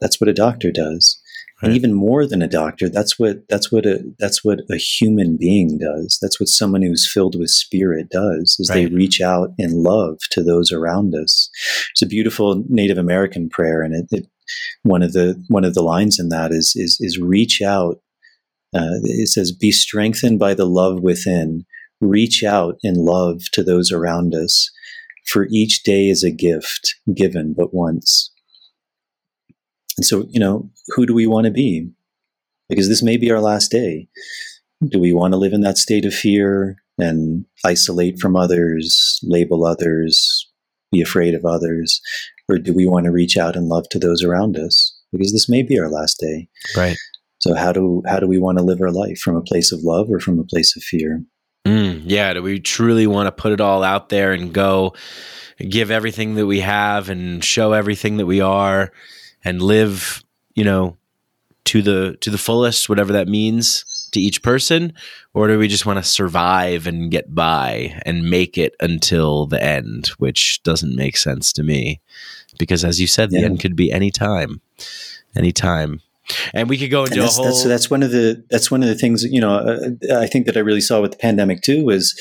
that's what a doctor does. Right. And even more than a doctor, that's what that's what a that's what a human being does. That's what someone who's filled with spirit does. Is right. they reach out in love to those around us. It's a beautiful Native American prayer, and it, it one of the one of the lines in that is is is reach out. Uh, it says, "Be strengthened by the love within. Reach out in love to those around us. For each day is a gift given but once." And so, you know, who do we want to be? Because this may be our last day. Do we want to live in that state of fear and isolate from others, label others, be afraid of others? Or do we want to reach out and love to those around us? Because this may be our last day. Right. So how do how do we want to live our life from a place of love or from a place of fear? Mm, yeah, do we truly want to put it all out there and go give everything that we have and show everything that we are and live, you know, to the to the fullest, whatever that means to each person, or do we just want to survive and get by and make it until the end, which doesn't make sense to me, because as you said, yeah. the end could be any time, any time. And we could go into that's, a whole. That's, that's one of the that's one of the things you know. Uh, I think that I really saw with the pandemic too was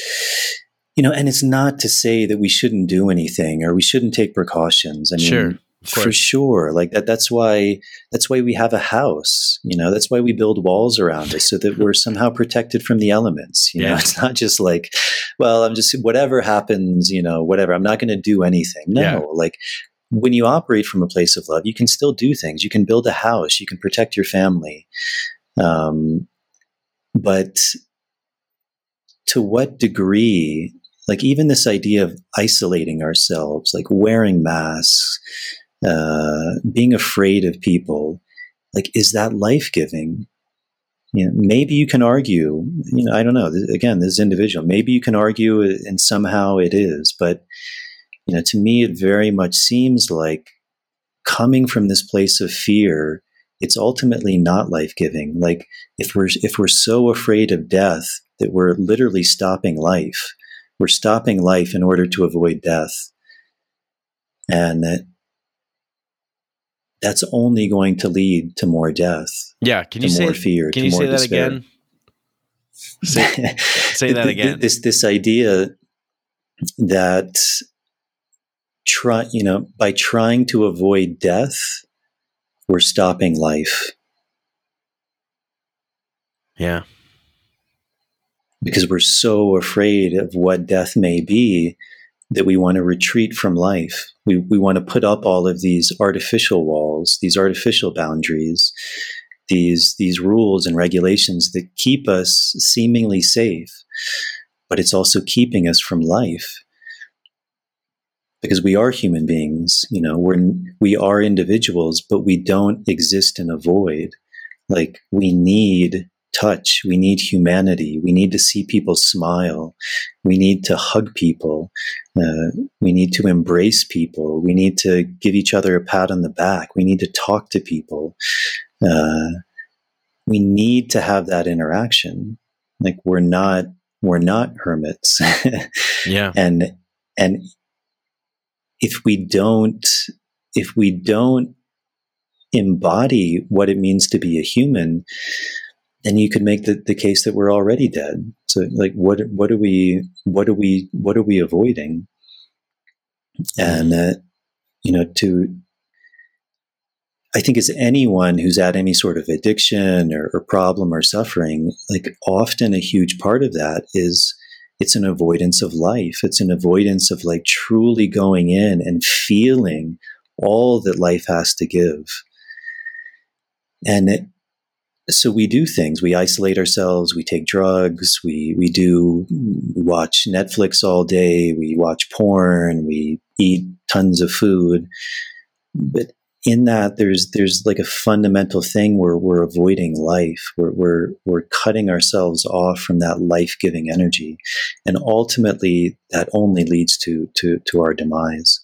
you know, and it's not to say that we shouldn't do anything or we shouldn't take precautions. I mean, sure for sure like that that's why that's why we have a house you know that's why we build walls around us so that we're somehow protected from the elements you yeah. know it's not just like well i'm just whatever happens you know whatever i'm not going to do anything no yeah. like when you operate from a place of love you can still do things you can build a house you can protect your family um, but to what degree like even this idea of isolating ourselves like wearing masks uh, being afraid of people, like, is that life giving? You know, maybe you can argue, you know, I don't know. Again, this is individual. Maybe you can argue and somehow it is, but, you know, to me, it very much seems like coming from this place of fear, it's ultimately not life giving. Like if we're, if we're so afraid of death that we're literally stopping life, we're stopping life in order to avoid death. And that that's only going to lead to more death. Yeah, can you say more fear? Can you say that despair. again? *laughs* Say, say that again. This this idea that try you know by trying to avoid death, we're stopping life. Yeah. Because we're so afraid of what death may be that we want to retreat from life. We, we want to put up all of these artificial walls, these artificial boundaries, these, these rules and regulations that keep us seemingly safe, but it's also keeping us from life. Because we are human beings, you know, we're, we are individuals, but we don't exist in a void. Like we need touch. We need humanity. We need to see people smile. We need to hug people. Uh, we need to embrace people. We need to give each other a pat on the back. We need to talk to people. Uh, we need to have that interaction. Like we're not we're not hermits. *laughs* yeah. And and if we don't if we don't embody what it means to be a human, then you could make the, the case that we're already dead. So like what what are we what are we what are we avoiding? And uh, you know to I think as anyone who's at any sort of addiction or, or problem or suffering, like often a huge part of that is it's an avoidance of life. It's an avoidance of like truly going in and feeling all that life has to give. And it, so we do things. We isolate ourselves. We take drugs. We we do watch Netflix all day. We watch porn. We eat tons of food. But in that, there's there's like a fundamental thing where we're avoiding life. We're we're we're cutting ourselves off from that life giving energy, and ultimately, that only leads to to to our demise.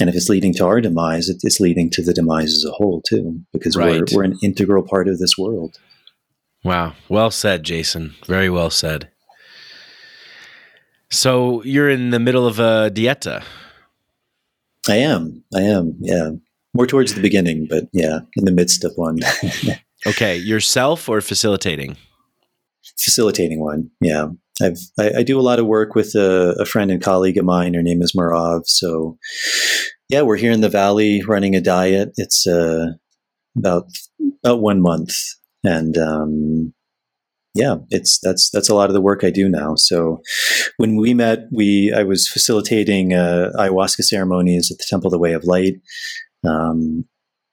And if it's leading to our demise, it's leading to the demise as a whole too, because right. we're, we're an integral part of this world. Wow. Well said, Jason. Very well said. So you're in the middle of a dieta. I am. I am. Yeah. More towards the beginning, but yeah, in the midst of one. *laughs* okay, yourself or facilitating? Facilitating one, yeah. I've I, I do a lot of work with a, a, friend and colleague of mine. Her name is Marav. So, yeah, we're here in the valley running a diet. It's uh, about about one month, and um, yeah, it's that's that's a lot of the work I do now. So when we met, we I was facilitating uh, ayahuasca ceremonies at the Temple of the Way of Light. Um,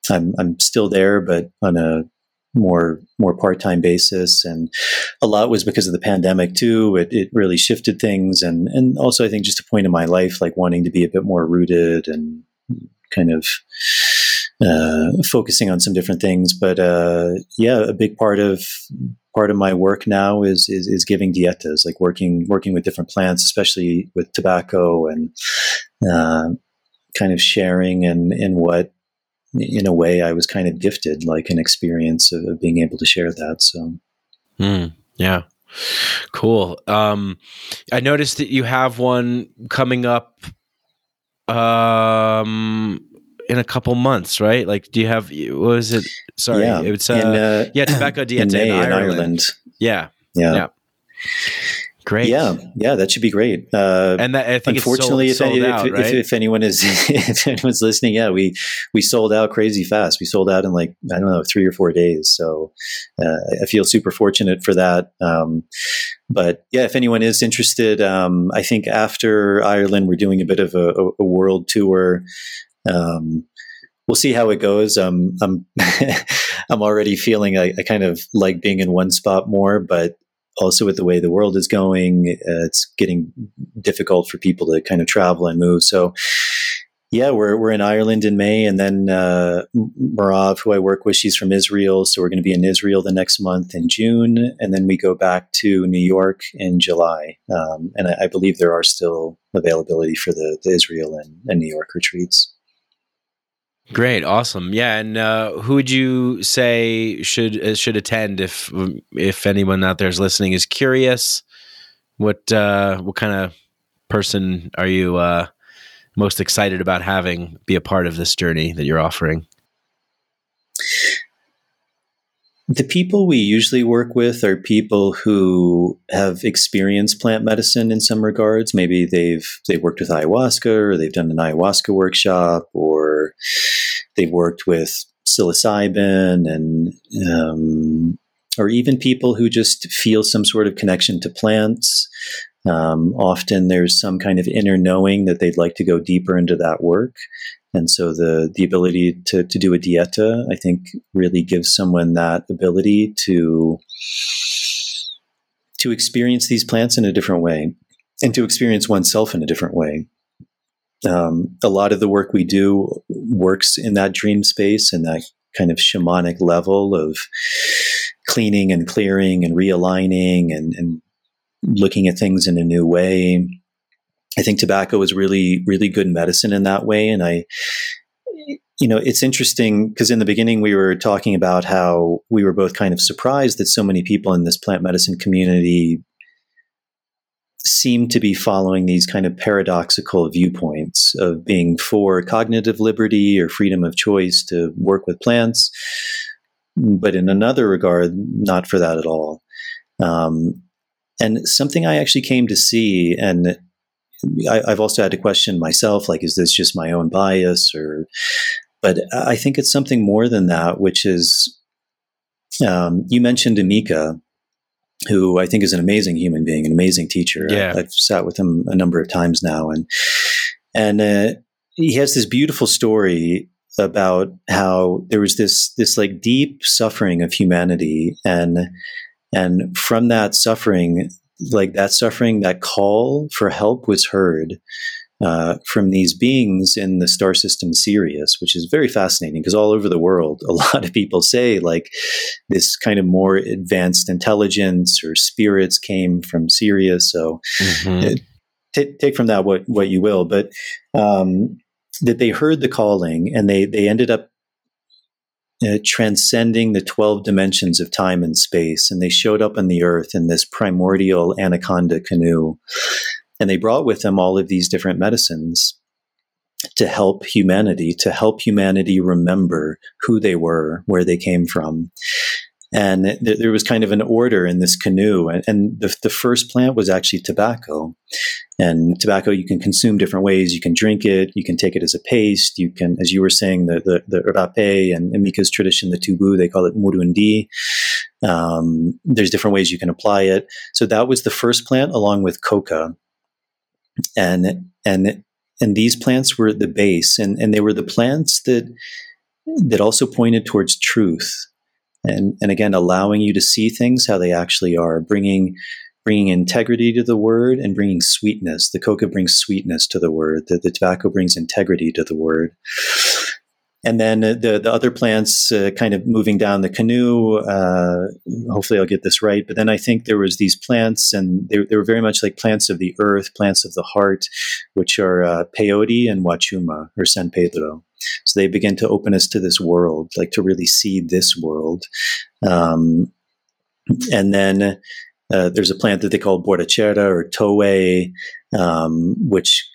I'm I'm still there, but on a more more part time basis, and a lot was because of the pandemic too. It it really shifted things, and and also I think just a point in my life, like wanting to be a bit more rooted and kind of uh, focusing on some different things. But uh, yeah, a big part of part of my work now is, is, is giving dietas, like working working with different plants, especially with tobacco, and uh, kind of sharing and in what in a way I was kind of gifted, like an experience of, of being able to share that. So, mm, yeah. Cool. Um, I noticed that you have one coming up um in a couple months, right? Like, do you have? What was it? Sorry, yeah, it's uh, in, uh, yeah, tobacco *clears throat* dieta in, in, Ireland. in Ireland. Yeah, yeah, yeah. Great. Yeah, yeah, that should be great. Uh, and that, I think unfortunately, sold, sold if, out, if, right? if, if, anyone is *laughs* if anyone's listening, yeah, we we sold out crazy fast. We sold out in like I don't know three or four days. So uh, I feel super fortunate for that. Um, but yeah, if anyone is interested, um, I think after Ireland, we're doing a bit of a, a world tour. Um, we'll see how it goes. Um, I'm *laughs* I'm already feeling I, I, kind of like being in one spot more, but also with the way the world is going, uh, it's getting difficult for people to kind of travel and move. So, yeah, we're we're in Ireland in May, and then uh, Marav, who I work with, she's from Israel, so we're going to be in Israel the next month in June, and then we go back to New York in July. Um, and I, I, believe there are still availability for the, the Israel and, and New York retreats. Great, awesome, yeah. And uh, who would you say should uh, should attend if if anyone out there is listening is curious? What uh, what kind of person are you uh, most excited about having be a part of this journey that you're offering? The people we usually work with are people who have experienced plant medicine in some regards. Maybe they've they've worked with ayahuasca or they've done an ayahuasca workshop or they've worked with psilocybin and um, or even people who just feel some sort of connection to plants. Um, often there's some kind of inner knowing that they'd like to go deeper into that work. And so the the ability to to do a dieta, I think, really gives someone that ability to to experience these plants in a different way, and to experience oneself in a different way. Um, a lot of the work we do works in that dream space and that kind of shamanic level of cleaning and clearing and realigning and, and looking at things in a new way. I think tobacco is really, really good medicine in that way. And I, you know, it's interesting because in the beginning we were talking about how we were both kind of surprised that so many people in this plant medicine community seem to be following these kind of paradoxical viewpoints of being for cognitive liberty or freedom of choice to work with plants, but in another regard, not for that at all. Um, and something I actually came to see, and I, have also had to question myself, like, is this just my own bias, or? But I think it's something more than that, which is, um, you mentioned Amika, who I think is an amazing human being, an amazing teacher. Yeah. I, have sat with him a number of times now, and and uh, he has this beautiful story about how there was this this like deep suffering of humanity, and and from that suffering, like that suffering, that call for help was heard, uh, from these beings in the star system Sirius, which is very fascinating because all over the world, a *laughs* lot of people say like this kind of more advanced intelligence or spirits came from Sirius. So mm-hmm. T- take from that what what you will, but um, that they heard the calling and they they ended up uh, transcending the 12 dimensions of time and space. And they showed up on the earth in this primordial anaconda canoe and they brought with them all of these different medicines. to help humanity, to help humanity remember who they were, where they came from. And th- there was kind of an order in this canoe. And, and the, the first plant was actually tobacco. And tobacco you can consume different ways. You can drink it, you can take it as a paste. You can, as you were saying, the, the, the rapé and Mika's tradition, the tubu, they call it murundi. Um, there's different ways you can apply it. So that was the first plant along with coca. And, and and these plants were at the base and, and they were the plants that that also pointed towards truth and and again allowing you to see things how they actually are bringing bringing integrity to the word and bringing sweetness. The coca brings sweetness to the word. The, the tobacco brings integrity to the word and then the the other plants uh, kind of moving down the canoe. Uh, hopefully, I'll get this right. But then I think there was these plants, and they, they were very much like plants of the earth, plants of the heart, which are uh, peyote and wachuma or San Pedro. So they begin to open us to this world, like to really see this world. Um, and then uh, there's a plant that they call borrachera or towe, um, which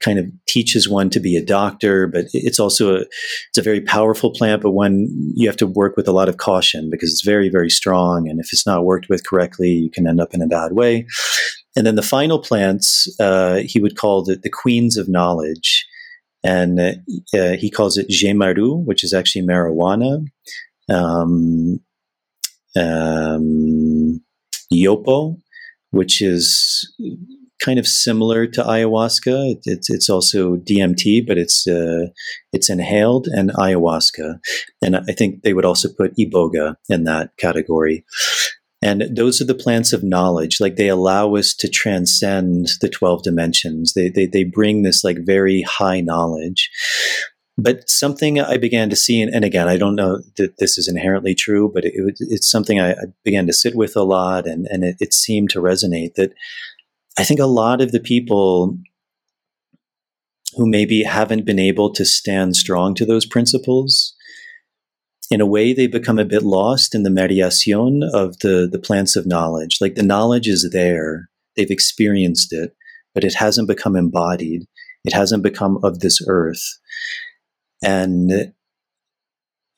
kind of teaches one to be a doctor, but it's also a it's a very powerful plant, but one you have to work with a lot of caution because it's very very strong, and if it's not worked with correctly, you can end up in a bad way. And then the final plants uh, he would call the, the queens of knowledge, and uh, he calls it gemaru, which is actually marijuana. Um, um, yopo, which is kind of similar to ayahuasca. It's it's also DMT, but it's uh, it's inhaled and ayahuasca, and I think they would also put iboga in that category. And those are the plants of knowledge. Like they allow us to transcend the twelve dimensions. They they they bring this like very high knowledge. But something I began to see, and, and again, I don't know that this is inherently true, but it, it's something I, I, began to sit with a lot, and, and it, it seemed to resonate that I think a lot of the people who maybe haven't been able to stand strong to those principles, in a way, they become a bit lost in the mareación of the, the plants of knowledge. Like the knowledge is there, they've experienced it, but it hasn't become embodied. It hasn't become of this earth. And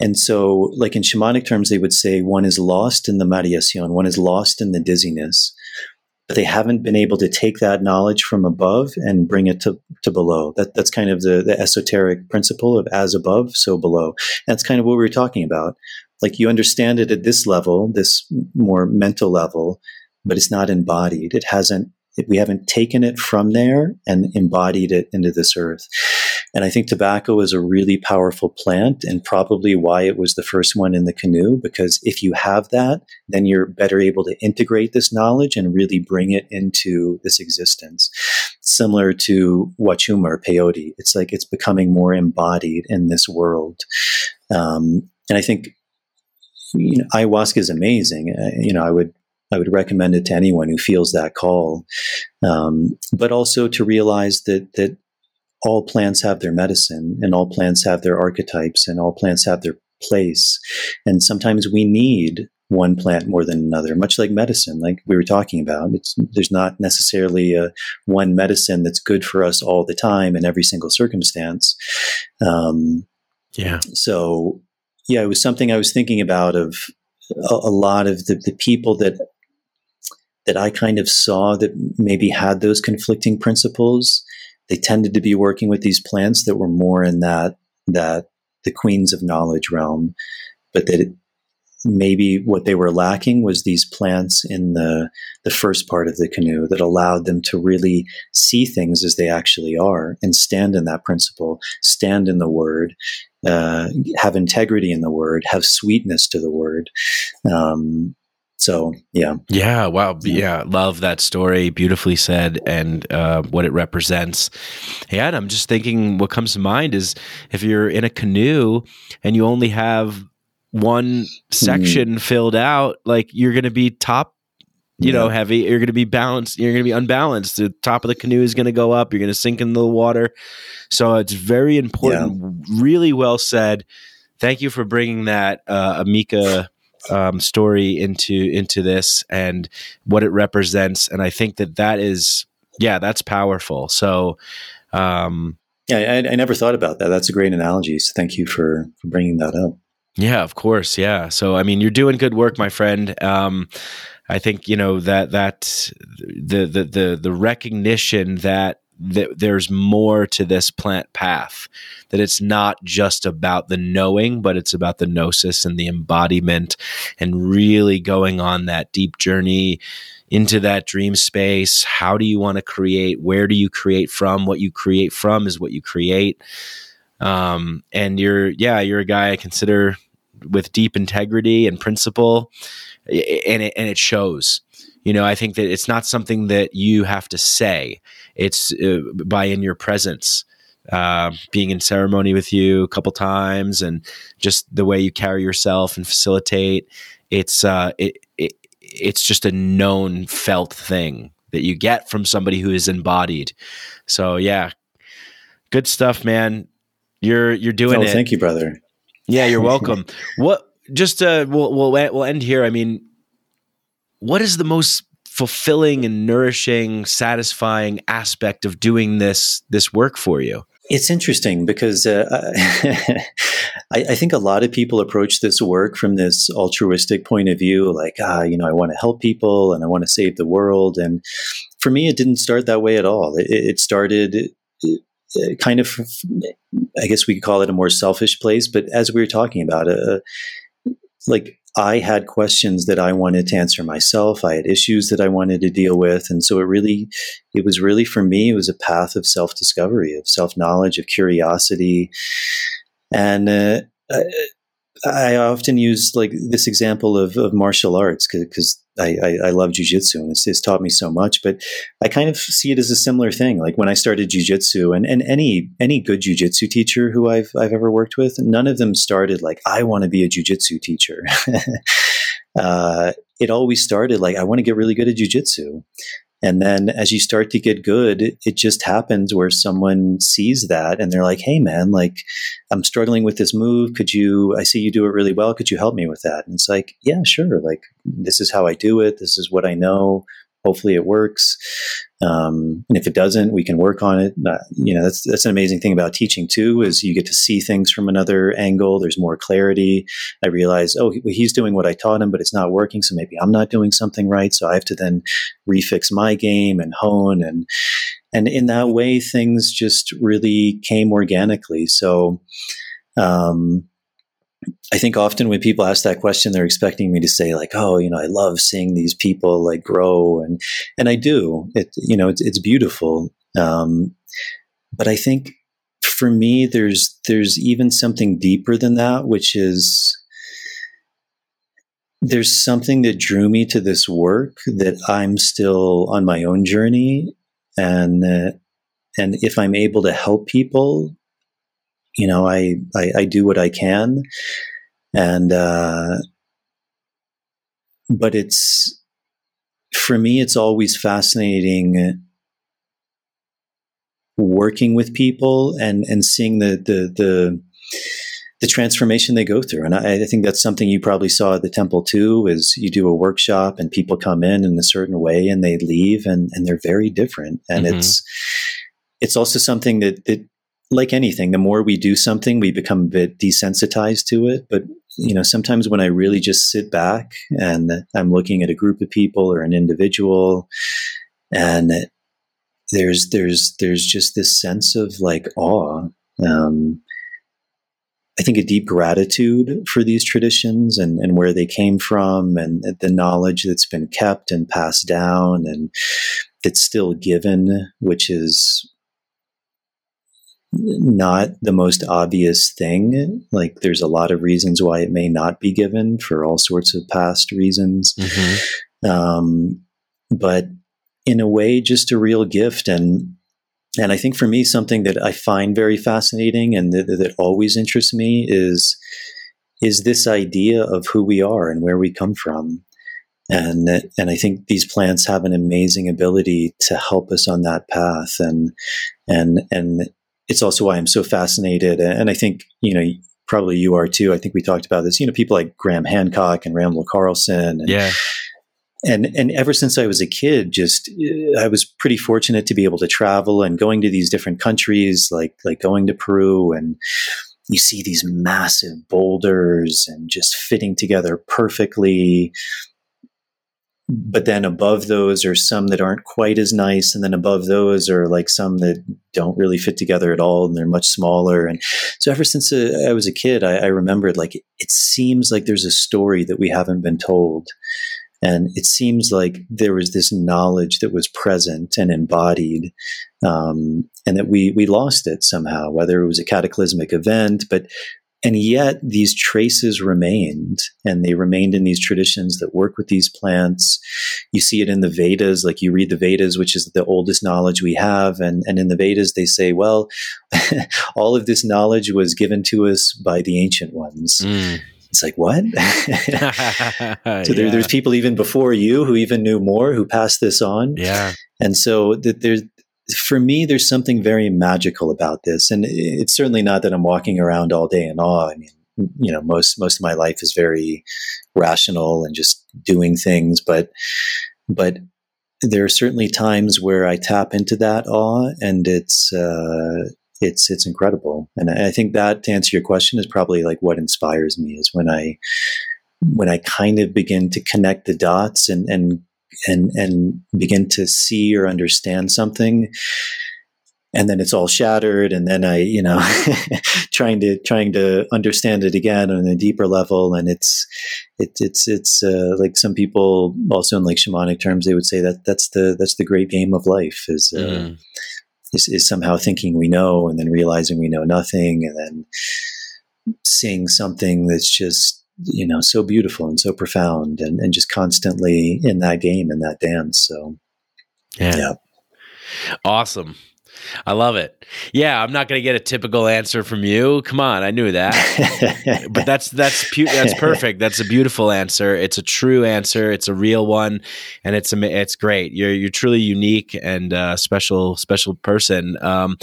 and so, like in shamanic terms, they would say one is lost in the mareación, one is lost in the dizziness they haven't been able to take that knowledge from above and bring it to, to below. That, that's kind of the, the esoteric principle of as above, so below. That's kind of what we were talking about. Like you understand it at this level, this more mental level, but it's not embodied. It hasn't we haven't taken it from there and embodied it into this earth. And I think tobacco is a really powerful plant and probably why it was the first one in the canoe, because if you have that, then you're better able to integrate this knowledge and really bring it into this existence. Similar to Wachuma or peyote. It's like it's becoming more embodied in this world. Um, and I think you know, ayahuasca is amazing. Uh, you know, I would I would recommend it to anyone who feels that call. Um, but also to realize that that all plants have their medicine, and all plants have their archetypes, and all plants have their place. And sometimes we need one plant more than another, much like medicine, like we were talking about. It's, there's not necessarily a, one medicine that's good for us all the time in every single circumstance. Um, yeah. So, yeah, it was something I was thinking about of a, a lot of the, the people that that I kind of saw that maybe had those conflicting principles. They tended to be working with these plants that were more in that that the queens of knowledge realm, but that it, maybe what they were lacking was these plants in the the first part of the canoe that allowed them to really see things as they actually are and stand in that principle, stand in the word, uh, have integrity in the word, have sweetness to the word. Um, so yeah, yeah, wow, yeah. love that story. Beautifully said, and uh, what it represents. Hey, Adam, I'm just thinking, what comes to mind is if you're in a canoe and you only have one section mm. filled out, like you're going to be top you know, heavy. You're going to be balanced. You're going to be unbalanced. The top of the canoe is going to go up. You're going to sink in the water. So it's very important. Yeah. Really well said. Thank you for bringing that uh, Amika um, story into into this and what it represents. And I think that that is, yeah, that's powerful. So, um, Yeah, I, I, never thought about that. That's a great analogy. So thank you for for bringing that up. Yeah, of course. Yeah. So I mean, you're doing good work, my friend. Um, I think you know that that the the the the recognition that that there's more to this plant path that it's not just about the knowing but it's about the gnosis and the embodiment and really going on that deep journey into that dream space. How do you want to create? Where do you create from? What you create from is what you create. Um, and you're yeah you're a guy i consider with deep integrity and principle and it, and it shows you know i think that it's not something that you have to say. It's uh, by in your presence uh, being in ceremony with you a couple times and just the way you carry yourself and facilitate it's uh, it, it it's just a known felt thing that you get from somebody who is embodied. So yeah. Good stuff man. You're you're doing oh, it. thank you brother. Yeah you're *laughs* welcome. What just uh we'll, we'll we'll end here. I mean what is the most fulfilling and nourishing, satisfying aspect of doing this this work for you? It's interesting because uh, *laughs* I, I, think a lot of people approach this work from this altruistic point of view, like, ah, you know, I want to help people and I want to save the world. And for me, it didn't start that way at all. It, it started uh, kind of, I guess we could call it a more selfish place. But as we were talking about, uh, like I had questions that I wanted to answer myself. I had issues that I wanted to deal with. And so it really, it was really for me, it was a path of self discovery, of self knowledge, of curiosity. And uh, I often use like this example of, of martial arts because I, I, I, love jujitsu and it's, it's, taught me so much. But I kind of see it as a similar thing. Like when I started jujitsu, and, and any any good jujitsu teacher who I've I've ever worked with, none of them started like I want to be a jujitsu teacher. *laughs* uh, it always started like I want to get really good at jujitsu, and then as you start to get good, it just happens where someone sees that and they're like, hey, man, like, I'm struggling with this move. Could you, I see you do it really well. Could you help me with that? And it's like, yeah, sure. Like, this is how I do it. This is what I know hopefully it works. Um, and if it doesn't, we can work on it. Uh, you know, that's that's an amazing thing about teaching too, is you get to see things from another angle. There's more clarity. I realize, oh, he, he's doing what I taught him, but it's not working. So maybe I'm not doing something right. So I have to then refix my game and hone and and in that way, things just really came organically. So. Um, I think often when people ask that question, they're expecting me to say like, "Oh, you know, I love seeing these people like grow," and and I do. It you know, it's, it's beautiful. Um, but I think for me, there's there's even something deeper than that, which is there's something that drew me to this work that I'm still on my own journey, and uh, and if I'm able to help people you know, I, I, I do what I can. And, uh, but it's, for me, it's always fascinating working with people and, and seeing the, the, the, the transformation they go through. And I, I, think that's something you probably saw at the temple too, is you do a workshop and people come in in a certain way and they leave and, and they're very different. And mm-hmm. it's, it's also something that, that like anything, the more we do something, we become a bit desensitized to it. But you know, sometimes when I really just sit back and I'm looking at a group of people or an individual, and there's there's there's just this sense of like awe. Um, I think a deep gratitude for these traditions and, and where they came from and the knowledge that's been kept and passed down and that's still given, which is not the most obvious thing. Like there's a lot of reasons why it may not be given for all sorts of past reasons. Mm-hmm. Um, but in a way, just a real gift. And, and I think for me, something that I find very fascinating and that, that always interests me is, is this idea of who we are and where we come from. And, and I think these plants have an amazing ability to help us on that path. And, and, and it's also why I'm so fascinated. And I think, you know, probably you are too. I think we talked about this, you know, people like Graham Hancock and Randall Carlson. And, yeah. and and ever since I was a kid, just uh, I was pretty fortunate to be able to travel and going to these different countries, like like going to Peru, and you see these massive boulders and just fitting together perfectly. But then above those are some that aren't quite as nice, and then above those are like some that don't really fit together at all, and they're much smaller. And so, ever since uh, I was a kid, I, I remembered like it seems like there's a story that we haven't been told and it seems like there was this knowledge that was present and embodied, um, and that we we lost it somehow, whether it was a cataclysmic event, but and yet these traces remained and they remained in these traditions that work with these plants you see it in the vedas like you read the vedas which is the oldest knowledge we have and, and in the vedas they say well *laughs* all of this knowledge was given to us by the ancient ones mm. It's like, what? *laughs* *laughs* so there, yeah. there's people even before you who even knew more, who passed this on. Yeah. And so that there's, for me, there's something very magical about this. And it's certainly not that I'm walking around all day in awe. I mean, you know, most, most of my life is very rational and just doing things, but, but there are certainly times where I tap into that awe and it's, uh, it's it's incredible. And I think that to answer your question is probably like what inspires me is when I when I kind of begin to connect the dots and and and and begin to see or understand something and then it's all shattered and then i you know *laughs* trying to trying to understand it again on a deeper level and it's it, it's it's uh, like some people also in like shamanic terms they would say that that's the that's the great game of life is uh, mm is, is somehow thinking we know and then realizing we know nothing and then seeing something that's just you know so beautiful and so profound and, and just constantly in that game in that dance so yeah. yeah. awesome I love it. Yeah, I'm not going to get a typical answer from you. Come on, I knew that. *laughs* but that's that's pu- that's perfect. That's a beautiful answer. It's a true answer. It's a real one, and it's a it's great. You're you're truly unique and uh, special special person um,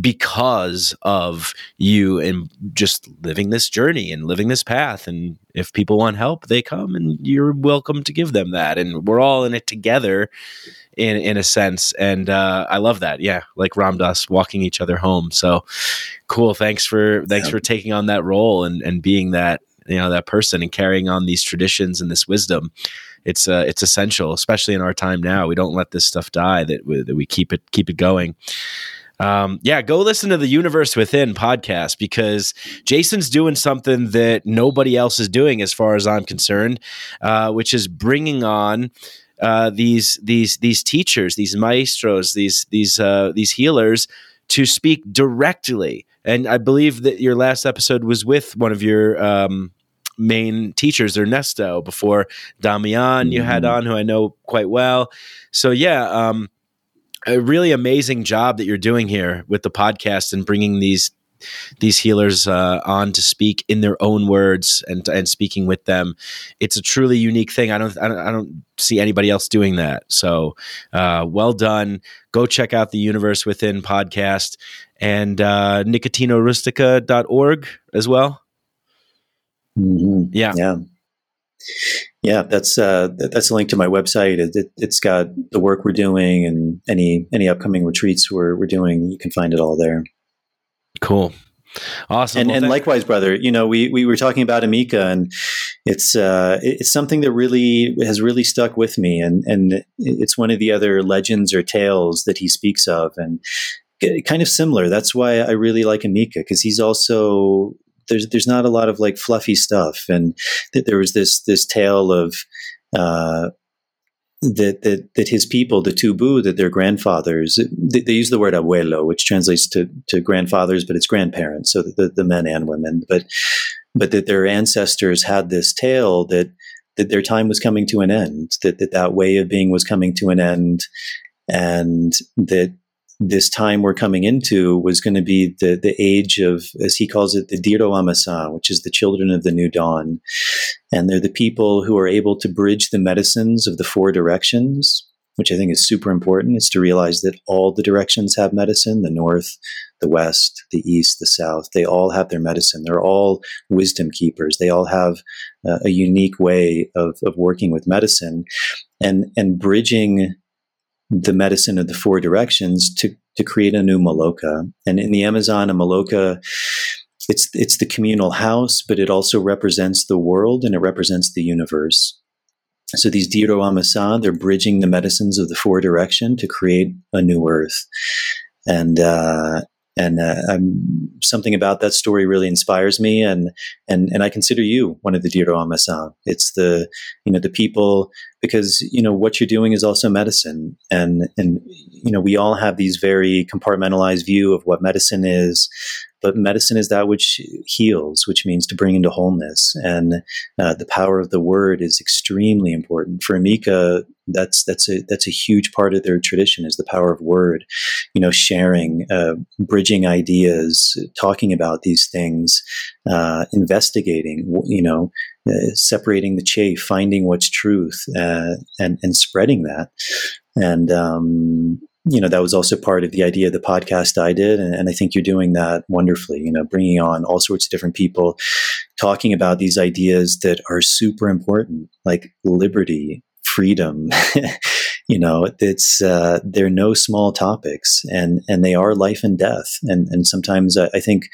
because of you and just living this journey and living this path. And if people want help, they come, and you're welcome to give them that. And we're all in it together in in a sense. And uh, I love that. Yeah, like Ram Dass walking each other home. So cool. Thanks for thanks yeah. for taking on that role and and being that you know that person and carrying on these traditions and this wisdom. It's uh, it's essential, especially in our time now. We don't let this stuff die. That we, that we keep it keep it going. Um, yeah, go listen to the Universe Within podcast because Jason's doing something that nobody else is doing, as far as I'm concerned, uh, which is bringing on uh, these these these teachers, these maestros, these these uh, these healers to speak directly. And I believe that your last episode was with one of your um, main teachers, Ernesto, before Damian mm-hmm. you had mm-hmm. on, who I know quite well. So yeah, um, a really amazing job that you're doing here with the podcast and bringing these these healers uh, on to speak in their own words and and speaking with them. It's a truly unique thing. I don't I don't, I don't see anybody else doing that. So uh, well done. Go check out the Universe Within podcast and uh, nicotianarustica.org as well. Mm-hmm. Yeah. Yeah. Yeah, that's uh, that's a link to my website. It, has it, got the work we're doing and any any upcoming retreats we're we're doing. You can find it all there. Cool. Awesome. And, well, and likewise, brother, you know, we, we were talking about Amika and it's, uh, it's something that really has really stuck with me. And, and it's one of the other legends or tales that he speaks of and kind of similar. That's why I really like Amika because he's also, there's, there's not a lot of like fluffy stuff. And th- there was this, this tale of, uh, that, that that his people, the Tubu, that their grandfathers, they, they, use the word abuelo, which translates to, to grandfathers, but it's grandparents, so the, the men and women. But but that their ancestors had this tale that that their time was coming to an end, that that, that way of being was coming to an end, and that this time we're coming into was going to be the, the age of, as he calls it, the Diro Amasa, which is the children of the new dawn. And they're the people who are able to bridge the medicines of the four directions which I think is super important, is to realize that all the directions have medicine the north, the west, the east, the south. They all have their medicine. They're all wisdom keepers. They all have uh, a unique way of, of working with medicine and, and bridging the medicine of the four directions to, to create a new Maloka. And in the Amazon, a Maloka it's it's the communal house, but it also represents the world and it represents the universe. So these Diro Amasa, they're bridging the medicines of the four direction to create a new earth. And uh, and uh, something about that story really inspires me and and and I consider you one of the Diro Amasa. It's the you know the people because you know what you're doing is also medicine. And and you know we all have these very compartmentalized view of what medicine is but medicine is that which heals, which means to bring into wholeness. And uh, the power of the word is extremely important. For Amika, that's that's a that's a huge part of their tradition is the power of word. You know, sharing, uh, bridging ideas, talking about these things, uh, investigating. You know, uh, separating the chaff, finding what's truth, uh, and and spreading that. And um, you know that was also part of the idea of the podcast I did, and, and, I think you're doing that wonderfully. You know, bringing on all sorts of different people, talking about these ideas that are super important, like liberty, freedom, *laughs* you know, it's uh, they're no small topics, and and they are life and death. And and sometimes I, I think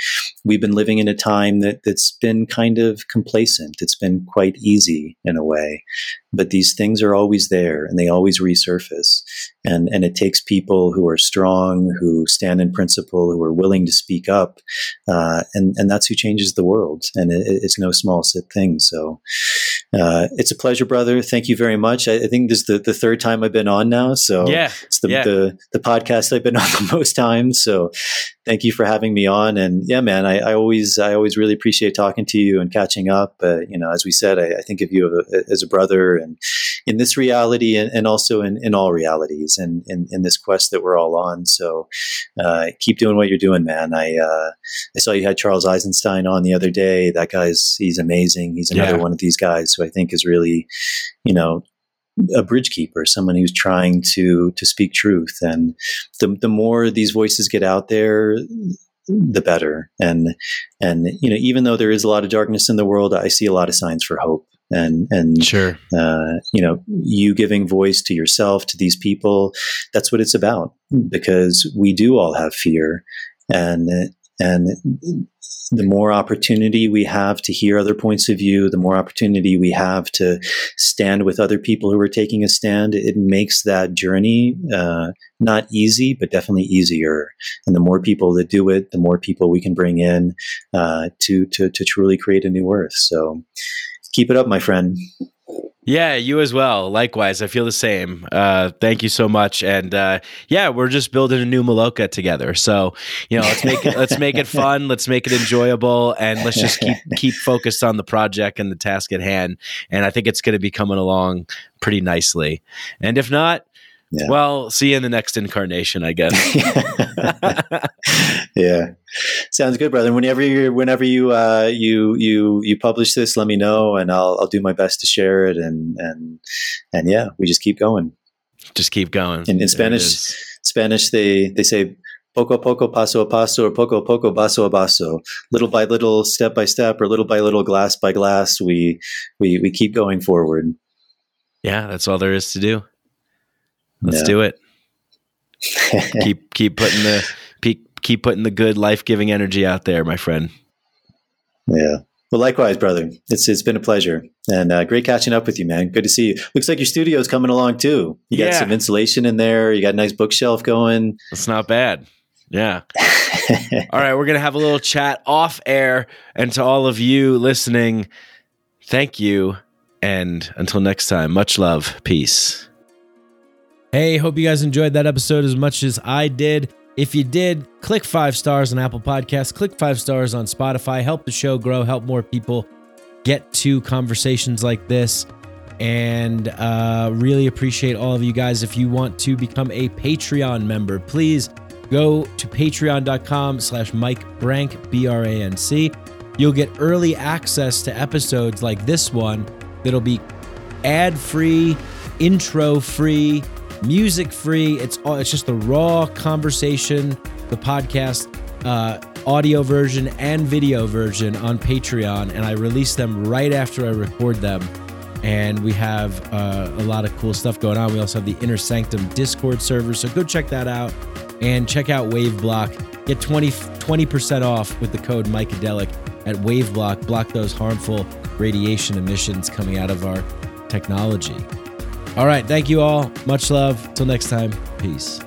we've been living in a time that that's been kind of complacent. It's been quite easy in a way, but these things are always there, and they always resurface. And and it takes people who are strong, who stand in principle, who are willing to speak up, uh, and and that's who changes the world. And it, it's no small thing. So uh, it's a pleasure, brother. Thank you very much. I, I think this is the, the third time I've been on now. So yeah, it's the, yeah. the, the podcast I've been *laughs* on the most times. So thank you for having me on. And yeah, man, I, I always I always really appreciate talking to you and catching up. Uh, you know, as we said, I, I think of you as a brother, and in this reality, and, and also in, in all realities, and in, in this quest that we're all on. So uh, keep doing what you're doing, man. I uh, I saw you had Charles Eisenstein on the other day. That guy's he's amazing. He's another yeah. one of these guys who I think is really, you know, a bridge keeper, someone who's trying to to speak truth. And the the more these voices get out there, the better. And and you know, even though there is a lot of darkness in the world, I see a lot of signs for hope. And and sure, uh, you know, you giving voice to yourself, to these people, that's what it's about. Because we do all have fear, and and the more opportunity we have to hear other points of view, the more opportunity we have to stand with other people who are taking a stand, it makes that journey uh, not easy, but definitely easier. And the more people that do it, the more people we can bring in uh, to, to to truly create a new earth. So keep it up, my friend. Yeah, you as well. Likewise, I feel the same. Uh, thank you so much. And uh, yeah, we're just building a new Maloka together. So you know, let's make it let's make it fun. *laughs* Let's make it enjoyable, and let's just keep *laughs* keep focused on the project and the task at hand. And I think it's going to be coming along pretty nicely. And if not, yeah. Well, see you in the next incarnation, I guess. *laughs* yeah, sounds good, brother. Whenever you whenever you uh, you you you publish this, let me know, and I'll I'll do my best to share it. And and and yeah, we just keep going. Just keep going. In, in Spanish, Spanish they they say poco a poco, paso a paso, or poco a poco, baso a baso. Little by little, step by step, or little by little, glass by glass, we we we keep going forward. Yeah, that's all there is to do. Let's do it. *laughs* keep keep putting the keep putting the good life giving energy out there, my friend. Yeah. Well, likewise, brother. It's it's been a pleasure and uh, great catching up with you, man. Good to see you. Looks like your studio's coming along too. You got some insulation in there. You got a nice bookshelf going. It's not bad. Yeah. *laughs* all right, we're gonna have a little chat off air, and to all of you listening, thank you, and until next time, much love, peace. Hey, hope you guys enjoyed that episode as much as I did. If you did, click five stars on Apple Podcasts, click five stars on Spotify, help the show grow, help more people get to conversations like this. And uh, really appreciate all of you guys. If you want to become a Patreon member, please go to patreon.com slash Mike Branc, B-R-A-N-C. You'll get early access to episodes like this one that'll be ad-free, intro-free, music free. It's all, it's just the raw conversation, the podcast, uh, audio version and video version on Patreon, and I release them right after I record them. And we have uh, a lot of cool stuff going on. We also have the Inner Sanctum Discord server, so go check that out and check out WaveBlock. Get 20 percent off with the code Micadelic at WaveBlock. Block those harmful radiation emissions coming out of our technology. All right, thank you all. Much love. Till next time. Peace.